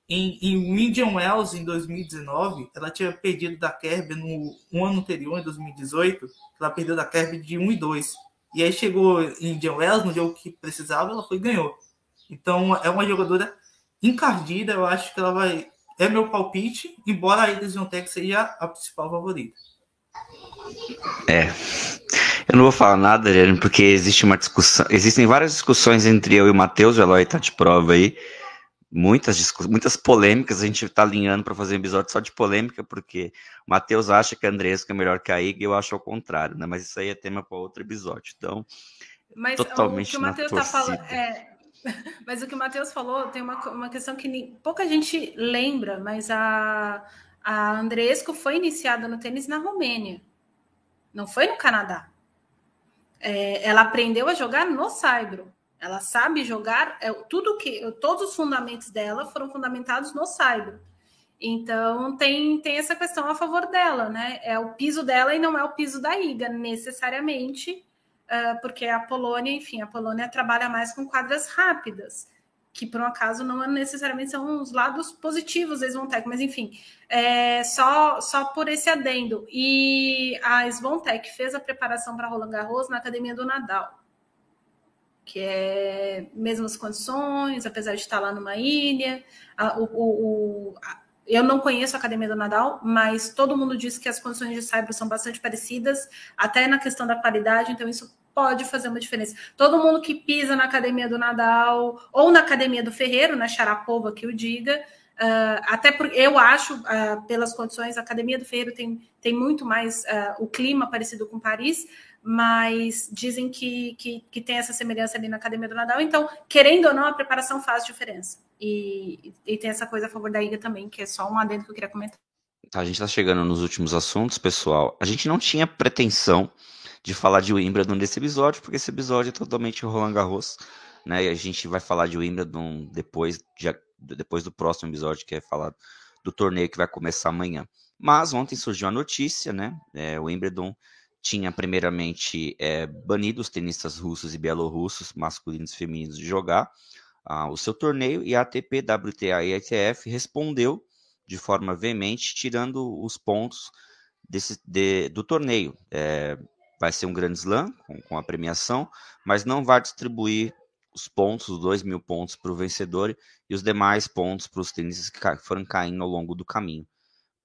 em, em Indian Wells, em 2019, ela tinha perdido da Kerber no um ano anterior, em 2018, ela perdeu da Kerber de 1 e 2. E aí chegou em Indian Wells, no jogo que precisava, ela foi e ganhou. Então é uma jogadora encardida, eu acho que ela vai. É meu palpite, embora a Ida Ziontech seja a principal favorita. É. Eu não vou falar nada, Adriano, porque existe uma discussão. Existem várias discussões entre eu e o Matheus, o Eloy tá de prova aí muitas, muitas polêmicas. A gente está alinhando para fazer um episódio só de polêmica, porque o Matheus acha que a Andresca é melhor que a Iga e eu acho ao contrário, né? Mas isso aí é tema para outro episódio. Então, Mas totalmente o que o Matheus está falando. É... Mas o que o Matheus falou tem uma, uma questão que nem... pouca gente lembra, mas a, a Andresco foi iniciada no tênis na Romênia, não foi no Canadá. É, ela aprendeu a jogar no Saibro. Ela sabe jogar, é, tudo que todos os fundamentos dela foram fundamentados no Saibro. Então tem, tem essa questão a favor dela, né? É o piso dela e não é o piso da Iga, necessariamente, uh, porque a Polônia, enfim, a Polônia trabalha mais com quadras rápidas, que por um acaso não necessariamente são os lados positivos da Svontec, mas enfim, é, só, só por esse adendo. E a Svontec fez a preparação para Roland Garros na academia do Nadal que é mesmas condições, apesar de estar lá numa ilha. A, o, o, a, eu não conheço a Academia do Nadal, mas todo mundo diz que as condições de cyber são bastante parecidas, até na questão da qualidade, então isso pode fazer uma diferença. Todo mundo que pisa na Academia do Nadal ou na Academia do Ferreiro, na Charapova, que o diga, Uh, até porque eu acho, uh, pelas condições, a Academia do Ferreiro tem, tem muito mais uh, o clima parecido com Paris, mas dizem que, que, que, tem essa semelhança ali na Academia do Nadal. Então, querendo ou não, a preparação faz diferença. E, e tem essa coisa a favor da Iga também, que é só um adendo que eu queria comentar. Tá, a gente está chegando nos últimos assuntos, pessoal. A gente não tinha pretensão de falar de Wimbledon nesse episódio, porque esse episódio é totalmente Roland Garros, né? E a gente vai falar de Wimbledon depois, de, depois do próximo episódio, que é falar do torneio que vai começar amanhã. Mas ontem surgiu a notícia, né? É, o Wimbledon tinha primeiramente é, banido os tenistas russos e bielorrussos, masculinos e femininos, de jogar ah, o seu torneio, e a ATP, WTA e ITF respondeu de forma veemente, tirando os pontos desse, de, do torneio. É, vai ser um grande slam com, com, a premiação, mas não vai distribuir os pontos, os dois mil pontos para o vencedor e os demais pontos para os tenistas que foram caindo ao longo do caminho.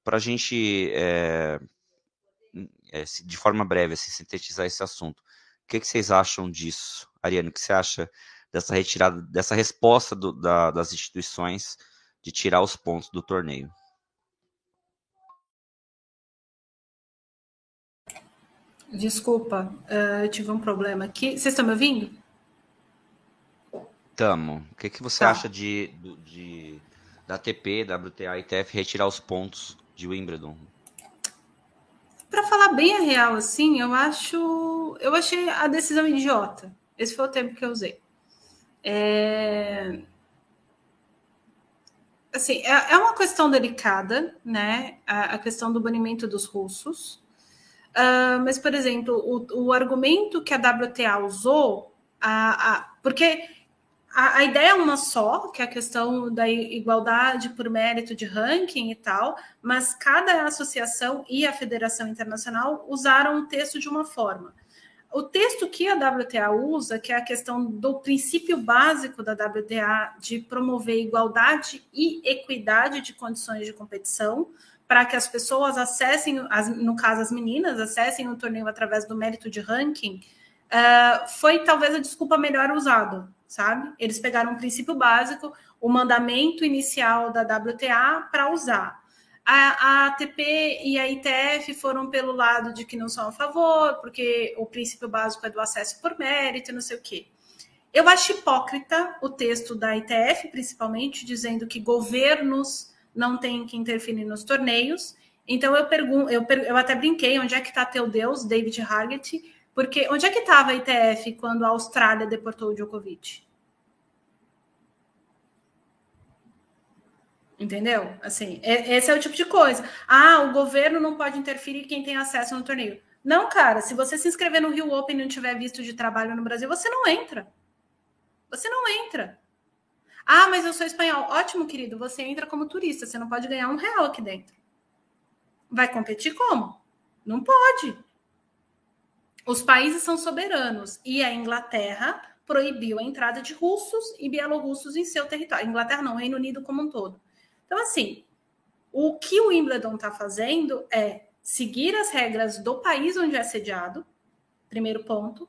Para a gente é, é, de forma breve, assim, sintetizar esse assunto. O que, que vocês acham disso? Ariane, o que você acha dessa retirada, dessa resposta do, da, das instituições de tirar os pontos do torneio? Desculpa, uh, eu tive um problema aqui. Vocês estão me ouvindo? Tamo. O que, que você tá. acha de, de, da ATP, WTA e ITF retirar os pontos de Wimbledon? Para falar bem a real, assim, eu acho. Eu achei a decisão idiota. Esse foi o tempo que eu usei. É... assim, é, é uma questão delicada, né? A, a questão do banimento dos russos. Uh, mas, por exemplo, o, o, argumento que a WTA usou, a, a, porque a, a, ideia é uma só, que é a questão da igualdade por mérito de ranking e tal, mas cada associação e a Federação Internacional usaram o texto de uma forma. O texto que a WTA usa, que é a questão do princípio básico da WTA de promover igualdade e equidade de condições de competição, para que as pessoas acessem, as, no caso as meninas, acessem o torneio através do mérito de ranking, uh, foi talvez a desculpa melhor usada, sabe? Eles pegaram um princípio básico, o mandamento inicial da WTA para usar. A, ATP e a ITF foram pelo lado de que não são a favor, porque o princípio básico é do acesso por mérito, não sei o quê. Eu acho hipócrita o texto da ITF, principalmente, dizendo que governos não têm que interferir nos torneios. Então eu pergunto, eu, eu até brinquei, onde é que está teu Deus, David Hargett? Porque onde é que estava a ITF quando a Austrália deportou o Djokovic? Entendeu? Assim, esse é o tipo de coisa. Ah, o governo não pode interferir quem tem acesso no torneio. Não, cara, se você se inscrever no Rio Open e não tiver visto de trabalho no Brasil, você não entra. Você não entra. Ah, mas eu sou espanhol. Ótimo, querido. Você entra como turista. Você não pode ganhar um real aqui dentro. Vai competir como? Não pode. Os países são soberanos e a Inglaterra proibiu a entrada de russos e bielorrussos em seu território. Inglaterra não, Reino Unido como um todo. Então, assim, o que o Wimbledon está fazendo é seguir as regras do país onde é sediado, primeiro ponto.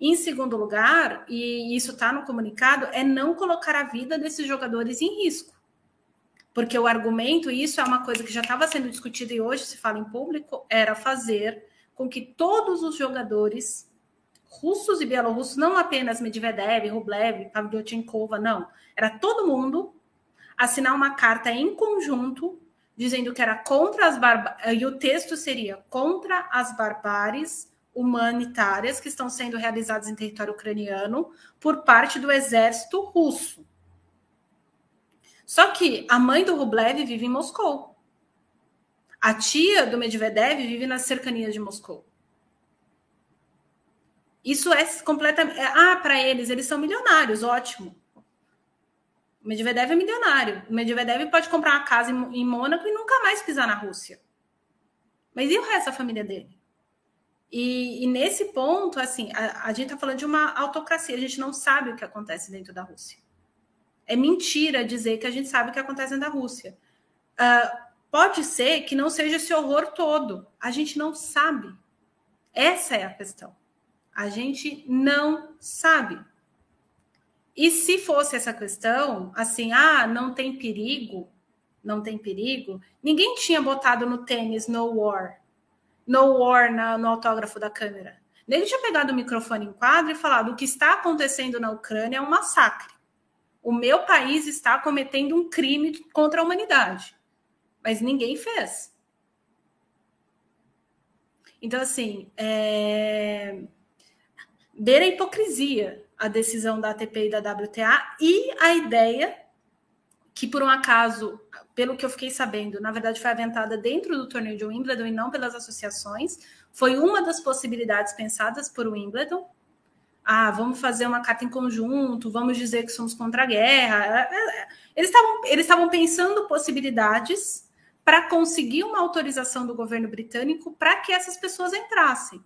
Em segundo lugar, e isso está no comunicado, é não colocar a vida desses jogadores em risco. Porque o argumento, e isso é uma coisa que já estava sendo discutida e hoje se fala em público, era fazer com que todos os jogadores russos e bielorrussos, não apenas Medvedev, Rublev, Pavlyuchenkova, não, era todo mundo assinar uma carta em conjunto dizendo que era contra as barbáries, e o texto seria contra as barbáries humanitárias que estão sendo realizadas em território ucraniano por parte do exército russo. Só que a mãe do Rublev vive em Moscou. A tia do Medvedev vive nas cercanias de Moscou. Isso é completamente. Ah, para eles, eles são milionários, ótimo. O Medvedev é milionário. O Medvedev pode comprar uma casa em Mônaco e nunca mais pisar na Rússia. Mas e o resto da família dele? E, e nesse ponto, assim, a, a gente está falando de uma autocracia. A gente não sabe o que acontece dentro da Rússia. É mentira dizer que a gente sabe o que acontece dentro da Rússia. Uh, pode ser que não seja esse horror todo. A gente não sabe. Essa é a questão. A gente não sabe. E se fosse essa questão, assim, ah, não tem perigo, não tem perigo, ninguém tinha botado no tênis no war, no war na, no autógrafo da câmera. Ele tinha pegado o microfone em quadro e falado: o que está acontecendo na Ucrânia é um massacre. O meu país está cometendo um crime contra a humanidade. Mas ninguém fez. Então, assim, é... beira a hipocrisia a decisão da ATP e da WTA e a ideia que por um acaso, pelo que eu fiquei sabendo, na verdade foi aventada dentro do torneio de Wimbledon e não pelas associações, foi uma das possibilidades pensadas por Wimbledon. Ah, vamos fazer uma carta em conjunto, vamos dizer que somos contra a guerra. É, é, é. Eles estavam eles estavam pensando possibilidades para conseguir uma autorização do governo britânico para que essas pessoas entrassem.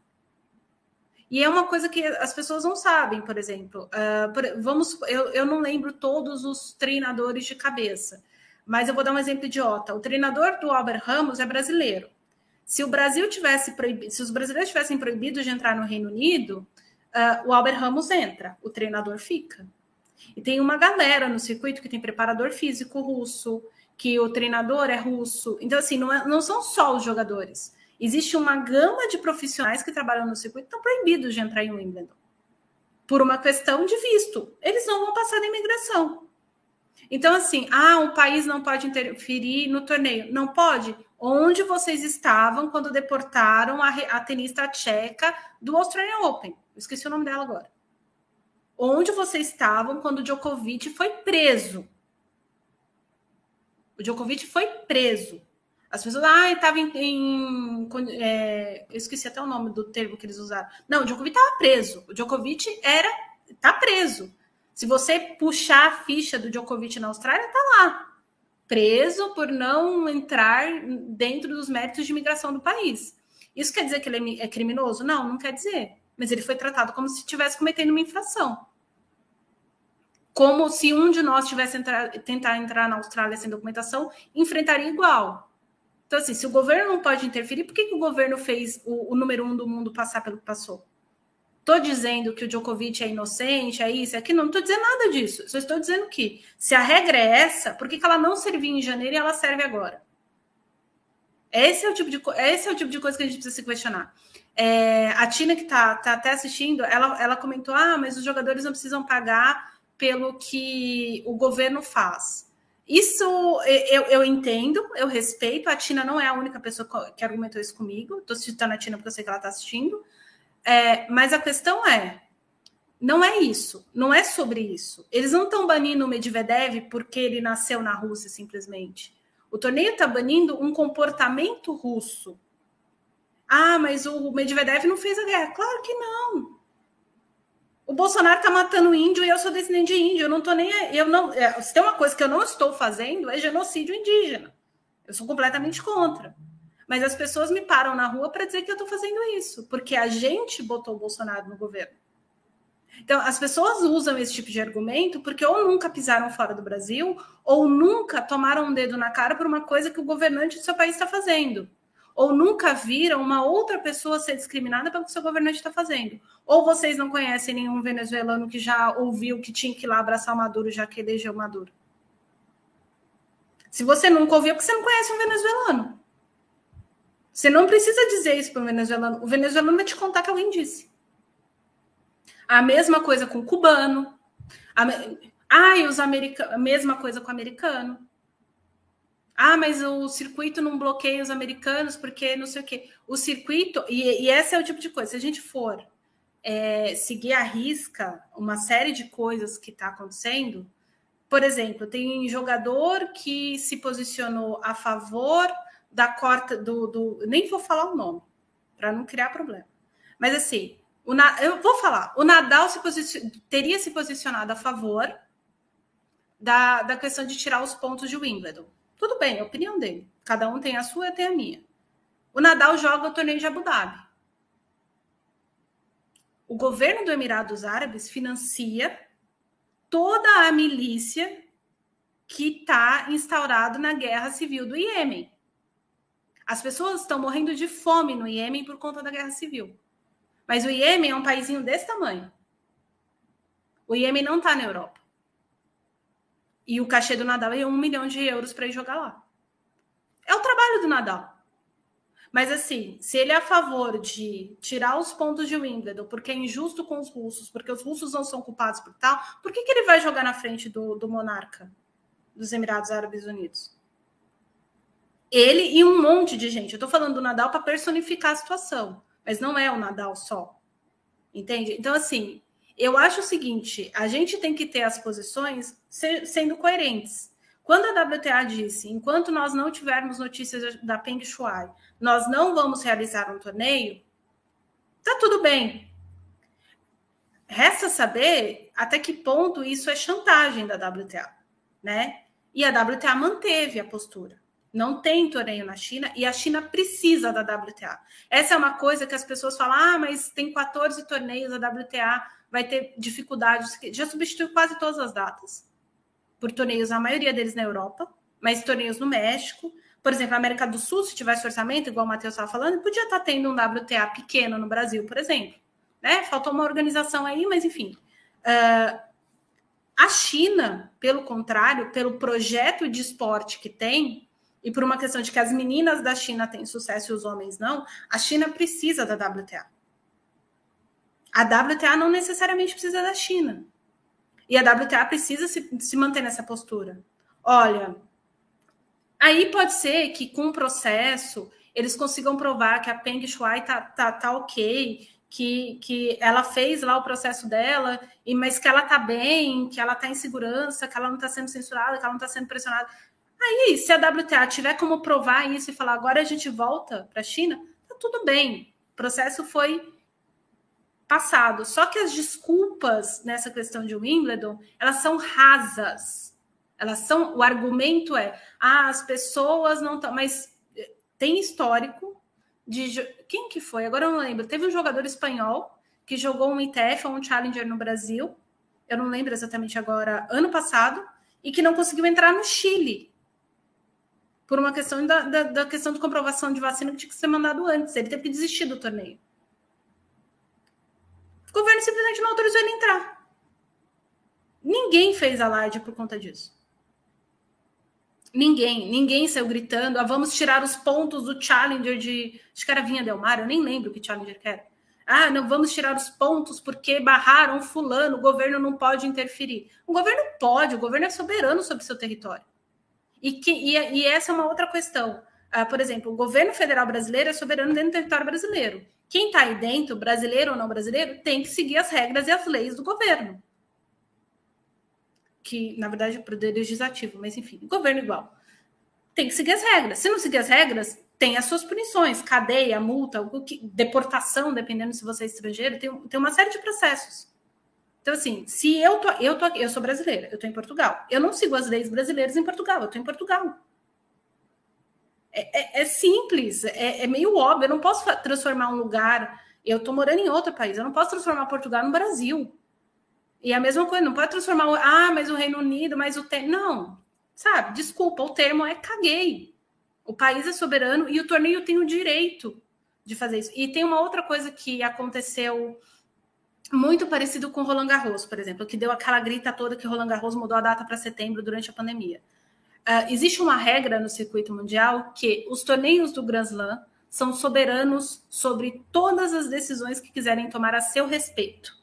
E é uma coisa que as pessoas não sabem, por exemplo. Uh, por, vamos, eu, eu não lembro todos os treinadores de cabeça, mas eu vou dar um exemplo idiota. O treinador do Albert Ramos é brasileiro. Se o Brasil tivesse proibido, se os brasileiros tivessem proibido de entrar no Reino Unido, uh, o Albert Ramos entra, o treinador fica. E tem uma galera no circuito que tem preparador físico russo, que o treinador é russo. Então, assim, não, é, não são só os jogadores. Existe uma gama de profissionais que trabalham no circuito que estão proibidos de entrar em Wimbledon por uma questão de visto. Eles não vão passar da imigração. Então, assim, ah, o país não pode interferir no torneio. Não pode? Onde vocês estavam quando deportaram a, a tenista tcheca do Australian Open? Eu esqueci o nome dela agora. Onde vocês estavam quando Djokovic foi preso? O Djokovic foi preso. As pessoas, ah, estava em. em é, eu esqueci até o nome do termo que eles usaram. Não, o Djokovic estava preso. O Djokovic era. tá preso. Se você puxar a ficha do Djokovic na Austrália, tá lá. Preso por não entrar dentro dos méritos de imigração do país. Isso quer dizer que ele é criminoso? Não, não quer dizer. Mas ele foi tratado como se estivesse cometendo uma infração. Como se um de nós tivesse entrar, tentar entrar na Austrália sem documentação, enfrentaria igual. Então, assim, se o governo não pode interferir, por que, que o governo fez o, o número um do mundo passar pelo que passou? Estou dizendo que o Djokovic é inocente, é isso, é aquilo, não estou dizendo nada disso. Só estou dizendo que, se a regra é essa, por que, que ela não servia em janeiro e ela serve agora? Esse é o tipo de, esse é o tipo de coisa que a gente precisa se questionar. É, a Tina, que está tá até assistindo, ela, ela comentou: ah, mas os jogadores não precisam pagar pelo que o governo faz. Isso eu, eu entendo, eu respeito. A Tina não é a única pessoa que argumentou isso comigo. Estou citando a Tina porque eu sei que ela está assistindo. É, mas a questão é: não é isso, não é sobre isso. Eles não estão banindo o Medvedev porque ele nasceu na Rússia, simplesmente. O torneio está banindo um comportamento russo. Ah, mas o Medvedev não fez a guerra. Claro que não. O Bolsonaro está matando índio e eu sou descendente de índio. Eu não tô nem. Eu não, é, se tem uma coisa que eu não estou fazendo, é genocídio indígena. Eu sou completamente contra. Mas as pessoas me param na rua para dizer que eu estou fazendo isso, porque a gente botou o Bolsonaro no governo. Então, as pessoas usam esse tipo de argumento porque ou nunca pisaram fora do Brasil, ou nunca tomaram um dedo na cara por uma coisa que o governante do seu país está fazendo ou nunca viram uma outra pessoa ser discriminada pelo que seu governante está fazendo. Ou vocês não conhecem nenhum venezuelano que já ouviu que tinha que ir lá abraçar o Maduro já que elegeu o Maduro. Se você nunca ouviu, é porque você não conhece um venezuelano. Você não precisa dizer isso para o venezuelano. O venezuelano vai te contar que alguém disse. A mesma coisa com o cubano. A... Ai, os americanos. A mesma coisa com o americano. Ah, mas o circuito não bloqueia os americanos porque não sei o quê. O circuito, e, e esse é o tipo de coisa, se a gente for é, seguir a risca uma série de coisas que está acontecendo, por exemplo, tem jogador que se posicionou a favor da corta do. do nem vou falar o nome, para não criar problema. Mas assim, o, eu vou falar, o Nadal se teria se posicionado a favor da, da questão de tirar os pontos de Wimbledon. Tudo bem, é a opinião dele. Cada um tem a sua, eu tenho a minha. O Nadal joga o torneio de Abu Dhabi. O governo do Emirados Árabes financia toda a milícia que está instaurado na guerra civil do Iêmen. As pessoas estão morrendo de fome no Iêmen por conta da guerra civil. Mas o Iêmen é um paísinho desse tamanho. O Iêmen não está na Europa. E o cachê do Nadal é um milhão de euros para ir jogar lá. É o trabalho do Nadal. Mas assim, se ele é a favor de tirar os pontos de Wimbledon porque é injusto com os russos, porque os russos não são culpados por tal, por que, que ele vai jogar na frente do, do monarca dos Emirados Árabes Unidos? Ele e um monte de gente. Eu estou falando do Nadal para personificar a situação, mas não é o Nadal só. Entende? Então, assim, eu acho o seguinte: a gente tem que ter as posições sendo coerentes. Quando a WTA disse, enquanto nós não tivermos notícias da Peng Shuai, nós não vamos realizar um torneio, tá tudo bem. Resta saber até que ponto isso é chantagem da WTA, né? E a WTA manteve a postura. Não tem torneio na China e a China precisa da WTA. Essa é uma coisa que as pessoas falam: ah, mas tem 14 torneios, a WTA vai ter dificuldades. Já substituiu quase todas as datas por torneios, a maioria deles na Europa, mas torneios no México. Por exemplo, a América do Sul, se tivesse orçamento, igual o Matheus estava falando, podia estar tá tendo um WTA pequeno no Brasil, por exemplo. Né? Faltou uma organização aí, mas enfim. Uh, a China, pelo contrário, pelo projeto de esporte que tem, e por uma questão de que as meninas da China têm sucesso e os homens não, a China precisa da WTA. A WTA não necessariamente precisa da China. E a WTA precisa se, se manter nessa postura. Olha, aí pode ser que com o processo eles consigam provar que a Peng Shuai tá, tá, tá ok, que, que ela fez lá o processo dela, e mas que ela tá bem, que ela tá em segurança, que ela não tá sendo censurada, que ela não tá sendo pressionada. Aí, se a WTA tiver como provar isso e falar agora a gente volta para a China, tá tudo bem. O processo foi passado. Só que as desculpas nessa questão de Wimbledon, elas são rasas. Elas são, o argumento é, ah, as pessoas não estão, mas eh, tem histórico de quem que foi? Agora eu não lembro. Teve um jogador espanhol que jogou um ITF ou um Challenger no Brasil. Eu não lembro exatamente agora, ano passado, e que não conseguiu entrar no Chile por uma questão da, da, da, questão de comprovação de vacina que tinha que ser mandado antes. Ele teve que desistir do torneio. O governo simplesmente não autorizou ele entrar. Ninguém fez alarde por conta disso. Ninguém, ninguém saiu gritando, ah, vamos tirar os pontos do Challenger de. Acho que era Vinha Del Mar, eu nem lembro que Challenger que era. Ah, não, vamos tirar os pontos porque barraram fulano, o governo não pode interferir. O governo pode, o governo é soberano sobre seu território. E, que, e, e essa é uma outra questão. Uh, por exemplo, o governo federal brasileiro é soberano dentro do território brasileiro. Quem está aí dentro, brasileiro ou não brasileiro, tem que seguir as regras e as leis do governo. Que, na verdade, é o poder legislativo, mas enfim, governo igual. Tem que seguir as regras. Se não seguir as regras, tem as suas punições, cadeia, multa, deportação, dependendo se você é estrangeiro, tem, tem uma série de processos. Então, assim, se eu tô, eu tô, eu sou brasileira, eu tô em Portugal. Eu não sigo as leis brasileiras em Portugal, eu tô em Portugal. É, é, é simples, é, é, meio óbvio. Eu não posso transformar um lugar. Eu tô morando em outro país, eu não posso transformar Portugal no Brasil. E a mesma coisa, não pode transformar. Ah, mas o Reino Unido, mas o termo. Não, sabe? Desculpa, o termo é caguei. O país é soberano e o torneio tem o direito de fazer isso. E tem uma outra coisa que aconteceu muito parecido com Roland Garros, por exemplo, que deu aquela grita toda que Roland Garros mudou a data para setembro durante a pandemia. Uh, existe uma regra no circuito mundial que os torneios do Grand Slam são soberanos sobre todas as decisões que quiserem tomar a seu respeito.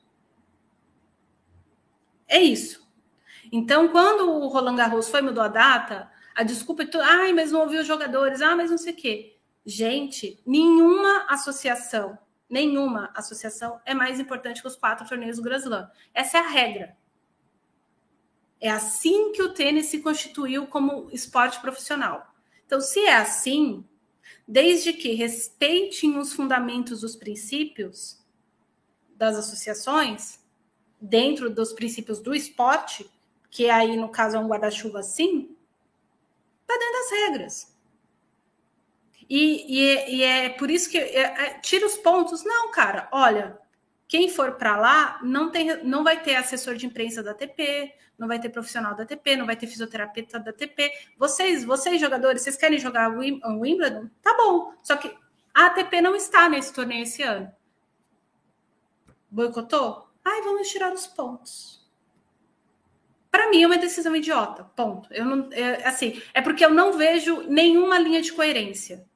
É isso. Então, quando o Roland Garros foi mudou a data, a desculpa é, ai, mas não ouviu os jogadores, ah, mas não sei o quê. Gente, nenhuma associação nenhuma associação é mais importante que os quatro torneios do Grand Slam. Essa é a regra. É assim que o tênis se constituiu como esporte profissional. Então, se é assim, desde que respeitem os fundamentos dos princípios das associações, dentro dos princípios do esporte, que aí, no caso, é um guarda-chuva assim, está dentro das regras. E, e, é, e é por isso que é, é, tira os pontos. Não, cara, olha, quem for para lá não, tem, não vai ter assessor de imprensa da ATP, não vai ter profissional da ATP, não vai ter fisioterapeuta da ATP. Vocês, vocês jogadores, vocês querem jogar o Wimbledon? Tá bom. Só que a ATP não está nesse torneio esse ano. Boicotou? Ai, vamos tirar os pontos. Para mim é uma decisão idiota. Ponto. Eu não, é, assim, é porque eu não vejo nenhuma linha de coerência.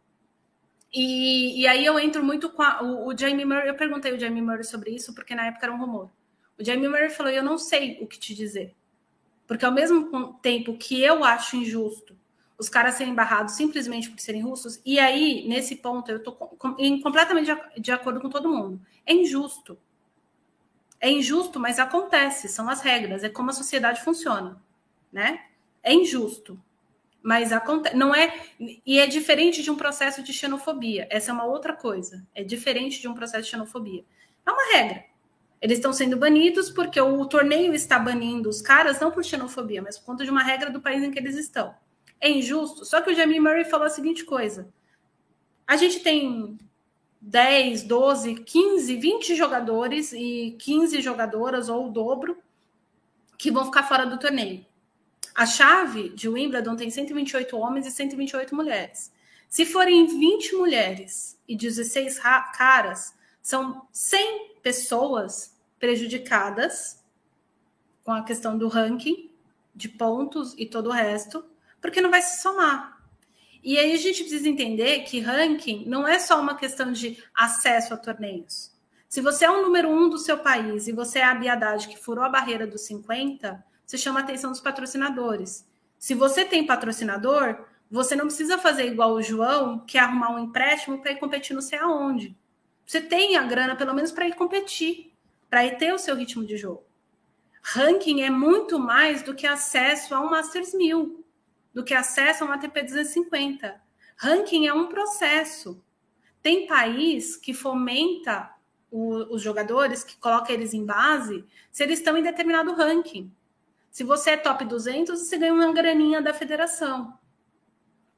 E, e aí eu entro muito com a, o, o Jamie Murray. Eu perguntei ao Jamie Murray sobre isso, porque na época era um rumor. O Jamie Murray falou: Eu não sei o que te dizer. Porque ao mesmo tempo que eu acho injusto os caras serem barrados simplesmente por serem russos, e aí, nesse ponto, eu estou completamente de, de acordo com todo mundo. É injusto. É injusto, mas acontece, são as regras, é como a sociedade funciona, né? É injusto. Mas acontece, não é e é diferente de um processo de xenofobia. Essa é uma outra coisa. É diferente de um processo de xenofobia. É uma regra. Eles estão sendo banidos porque o torneio está banindo os caras não por xenofobia, mas por conta de uma regra do país em que eles estão. É injusto. Só que o Jamie Murray falou a seguinte coisa: a gente tem 10, 12, 15, 20 jogadores e 15 jogadoras ou o dobro que vão ficar fora do torneio. A chave de Wimbledon tem 128 homens e 128 mulheres. Se forem 20 mulheres e 16 caras, são 100 pessoas prejudicadas com a questão do ranking de pontos e todo o resto, porque não vai se somar. E aí a gente precisa entender que ranking não é só uma questão de acesso a torneios. Se você é o número um do seu país e você é a Biadade que furou a barreira dos 50, você chama a atenção dos patrocinadores. Se você tem patrocinador, você não precisa fazer igual o João, que é arrumar um empréstimo para ir competir não sei aonde. Você tem a grana, pelo menos, para ir competir, para ir ter o seu ritmo de jogo. Ranking é muito mais do que acesso a um Masters 1000. do que acesso a um ATP 250. Ranking é um processo. Tem país que fomenta o, os jogadores, que coloca eles em base, se eles estão em determinado ranking. Se você é top 200, você ganha uma graninha da federação.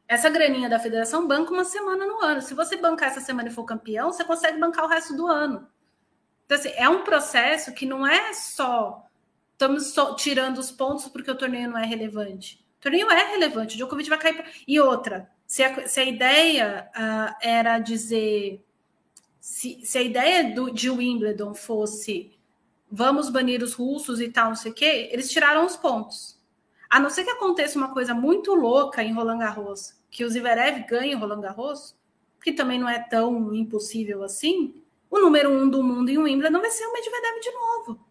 Essa graninha da federação banca uma semana no ano. Se você bancar essa semana e for campeão, você consegue bancar o resto do ano. Então, assim, é um processo que não é só estamos só tirando os pontos porque o torneio não é relevante. O torneio é relevante, o Djokovic vai cair. Pra... E outra, se a, se a ideia uh, era dizer. Se, se a ideia do, de Wimbledon fosse vamos banir os russos e tal, não sei o quê, eles tiraram os pontos. A não ser que aconteça uma coisa muito louca em Roland Garros, que o Zverev ganhe Roland Garros, que também não é tão impossível assim, o número um do mundo em Wimbledon vai ser o Medvedev de novo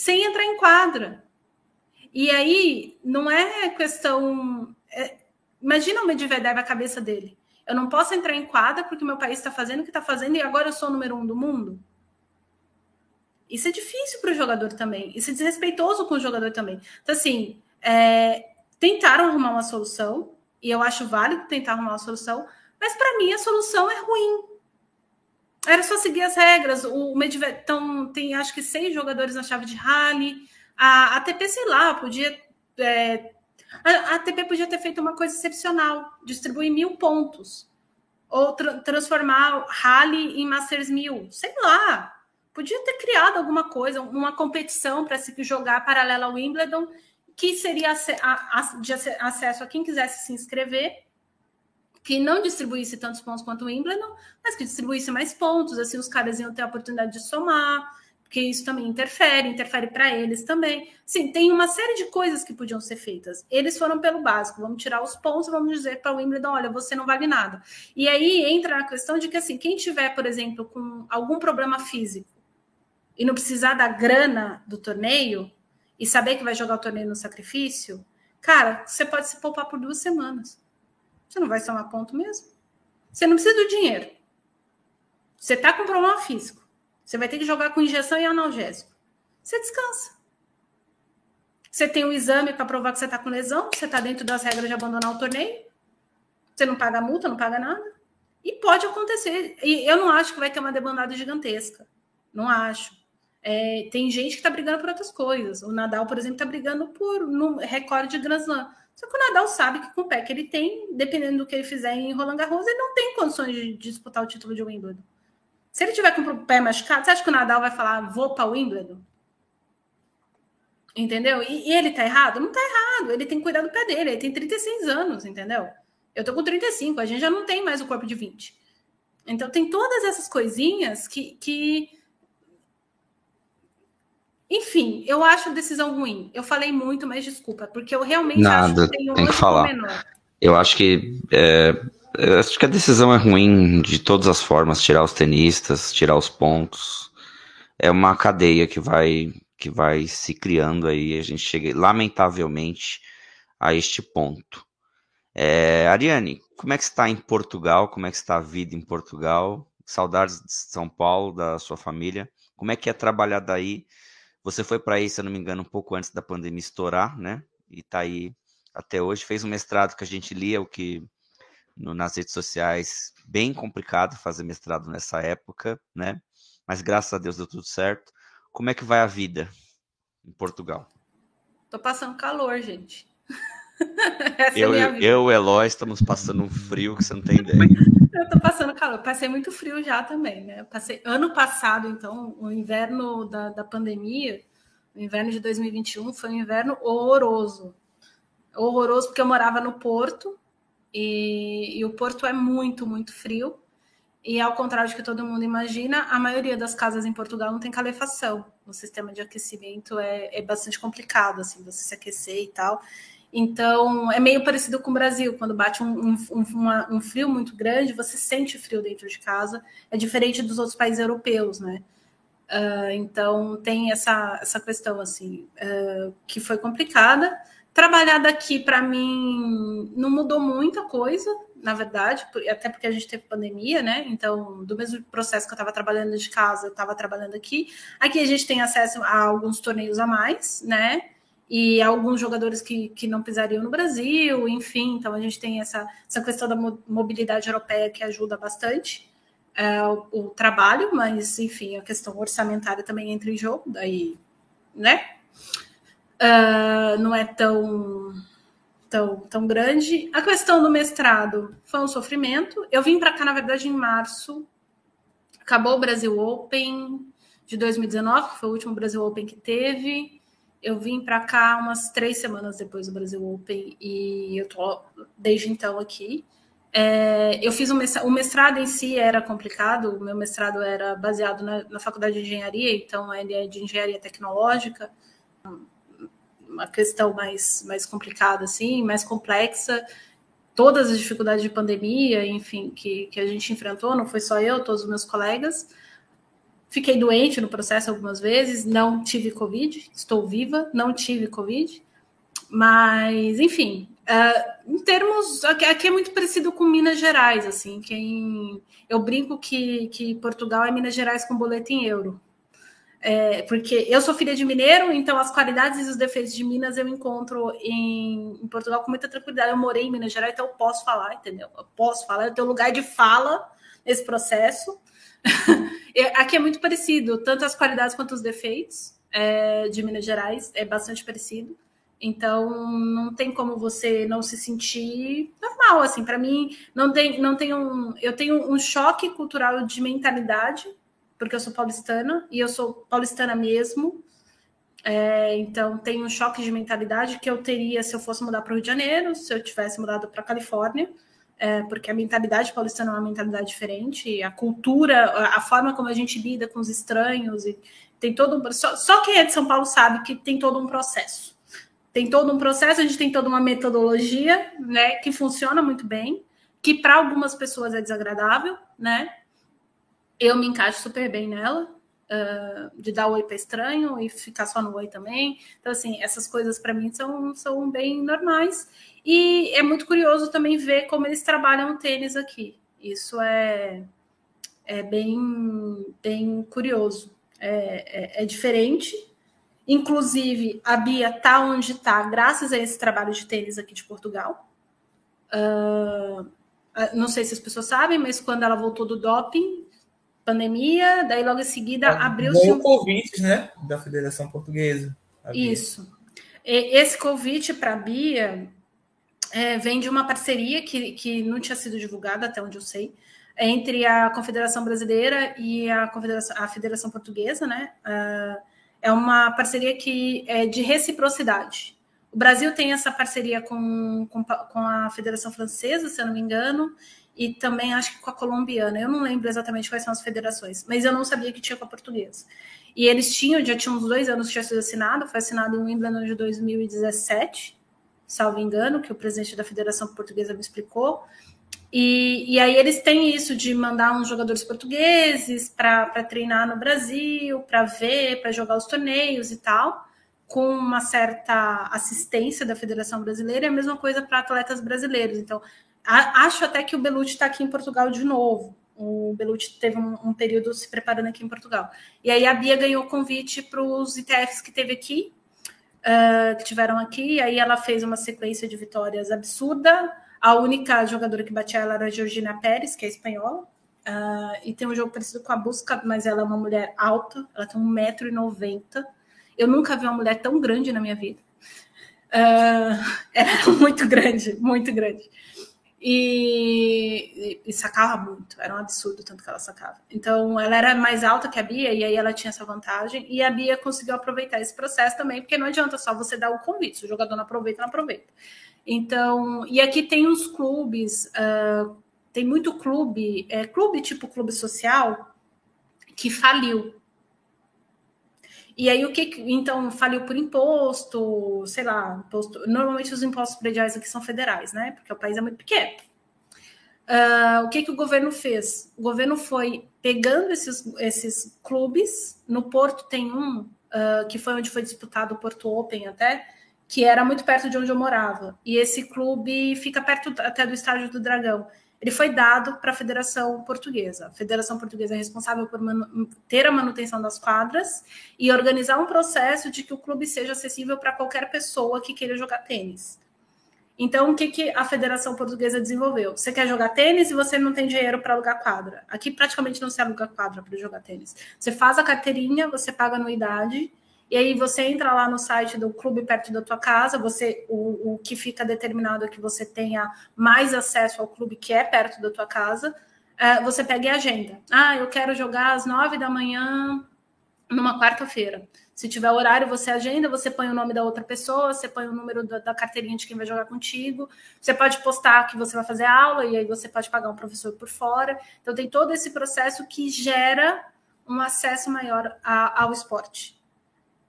sem entrar em quadra. E aí não é questão. É, imagina o Medvedev a cabeça dele. Eu não posso entrar em quadra porque meu país está fazendo o que está fazendo e agora eu sou o número um do mundo. Isso é difícil para o jogador também. Isso é desrespeitoso com o jogador também. Então, assim, é, tentaram arrumar uma solução, e eu acho válido tentar arrumar uma solução, mas para mim a solução é ruim. Era só seguir as regras. O Medvedev então, tem acho que seis jogadores na chave de rally. A ATP, sei lá, podia. É, a ATP podia ter feito uma coisa excepcional, distribuir mil pontos. Ou tra transformar Rally em Masters mil. Sei lá. Podia ter criado alguma coisa, uma competição para se jogar paralela ao Wimbledon, que seria de acesso a quem quisesse se inscrever que não distribuísse tantos pontos quanto o Wimbledon, mas que distribuísse mais pontos, assim os caras iam ter a oportunidade de somar, porque isso também interfere, interfere para eles também. Sim, tem uma série de coisas que podiam ser feitas. Eles foram pelo básico, vamos tirar os pontos, vamos dizer para o Wimbledon, olha, você não vale nada. E aí entra a questão de que assim, quem tiver, por exemplo, com algum problema físico e não precisar da grana do torneio e saber que vai jogar o torneio no sacrifício, cara, você pode se poupar por duas semanas. Você não vai somar ponto mesmo. Você não precisa do dinheiro. Você está com problema físico. Você vai ter que jogar com injeção e analgésico. Você descansa. Você tem um exame para provar que você está com lesão. Você está dentro das regras de abandonar o torneio. Você não paga multa, não paga nada. E pode acontecer. E eu não acho que vai ter uma debandada gigantesca. Não acho. É, tem gente que está brigando por outras coisas. O Nadal, por exemplo, está brigando por no recorde de Grand Slam. Só que o Nadal sabe que com o pé que ele tem, dependendo do que ele fizer em Roland Garros, ele não tem condições de disputar o título de Wimbledon. Se ele tiver com o pé machucado, você acha que o Nadal vai falar, vou para o Wimbledon? Entendeu? E, e, ele tá errado? Não tá errado. Ele tem que cuidar do pé dele. Ele tem 36 anos, entendeu? Eu tô com 35, a gente já não tem mais o corpo de 20. Então tem todas essas coisinhas que, que enfim, eu acho a decisão ruim. Eu falei muito, mas desculpa, porque eu realmente Nada, acho que tem tem que falar. menor. Eu acho que é, acho que a decisão é ruim de todas as formas, tirar os tenistas, tirar os pontos. É uma cadeia que vai que vai se criando aí, a gente chega lamentavelmente a este ponto. É, Ariane, como é que está em Portugal? Como é que está a vida em Portugal? Saudades de São Paulo, da sua família. Como é que é trabalhar daí? Você foi para aí, se eu não me engano, um pouco antes da pandemia estourar, né? E está aí até hoje. Fez um mestrado que a gente lia, o que no, nas redes sociais, bem complicado fazer mestrado nessa época, né? Mas graças a Deus deu tudo certo. Como é que vai a vida em Portugal? Tô passando calor, gente. <laughs> eu, é eu, Eloy, estamos passando um frio que você não tem ideia. Eu tô passando calor. Passei muito frio já também, né? Passei ano passado, então, o inverno da, da pandemia, o inverno de 2021 foi um inverno horroroso. Horroroso porque eu morava no Porto e, e o Porto é muito, muito frio. E ao contrário do que todo mundo imagina, a maioria das casas em Portugal não tem calefação. O sistema de aquecimento é, é bastante complicado, assim, você se aquecer e tal. Então, é meio parecido com o Brasil, quando bate um, um, uma, um, frio muito grande, você sente frio dentro de casa, é diferente dos outros países europeus, né? Uh, então, tem essa, essa questão, assim, uh, que foi complicada. Trabalhar daqui, para mim, não mudou muita coisa, na verdade, até porque a gente teve pandemia, né? Então, do mesmo processo que eu estava trabalhando de casa, eu estava trabalhando aqui. Aqui a gente tem acesso a alguns torneios a mais, né? E alguns jogadores que, que não pisariam no Brasil, enfim, então a gente tem essa, essa questão da mobilidade europeia que ajuda bastante é, o, o, trabalho, mas enfim, a questão orçamentária também entra em jogo, daí, né? Uh, não é tão, tão, tão grande. A questão do mestrado foi um sofrimento. Eu vim para cá, na verdade, em março. Acabou o Brasil Open de 2019, que foi o último Brasil Open que teve. Eu vim para cá umas três semanas depois do Brasil Open e eu tô desde então aqui. É, eu fiz um mestrado, o mestrado em si era complicado, o meu mestrado era baseado na, na faculdade de engenharia, então ele é de engenharia tecnológica, uma questão mais, mais complicada, assim, mais complexa. Todas as dificuldades de pandemia, enfim, que, que a gente enfrentou, não foi só eu, todos os meus colegas. Fiquei doente no processo algumas vezes, não tive Covid, estou viva, não tive Covid. Mas, enfim, uh, em termos. Aqui, é muito parecido com Minas Gerais, assim. Quem, eu brinco que, que Portugal é Minas Gerais com boleto em euro. É, porque eu sou filha de mineiro, então as qualidades e os defeitos de Minas eu encontro em, em, Portugal com muita tranquilidade. Eu morei em Minas Gerais, então eu posso falar, entendeu? Eu posso falar, eu tenho lugar de fala nesse processo. <laughs> Aqui é muito parecido, tanto as qualidades quanto os defeitos é, de Minas Gerais, é bastante parecido. Então, não tem como você não se sentir normal, assim. Para mim, não tem, não tem um. Eu tenho um choque cultural de mentalidade, porque eu sou paulistana e eu sou paulistana mesmo. É, então, tem um choque de mentalidade que eu teria se eu fosse mudar para o Rio de Janeiro, se eu tivesse mudado para a Califórnia é, porque a mentalidade paulistana é uma mentalidade diferente, a cultura, a forma como a gente lida com os estranhos, e tem todo um, só, só quem é de São Paulo sabe que tem todo um processo. Tem todo um processo, a gente tem toda uma metodologia, né, que funciona muito bem, que para algumas pessoas é desagradável, né? Eu me encaixo super bem nela, uh, de dar oi para estranho e ficar só no oi também. Então, assim, essas coisas para mim são, são bem normais. E é muito curioso também ver como eles trabalham o tênis aqui. Isso é, é bem, bem curioso. É, é, é diferente. Inclusive, a Bia tá onde está, graças a esse trabalho de tênis aqui de Portugal. Uh, não sei se as pessoas sabem, mas quando ela voltou do doping, pandemia, daí logo em seguida abriu-se um convite, né, da Federação Portuguesa. Isso. E esse convite para a Bia é, vem de uma parceria que, que não tinha sido divulgada, até onde eu sei, entre a Confederação Brasileira e a, Confederação, a Federação Portuguesa, né? Uh, é uma parceria que é de reciprocidade. O Brasil tem essa parceria com, com, com, a Federação Francesa, se eu não me engano, e também acho que com a colombiana. Eu não lembro exatamente quais são as federações, mas eu não sabia que tinha com a portuguesa. E eles tinham, já tinha uns dois anos que tinha sido assinado, foi assinado em Wimbledon de 2017, salvo engano, que o presidente da Federação Portuguesa me explicou. E, e aí eles têm isso de mandar uns jogadores portugueses para treinar no Brasil, para ver, para jogar os torneios e tal, com uma certa assistência da Federação Brasileira, e a mesma coisa para atletas brasileiros. Então, acho até que o Belucci está aqui em Portugal de novo. O Belucci teve um, um, período se preparando aqui em Portugal. E aí a Bia ganhou convite para os ITFs que teve aqui, uh, que tiveram aqui, aí ela fez uma sequência de vitórias absurda. A única jogadora que batia ela era a Georgina Pérez, que é espanhola, uh, e tem um jogo parecido com a Busca, mas ela é uma mulher alta, ela tem 1,90m. Eu nunca vi uma mulher tão grande na minha vida. Uh, <laughs> era muito grande, muito grande. E, e, sacava muito, era um absurdo tanto que ela sacava. Então, ela era mais alta que a Bia, e aí ela tinha essa vantagem, e a Bia conseguiu aproveitar esse processo também, porque não adianta só você dar o convite, se o jogador não aproveita, não aproveita. Então, e aqui tem uns clubes, uh, tem muito clube, é, clube tipo clube social, que faliu. E aí o que então faliu por imposto, sei lá, imposto, normalmente os impostos prediais aqui são federais, né? Porque o país é muito pequeno. Uh, o que, que o governo fez? O governo foi pegando esses, esses clubes, no Porto tem um, uh, que foi onde foi disputado o Porto Open até, que era muito perto de onde eu morava. E esse clube fica perto até do Estádio do Dragão. Ele foi dado para a Federação Portuguesa. A Federação Portuguesa é responsável por ter a manutenção das quadras e organizar um processo de que o clube seja acessível para qualquer pessoa que queira jogar tênis. Então, o que, que a Federação Portuguesa desenvolveu? Você quer jogar tênis e você não tem dinheiro para alugar quadra. Aqui praticamente não se aluga quadra para jogar tênis. Você faz a carteirinha, você paga anuidade, e aí você entra lá no site do clube perto da tua casa, você o, o que fica determinado é que você tenha mais acesso ao clube que é perto da tua casa. É, você pega a agenda. Ah, eu quero jogar às nove da manhã numa quarta-feira. Se tiver horário, você agenda, você põe o nome da outra pessoa, você põe o número da, da, carteirinha de quem vai jogar contigo. Você pode postar que você vai fazer aula e aí você pode pagar um professor por fora. Então tem todo esse processo que gera um acesso maior a, ao esporte.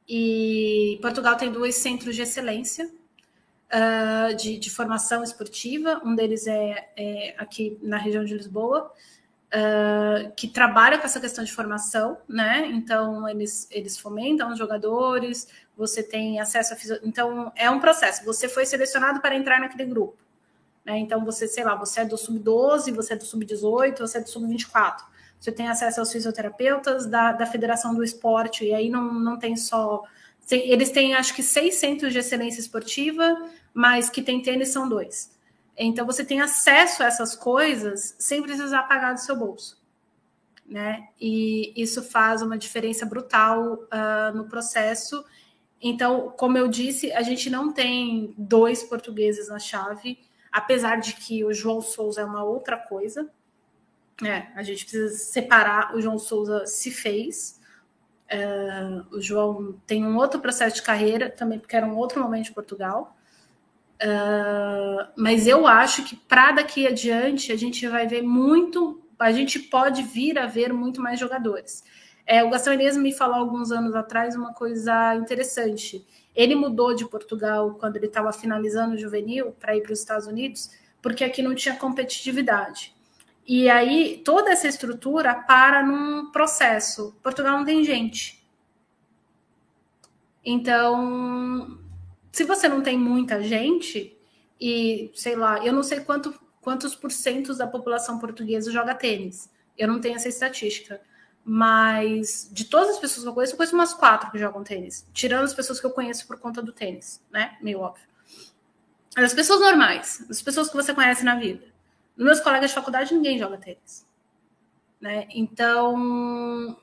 E Portugal tem dois centros de excelência uh, de, de, formação esportiva. Um deles é, é aqui na região de Lisboa uh, que trabalha com essa questão de formação, né? Então, eles, eles fomentam os jogadores, você tem acesso a. Então, é um processo. Você foi selecionado para entrar naquele grupo. Né? Então, você, sei lá, você é do sub-12, você é do sub-18, você é do sub-24. Você tem acesso aos fisioterapeutas da, da Federação do Esporte, e aí não, não tem só. Eles têm, acho que, seis centros de excelência esportiva, mas que tem tênis são dois. Então você tem acesso a essas coisas sem precisar pagar do seu bolso. Né? E isso faz uma diferença brutal uh, no processo. Então, como eu disse, a gente não tem dois portugueses na chave, apesar de que o João Souza é uma outra coisa. É, a gente precisa separar. O João Souza se fez. Uh, o João tem um outro processo de carreira, também porque era um outro momento de Portugal. Uh, mas eu acho que para daqui adiante a gente vai ver muito, a gente pode vir a ver muito mais jogadores. É, o Gastão Inês me falou alguns anos atrás uma coisa interessante. Ele mudou de Portugal quando ele estava finalizando o juvenil para ir para os Estados Unidos, porque aqui não tinha competitividade. E aí toda essa estrutura para num processo. Portugal não tem gente. Então, se você não tem muita gente, e sei lá, eu não sei quanto, quantos porcentos da população portuguesa joga tênis. Eu não tenho essa estatística. Mas de todas as pessoas que eu conheço, eu conheço umas quatro que jogam tênis. Tirando as pessoas que eu conheço por conta do tênis, né? Meio óbvio. As pessoas normais, as pessoas que você conhece na vida. Meus colegas de faculdade, ninguém joga tênis. Né? Então,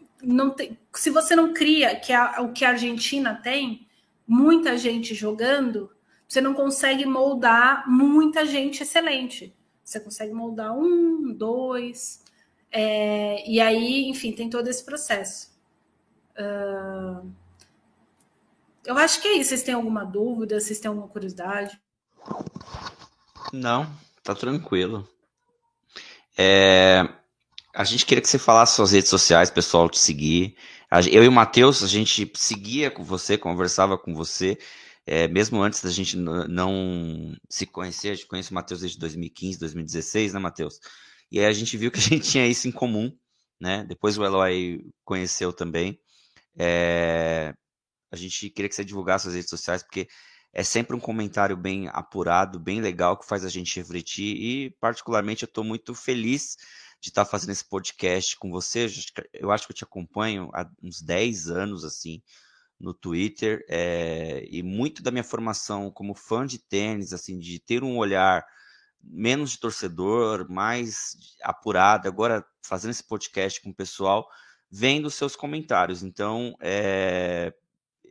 tem, se você não cria que a, o que a Argentina tem, muita gente jogando, você não consegue moldar muita gente excelente. Você consegue moldar um, dois, é, e aí, enfim, tem todo esse processo. Uh, eu acho que é isso. Vocês têm alguma dúvida? Vocês têm alguma curiosidade? Não, tá tranquilo. É, a gente queria que você falasse suas redes sociais, pessoal, te seguir. Eu e o Matheus, a gente seguia com você, conversava com você, é, mesmo antes da gente não se conhecer. A gente conhece o Matheus desde 2015, 2016, né, Matheus? E aí a gente viu que a gente <laughs> tinha isso em comum, né? Depois o Eloy conheceu também. É, a gente queria que você divulgasse suas redes sociais, porque é sempre um comentário bem apurado, bem legal, que faz a gente refletir. E, particularmente, eu estou muito feliz de estar tá fazendo esse podcast com você. Eu acho que eu te acompanho há uns 10 anos, assim, no Twitter, é, e muito da minha formação como fã de tênis, assim, de ter um olhar menos de torcedor, mais apurado, agora fazendo esse podcast com o pessoal, vendo seus comentários. Então, é,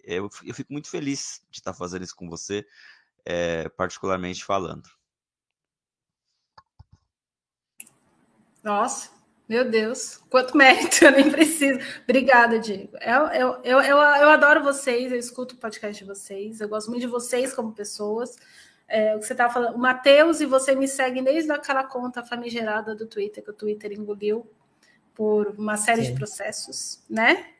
eu, eu, fico muito feliz de estar fazendo isso com você, é, particularmente falando. Nossa, meu Deus, quanto <laughs> mérito, eu nem preciso. Obrigada, Diego. Eu, eu, eu, eu, eu adoro vocês, eu escuto o podcast de vocês, eu gosto muito de vocês como pessoas. É, o que você estava falando, o Matheus e você me seguem desde aquela conta famigerada do Twitter, que o Twitter engoliu por uma série Sim. de processos, né?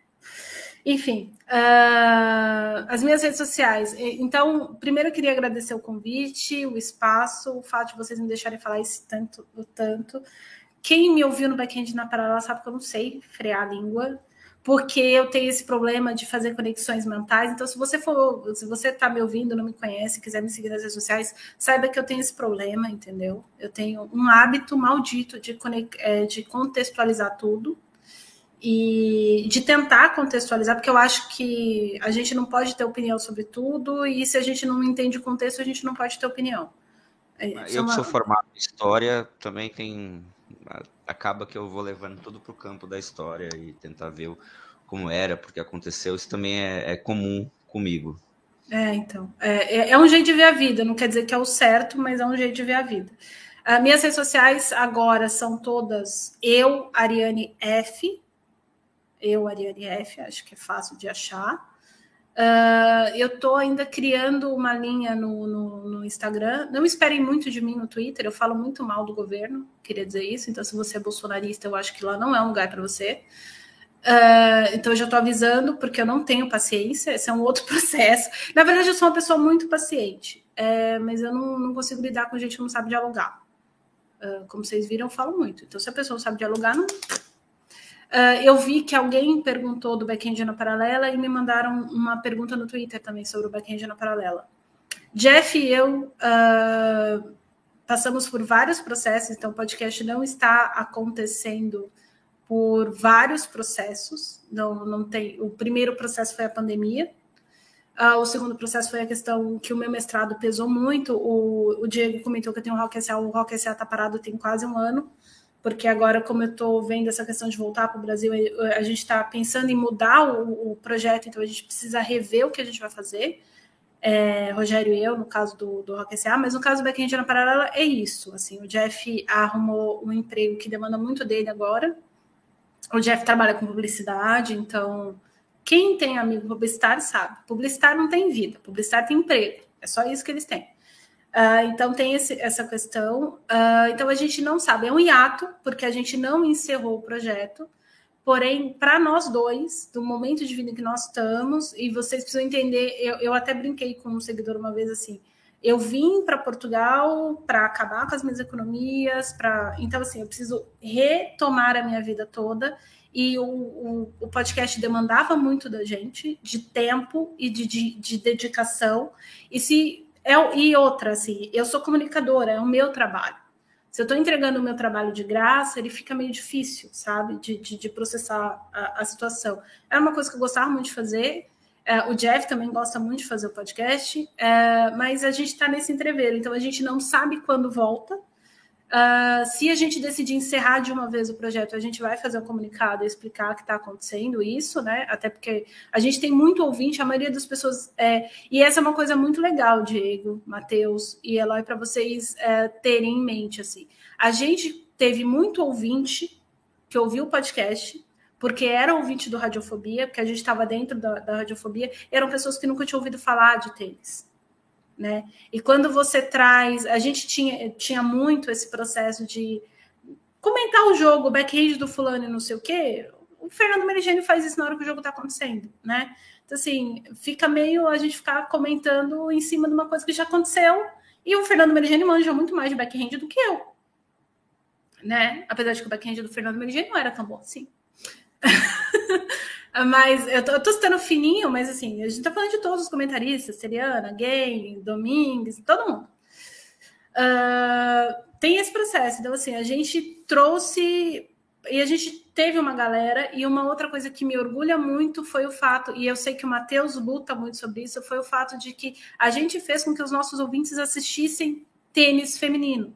Enfim, uh, as minhas redes sociais. Então, primeiro eu queria agradecer o convite, o espaço, o fato de vocês me deixarem falar isso tanto, o tanto. Quem me ouviu no back-end na paralela sabe que eu não sei frear a língua. porque eu tenho esse problema de fazer conexões mentais. Então, se você for, se você está me ouvindo, não me conhece, quiser me seguir nas redes sociais, saiba que eu tenho esse problema, entendeu? Eu tenho um hábito maldito de, é, de contextualizar tudo e de tentar contextualizar, porque eu acho que a gente não pode ter opinião sobre tudo, e se a gente não entende o contexto, a gente não pode ter opinião. É, eu que sou formado em história, também tem acaba que eu vou levando tudo para o campo da história e tentar ver como era, porque aconteceu. Isso também é, é comum comigo. É, então. É, é, é, um jeito de ver a vida, não quer dizer que é o certo, mas é um jeito de ver a vida. Uh, minhas redes sociais agora são todas eu, Ariane F. Eu, Ariane F, acho que é fácil de achar. Uh, eu estou ainda criando uma linha no, no, no, Instagram. Não esperem muito de mim no Twitter, eu falo muito mal do governo, queria dizer isso. Então, se você é bolsonarista, eu acho que lá não é um lugar para você. Uh, então, eu já estou avisando, porque eu não tenho paciência, esse é um outro <laughs> processo. Na verdade, eu sou uma pessoa muito paciente, é, mas eu não, não, consigo lidar com gente que não sabe dialogar. Uh, como vocês viram, eu falo muito. Então, se a pessoa não sabe dialogar, não, Uh, eu vi que alguém perguntou do back-end na paralela e me mandaram uma pergunta no Twitter também sobre o back-end na paralela. Jeff e eu uh, passamos por vários processos, então o podcast não está acontecendo por vários processos. Não, não tem. O primeiro processo foi a pandemia. Uh, o segundo processo foi a questão que o meu mestrado pesou muito. O, o Diego comentou que eu tenho um Rock SA, o Rock SA está parado tem quase um ano porque agora, como eu estou vendo essa questão de voltar para o Brasil, a gente está pensando em mudar o, o, projeto, então a gente precisa rever o que a gente vai fazer. É, Rogério e eu, no caso do, do Rock SA, mas no caso do Backend na Paralela é isso. Assim, o Jeff arrumou um emprego que demanda muito dele agora. O Jeff trabalha com publicidade, então quem tem amigo publicitário sabe. Publicitário não tem vida, publicitário tem emprego. É só isso que eles têm. Uh, então tem esse, essa questão. Uh, então a gente não sabe, é um hiato, porque a gente não encerrou o projeto. Porém, para nós dois, do momento de vida que nós estamos, e vocês precisam entender, eu, eu até brinquei com um seguidor uma vez assim. Eu vim para Portugal para acabar com as minhas economias, para então assim eu preciso retomar a minha vida toda e o, o, o, podcast demandava muito da gente, de tempo e de, de, de dedicação. E se é, e outra, assim, eu sou comunicadora, é o meu trabalho. Se eu estou entregando o meu trabalho de graça, ele fica meio difícil, sabe, de, de, de processar a, a, situação. É uma coisa que eu gostava muito de fazer. É, o Jeff também gosta muito de fazer o podcast, é, mas a gente está nesse entreveiro, então a gente não sabe quando volta. Uh, se a gente decidir encerrar de uma vez o projeto, a gente vai fazer um comunicado e explicar que está acontecendo isso, né? Até porque a gente tem muito ouvinte, a maioria das pessoas. É... E essa é uma coisa muito legal, Diego, Matheus e Eloy, para vocês é, terem em mente. assim. A gente teve muito ouvinte que ouviu o podcast, porque era ouvinte do Radiofobia, porque a gente estava dentro da, da Radiofobia, eram pessoas que nunca tinham ouvido falar de tênis né? E quando você traz, a gente tinha, tinha muito esse processo de comentar o jogo, o backhand do fulano e não sei o quê. O Fernando Merigênio faz isso na hora que o jogo está acontecendo, né? Então, assim, fica meio a gente ficar comentando em cima de uma coisa que já aconteceu. E o Fernando Merigênio manja muito mais de backhand do que eu, né? Apesar de que o backhand do Fernando Merigênio não era tão bom assim. <laughs> Mas eu tô, eu tô citando fininho, mas assim, a gente tá falando de todos os comentaristas, Seriana, Gay, Domingues, todo mundo. Uh, tem esse processo. Então, assim, a gente trouxe e a gente teve uma galera, e uma outra coisa que me orgulha muito foi o fato, e eu sei que o Matheus luta muito sobre isso, foi o fato de que a gente fez com que os nossos ouvintes assistissem tênis feminino.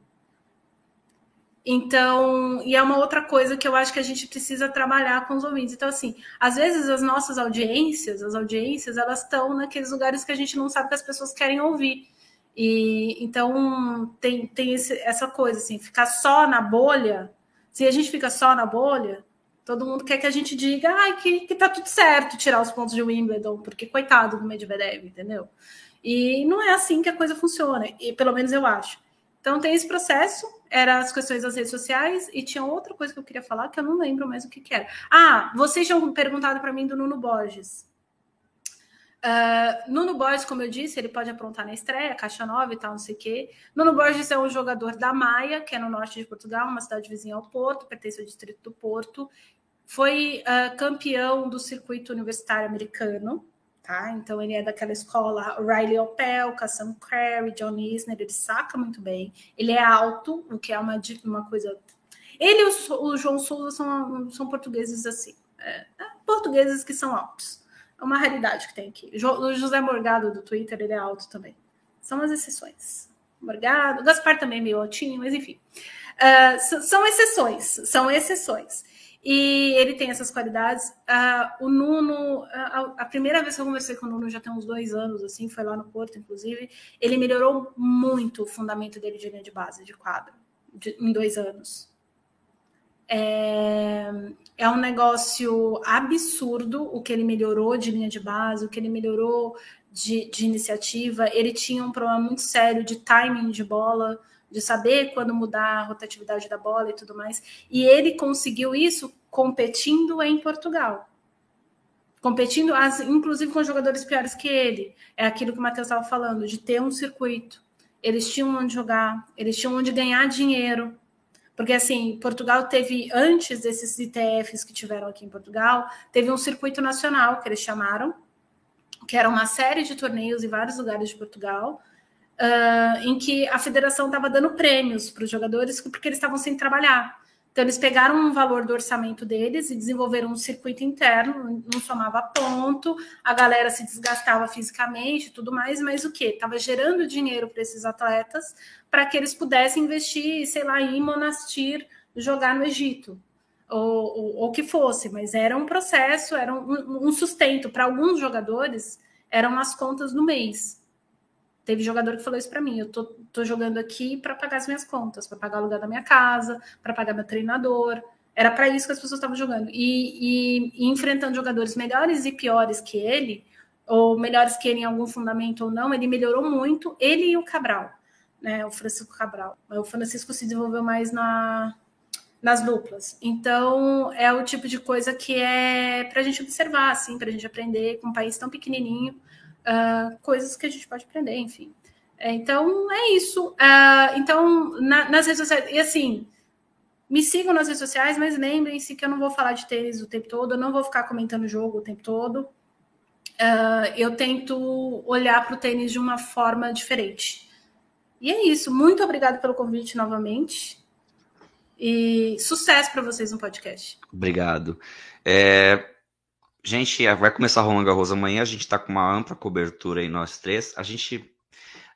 Então, e é uma outra coisa que eu acho que a gente precisa trabalhar com os ouvintes. Então, assim, às vezes as nossas audiências, as audiências, elas estão naqueles lugares que a gente não sabe que as pessoas querem ouvir. E então tem, tem esse, essa coisa, assim, ficar só na bolha. Se a gente fica só na bolha, todo mundo quer que a gente diga ah, que, que tá tudo certo tirar os pontos de Wimbledon, porque coitado do Medvedev, entendeu? E não é assim que a coisa funciona, e pelo menos eu acho. Então tem esse processo, era as questões das redes sociais, e tinha outra coisa que eu queria falar que eu não lembro mais o que, que era. Ah, vocês tinham perguntado para mim do Nuno Borges. Uh, Nuno Borges, como eu disse, ele pode aprontar na estreia, caixa nova e tal, não sei o quê. Nuno Borges é um jogador da Maia, que é no norte de Portugal, uma cidade vizinha ao Porto, pertence ao distrito do Porto. foi uh, campeão do circuito universitário americano, tá? Então ele é daquela escola Riley Opelka, Sam Carey, John Isner, ele saca muito bem. Ele é alto, o que é uma, uma coisa. Ele e o, o João Souza são, são portugueses assim, é, é, portugueses que são altos. É uma raridade que tem aqui. O José Morgado do Twitter, ele é alto também. São as exceções. Morgado, Gaspar também é meio altinho, mas enfim. Uh, são exceções, são exceções. E ele tem essas qualidades. Uh, o Nuno, a, a, primeira vez que eu conversei com o Nuno já tem uns dois anos, assim, foi lá no Porto, inclusive, ele melhorou muito o fundamento dele de linha de base, de quadro, de, em dois anos. É, é um negócio absurdo o que ele melhorou de linha de base, o que ele melhorou de, de iniciativa. Ele tinha um problema muito sério de timing de bola de saber quando mudar a rotatividade da bola e tudo mais. E ele conseguiu isso competindo em Portugal. Competindo, as, inclusive com jogadores piores que ele. É aquilo que o Matheus estava falando, de ter um circuito. Eles tinham onde jogar, eles tinham onde ganhar dinheiro. Porque, assim, Portugal teve, antes desses ITFs que tiveram aqui em Portugal, teve um circuito nacional, que eles chamaram, que era uma série de torneios em vários lugares de Portugal, uh, em que a federação estava dando prêmios para os jogadores porque eles estavam sem trabalhar. Então, eles pegaram um valor do orçamento deles e desenvolveram um circuito interno, não somava ponto, a galera se desgastava fisicamente e tudo mais, mas o que? Estava gerando dinheiro para esses atletas para que eles pudessem investir, sei lá, em Monastir, jogar no Egito, ou o que fosse, mas era um processo, era um, um sustento. Para alguns jogadores, eram as contas do mês. Teve jogador que falou isso para mim: eu tô, tô jogando aqui para pagar as minhas contas, para pagar o aluguel da minha casa, para pagar meu treinador. Era para isso que as pessoas estavam jogando. E, e, e, enfrentando jogadores melhores e piores que ele, ou melhores que ele em algum fundamento ou não, ele melhorou muito, ele e o Cabral, né? O Francisco Cabral. O Francisco se desenvolveu mais na, nas duplas. Então, é o tipo de coisa que é para a gente observar, assim, para a gente aprender com um país tão pequenininho uh, coisas que a gente pode aprender, enfim. É, então, é isso. Uh, então, na, nas redes sociais, e assim, me sigam nas redes sociais, mas lembrem-se que eu não vou falar de tênis o tempo todo, eu não vou ficar comentando o jogo o tempo todo. Uh, eu tento olhar para o tênis de uma forma diferente. E é isso. Muito obrigada pelo convite novamente. E sucesso para vocês no podcast. Obrigado. É, Gente, vai começar Roland Garros amanhã. A gente tá com uma ampla cobertura aí, nós três. A gente.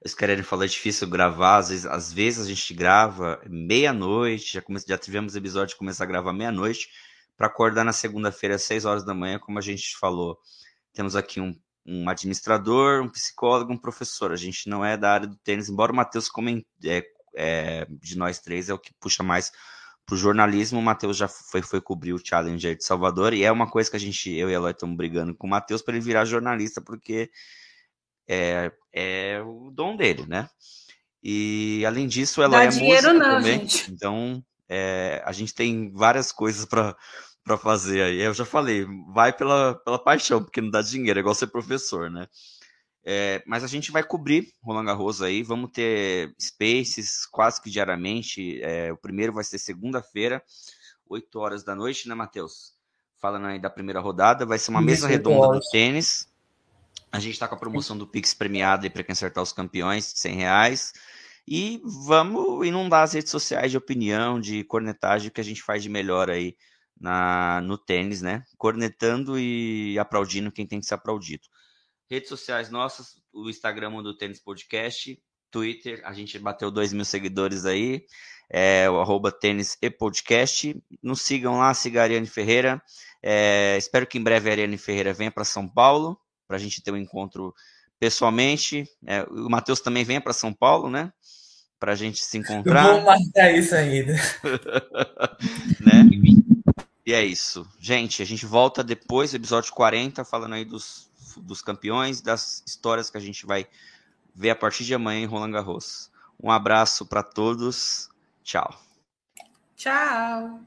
Os querem falar, é difícil gravar. Às vezes, às vezes a gente grava meia-noite. Já, já tivemos episódio de começar a gravar meia-noite para acordar na segunda-feira às seis horas da manhã, como a gente falou. Temos aqui um, um administrador, um psicólogo, um professor. A gente não é da área do tênis, embora o Matheus é, é, de nós três é o que puxa mais para o jornalismo, o Matheus já foi, foi cobrir o Challenger de Salvador, e é uma coisa que a gente, eu e a Eloy estamos brigando com o Matheus para ele virar jornalista, porque é, é o dom dele, né? E além disso, ela é música não, também, gente. então é, a gente tem várias coisas para para fazer aí. Eu já falei, vai pela, pela paixão, porque não dá dinheiro, é igual ser professor, né? É, mas a gente vai cobrir Roland Garros aí, vamos ter spaces quase que diariamente. É, o primeiro vai ser segunda-feira, 8 horas da noite, né, Matheus? Falando aí da primeira rodada, vai ser uma mesa redonda do tênis. A gente está com a promoção do Pix premiado aí para quem acertar os campeões, de 100 reais. E vamos inundar as redes sociais de opinião, de cornetagem, que a gente faz de melhor aí na, no tênis, né? Cornetando e aplaudindo quem tem que ser aplaudido. Redes sociais nossas, o Instagram do Tênis Podcast, Twitter, a gente bateu 2 mil seguidores aí, é, o arroba tênis e podcast. Nos sigam lá, siga a Ariane Ferreira. É, espero que em breve a Ariane Ferreira venha para São Paulo, para a gente ter um encontro pessoalmente. É, o Matheus também venha para São Paulo, né? Para a gente se encontrar. Vou marcar isso ainda. <laughs> né? E é isso. Gente, a gente volta depois episódio 40, falando aí dos dos campeões, das histórias que a gente vai ver a partir de amanhã em Roland Garros. Um abraço para todos. Tchau. Tchau.